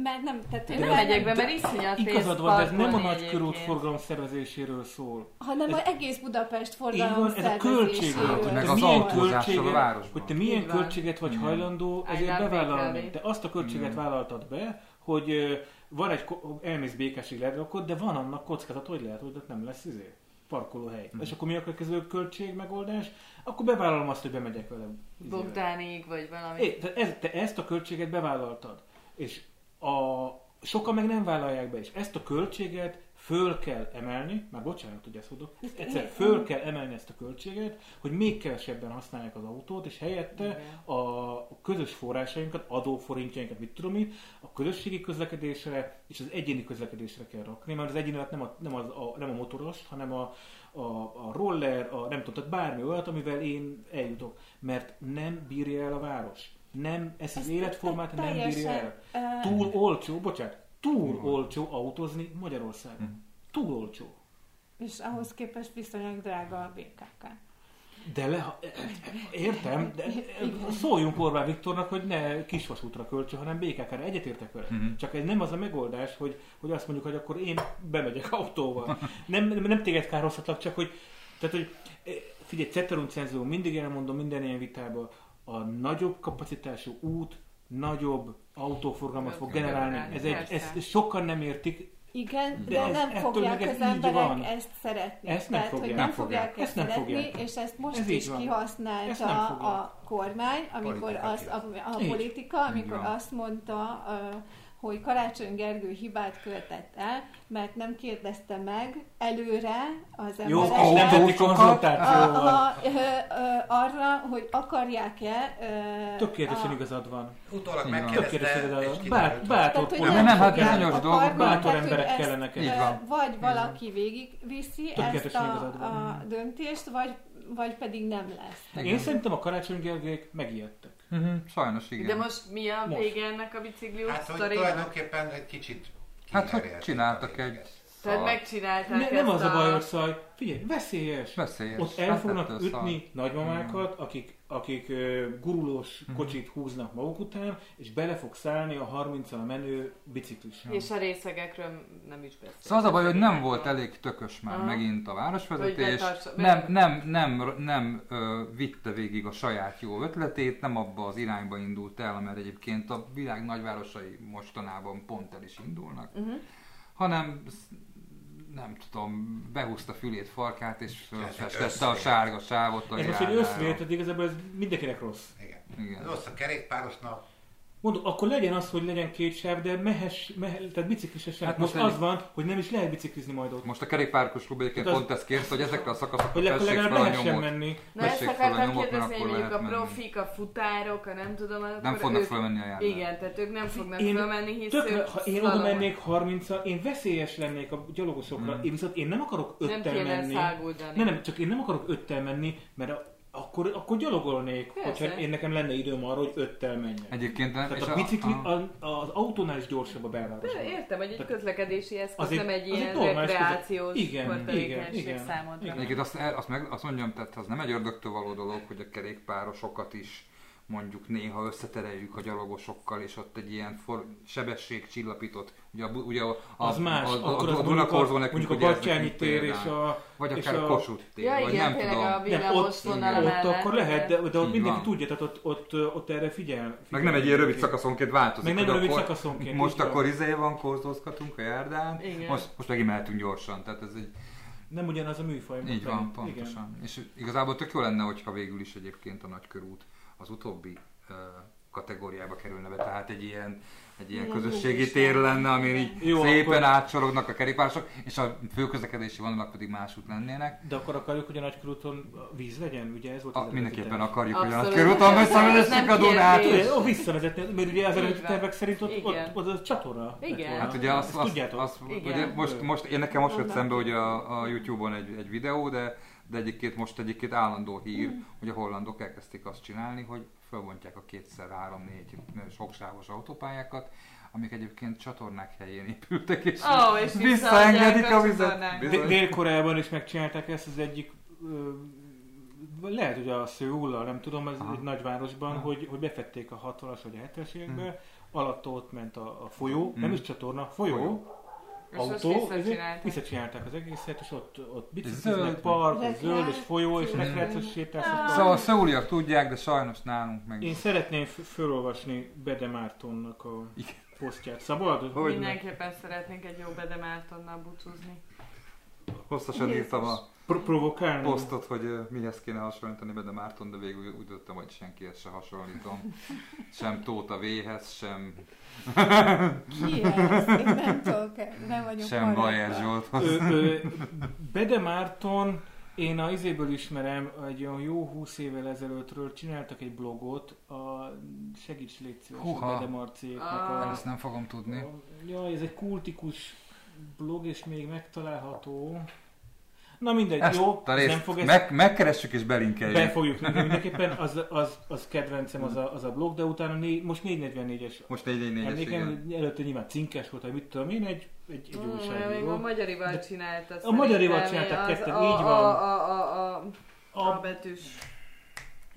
Mert nem, tehát Én nem megyek be, mert iszonyat Igazad van, de ez nem a parkolni nagy körút egyébként. forgalom szervezéséről szól. hanem az egész Budapest forgalom van, ez a költség. szervezéséről. Meg az milyen autózással a városban. Hogy te milyen költséget vagy hajlandó ezért bevállalni. Te azt a költséget vállaltad be, hogy van egy, elmész békásig lerakod, de van annak kockázat, hogy lehet, hogy ott nem lesz izé, parkolóhely. Mhm. És akkor mi a következő költség megoldás? Akkor bevállalom azt, hogy bemegyek vele. izébe. Bogdánig, vagy valami. É, te, ez, te ezt a költséget bevállaltad. És a, sokan meg nem vállalják be, és ezt a költséget föl kell emelni, már bocsánat, hogy ezt mondok, egyszer föl kell emelni ezt a költséget, hogy még kevesebben használják az autót, és helyette a közös forrásainkat, adóforintjainkat, mit tudom én, a közösségi közlekedésre és az egyéni közlekedésre kell rakni, mert az egyéni nem a, nem, az, a, nem a motoros, hanem a, a, a roller, a nem tudom, tehát bármi olyat, amivel én eljutok, mert nem bírja el a város. Nem, ezt az életformát nem bírja el. Túl olcsó, bocsánat, túl Túl olcsó autózni Magyarországon. Hm. Túl olcsó. És ahhoz képest viszonylag drága a BKK. De le, értem, de szóljunk Orbán Viktornak, hogy ne kisvasútra költsön, hanem BKK-ra. Egyetértek vele. Mhm. Csak ez nem az a megoldás, hogy, hogy azt mondjuk, hogy akkor én bemegyek autóval. Nem, nem, nem téged kározhatlak, csak hogy, tehát, hogy eh, figyelj, Ceterum cenzor, mindig elmondom minden ilyen vitában, a nagyobb kapacitású út nagyobb autóforgalmat fog generálni. Ez egy, ezt sokan nem értik, Igen, De de, ez- nem fogják az emberek van. ezt szeretni. Ezt nem Tehát, hogy fogják. nem Nem fogják ezt Ezt nem szeretni, fogják. és ezt most Ez is kihasználta a kormány, amikor azt, a, a politika, amikor azt mondta, hogy Karácsony Gergő hibát követett el, mert nem kérdezte meg előre az embereket, arra, hogy akarják-e Tökéletesen a- igazad van. Utólag megkérdezte, bátor politikus. nem, nem, hát bizonyos dolgok- bátor emberek kellenek. Vagy valaki végigviszi ezt a, döntést, vagy, vagy pedig nem lesz. Én szerintem a Karácsony Gergelyek megijedtek. Mhm, Sajnos igen. De most mi a Most. vége ennek a bicikli Hát, hogy sztorinak? tulajdonképpen egy kicsit Hát, hogy kiherélték csináltak a egy- véget. Tehát megcsinálták Ne, nem ezt az a baj, hogy szaj. Figyelj, veszélyes. Veszélyes. Ott el Hát fognak ettől szar. ütni nagymamákat, akik, akik gurulós Mhm. kocsit húznak maguk után, és bele fog szállni a 30 menő biciklis. És a részegekről nem is beszél. Szóval az a baj, hogy nem volt elég tökös már Aha. megint a városvezetés, nem, nem, nem, nem ö, vitte végig a saját jó ötletét, nem abba az irányba indult el, mert egyébként a világ nagyvárosai mostanában pont el is indulnak, Uh-huh. hanem nem tudom, behúzta fülét, farkát, és fölfestette a sárga sávot a Ez most egy összvét, tehát igazából ez mindenkinek rossz. Igen. Igen. Rossz a kerékpárosnak, Mondom, akkor legyen az, hogy legyen két sáv, de mehess, meh, tehát biciklises sáv. Hát most most az van, hogy nem is lehet biciklizni majd ott. Most a kerékpárkos klub egyébként az- pont ezt kérte, hogy ezekre a szakaszokra Hogy legalább fel a lehessen nyomot. menni. Na ezt akartam kérdezni, hogy mondjuk a profik, a futárok, a nem tudom, akkor Nem fognak ők... fölmenni a járdára. Igen, tehát ők nem fognak Én fölmenni, hisz Tök, ők ha én oda mennék 30 én veszélyes lennék a gyalogosokra. Mm. Én viszont én nem akarok Nem öttel kéne menni. száguldani. Nem, nem, csak én nem akarok öttel menni, mert a, akkor, akkor gyalogolnék, Persze. hogyha én nekem lenne időm arra, hogy öttel menjek. Egyébként nem. Tehát és a bicikli a- a, az autónál is gyorsabb a belvárosban. De értem, hogy egy Tehát közlekedési eszköz az egy- nem egy ilyen rekreációs Igen, igen, igen, számodra. igen. Egyébként azt, azt, meg, azt mondjam, tehát az nem egy ördögtől való dolog, hogy a kerékpárosokat is mondjuk néha összetereljük a gyalogosokkal, és ott egy ilyen for, sebességcsillapított, ugye, a, ugye a, a, Az más, a, a, akkor a, az a Dunakorzó a, nekünk mondjuk a Batyányi tér és a... Vagy és akár a- Kossuth tér, Ja, vagy igen, nem tudom. a villamos ott, ott akkor lehet, de, de ott mindenki van. tudja, tehát ott, ott, ott erre figyel. Meg nem egy ilyen rövid szakaszonként változik. Meg nem rövid akkor, szakaszonként. Most akkor izé van, kózózgatunk a járdán, Igen. most, most megint mehetünk gyorsan, tehát ez egy, Nem ugyanaz a műfaj. így van, Igen. pontosan. És igazából tök jó lenne, hogyha végül is egyébként a nagykörút az utóbbi ö, kategóriába kerülne be, tehát egy ilyen, egy ilyen Ilyen közösségi tér lenne. amin így Jó, szépen akkor- átsorognak a kerékpárosok, és a főközlekedési vonalak pedig másút lennének. De akkor akarjuk, hogy a nagykörúton víz legyen? Ugye ez volt az A, mindenképpen eredeti akarjuk, hogy a nagykörúton Ez visszavezessük a Dunát. terv. Ó, visszavezetni, mert ugye az eredeti tervek szerint ott, ott, ott, a csatorna. Igen. Hát ugye azt, azt, azt ugye most, most, én nekem most jött szembe ugye a, a Youtube-on egy, egy videó, de, de egyébként most egyébként állandó hír, Mm. hogy a hollandok elkezdték azt csinálni, hogy fölbontják a kétszer, három, négy soksávos autópályákat, amik egyébként csatornák helyén épültek, és Ó, és visszaengedik a vizet. Dél-Koreában is megcsinálták ezt, az egyik lehet, hogy a Szőullal, nem tudom, ez Aha. egy nagyvárosban, Aha. hogy, hogy befették a 60-as vagy a 70-es években, alatt ott ment a, a folyó, Hmm. nem is csatorna, folyó, Folyó. Autó, visszacsinálták. visszacsinálták az egészet, és ott, ott Zöld. bicikliznek, park, Rekreáció. zöld és folyó, és rekreációs sétálsz. Ah. Szóval a szeuliak tudják, de sajnos nálunk meg... Én szeretném f- felolvasni Bede Mártonnak a posztját. Szabad? Hogy. Mindenképpen szeretnénk egy jó Bede Mártonnal búcsúzni. Hosszasan Jézus. írtam a Pro- provokálni? posztot, hogy mihez kéne hasonlítani Bede Márton, de végül úgy döntöttem, hogy senkihez se hasonlítom. *laughs* Sem Tóta V-hez, sem, *laughs* Ki ez? Én nem tudok, nem vagyok sem. Bajer Zsolthoz. Ö, ö, *laughs* Bede Márton, én a izéből ismerem, egy olyan jó 20 évvel ezelőttről csináltak egy blogot, a segíts légy szíves, a. Bede Marciéknak Ah. a, Ezt nem fogom tudni. a... Jaj, ez egy kultikus blog, és még megtalálható. Na mindegy, Ezt jó, a nem fog ezt meg, megkeressük és belinkeljük. Be fogjuk mindenképpen, az, az, az kedvencem az a, az a blog, de utána né, most 444-es Most 4 4 4 emlékem, előtte nyilván cinkes volt, hogy mit tudom én, egy, egy, egy Mm, még újságíró. a Magyarival csinálta. A Magyarival csinálták ketten, a- így a- van. A, a, a, A A... betűs.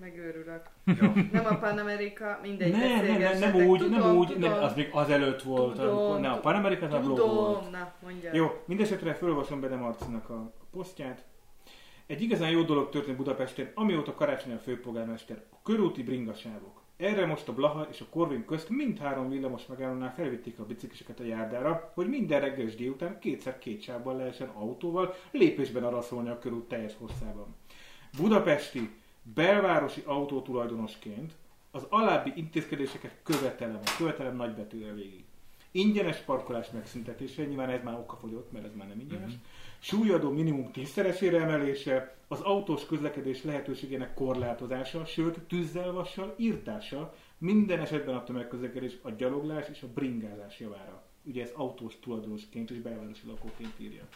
Megőrülök. Jó. Nem a Pan America, mindegy, Nem, nem, nem, nem úgy, tudom, nem úgy, tudom, nem, az még azelőtt volt, Tudom, amikor, ne, a Pan American a blog volt. na, mondja. Jó, mindesetre felolvasom Bede Marcinak a posztját. Egy igazán jó dolog történt Budapesten, amióta Karácsony a főpolgármester. A körúti bringasávok. Erre most a Blaha és a Korvin közt mindhárom villamos megállónál felvitték a bicikliseket a járdára, hogy minden reggel és délután kétszer két sávban lehessen autóval lépésben araszolni a körút teljes hosszában. Budapesti belvárosi autótulajdonosként az alábbi intézkedéseket követelem, vagy követelem nagybetűvel végig. Ingyenes parkolás megszüntetése, nyilván ez már okafogyott, mert ez már nem ingyenes. Mhm. Súlyadó minimum tízszeresére emelése, az autós közlekedés lehetőségének korlátozása, sőt tűzzel, vassal írtása, minden esetben a tömegközlekedés, a gyaloglás és a bringázás javára. Ugye ez autós tulajdonosként és belvárosi lakóként írja.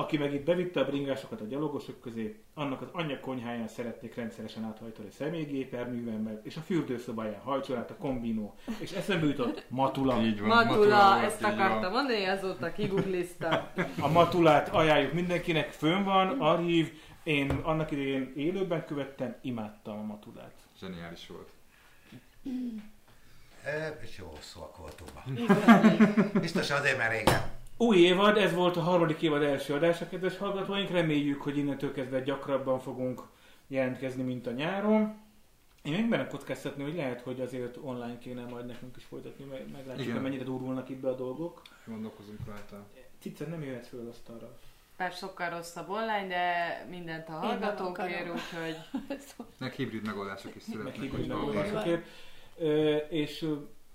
Aki meg itt bevitte a bringásokat a gyalogosok közé, annak az anyja konyháján szeretnék rendszeresen áthajtani a személygéperművemmel, és a fürdőszobáján hajtson át a kombinó. És eszembe jutott Matula. Így van. Matula, volt, ezt akartam van. mondani, azóta kigugliztam. A Matulát ajánljuk mindenkinek, fönn van, archív. Én annak idején élőben követtem, imádtam a Matulát. Zseniális volt. E, és jó hosszúak voltunk. Biztos azért, mert régen. Új évad, ez volt a harmadik évad első adása, kedves hallgatóink. Reméljük, hogy innentől kezdve gyakrabban fogunk jelentkezni, mint a nyáron. Én még benne kockáztatni, hogy lehet, hogy azért online kéne majd nekünk is folytatni, meg meglátjuk, hogy mennyire durulnak itt be a dolgok. Gondolkozunk rajta. Cica nem jöhet föl azt arra. Bár sokkal rosszabb online, de mindent a hallgatókért, akarom. úgyhogy *laughs* Meg hibrid megoldások is születnek. meg oldásokért. Ö, És,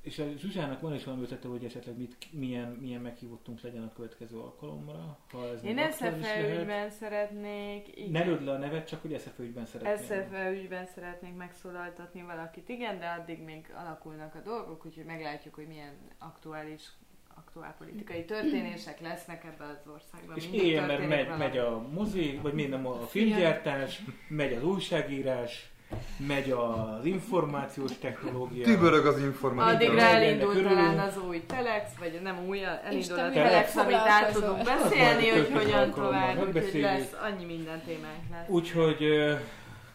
és a Zsuzsának van is valami ötlete, hogy esetleg mit, milyen, milyen meghívottunk legyen a következő alkalomra. Ha ez én még aktuális SFE lehet. ügyben szeretnék, Ne igen. lőd le a nevet, csak hogy SFE ügyben szeretnél. SFE ügyben szeretnék megszólaltatni valakit, igen, de addig még alakulnak a dolgok, úgyhogy meglátjuk, hogy milyen aktuális aktuál politikai történések lesznek ebben az országban. És éljen, mert megy, valami. megy a mozi, vagy nem a filmgyártás, megy az újságírás, megy az információs technológia. Tübörög az információ. Addigra Mindennek elindul örülünk. talán az új Telex, vagy nem új, elindul Isten, a Telex, amit át tudunk beszélni, hogy hogyan tovább, úgyhogy megbeszéljük. lesz, annyi minden témánk lesz. Úgyhogy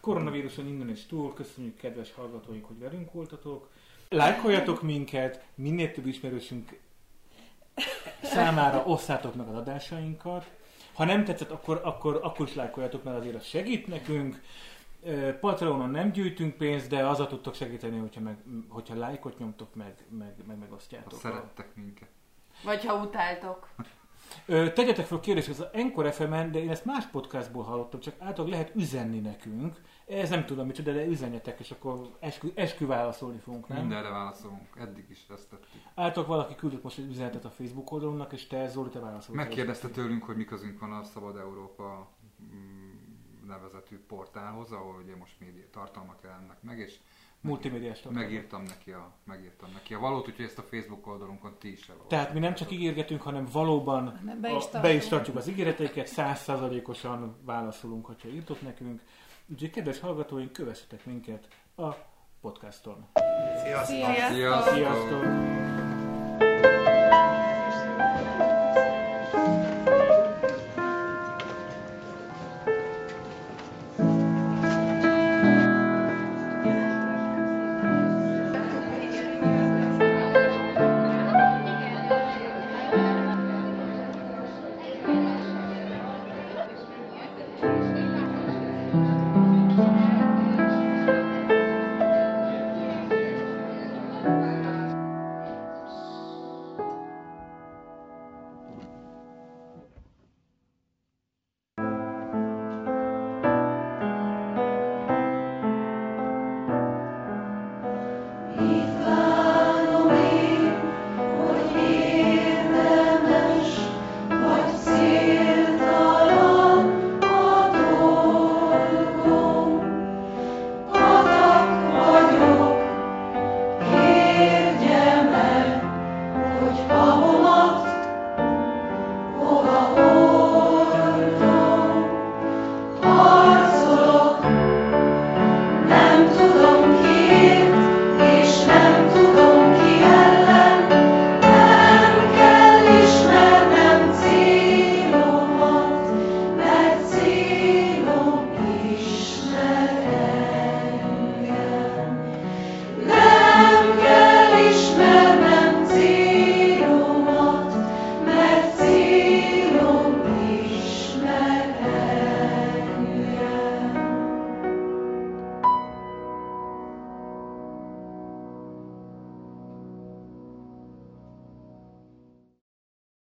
koronavíruson innen is túl, köszönjük kedves hallgatóink, hogy velünk voltatok. Lájkoljatok minket, minél több ismerősünk számára osszátok meg az adásainkat. Ha nem tetszett, akkor, akkor, akkor is lájkoljatok, mert azért az segít nekünk. Patreonon nem gyűjtünk pénzt, de azzal tudtok segíteni, hogyha, meg, hogyha lájkot nyomtok, meg, meg, meg Ha megosztjátok. szerettek minket. Vagy ha utáltok. Ö, tegyetek fel kérdést, az Encore FM-en, de én ezt más podcastból hallottam, csak általában lehet üzenni nekünk. Ez nem tudom micsoda, de üzenjetek, és akkor eskü, eskü válaszolni fogunk, nem? Mindenre válaszolunk. Eddig is ezt tettük. Általában valaki küldött most egy üzenetet a Facebook oldalunknak, és te Zoli, te válaszoltál. Megkérdezte tőlünk, hogy mi közünk van a Szabad Európa mm, nevezetű portálhoz, ahol ugye most média tartalmak jelennek meg, és Multimédiás megírtam neki, a, megírtam neki a valót, úgyhogy ezt a Facebook oldalunkon ti is elolvassátok. Tehát mi nem csak ígérgetünk, hanem valóban Hanem be is a, be is tartjuk az ígéreteiket, százszázalékosan válaszolunk, hogyha írtok nekünk. Úgyhogy kedves hallgatóink, kövessetek minket a podcaston. Sziasztok! Sziasztok! Sziasztok! Sziasztok!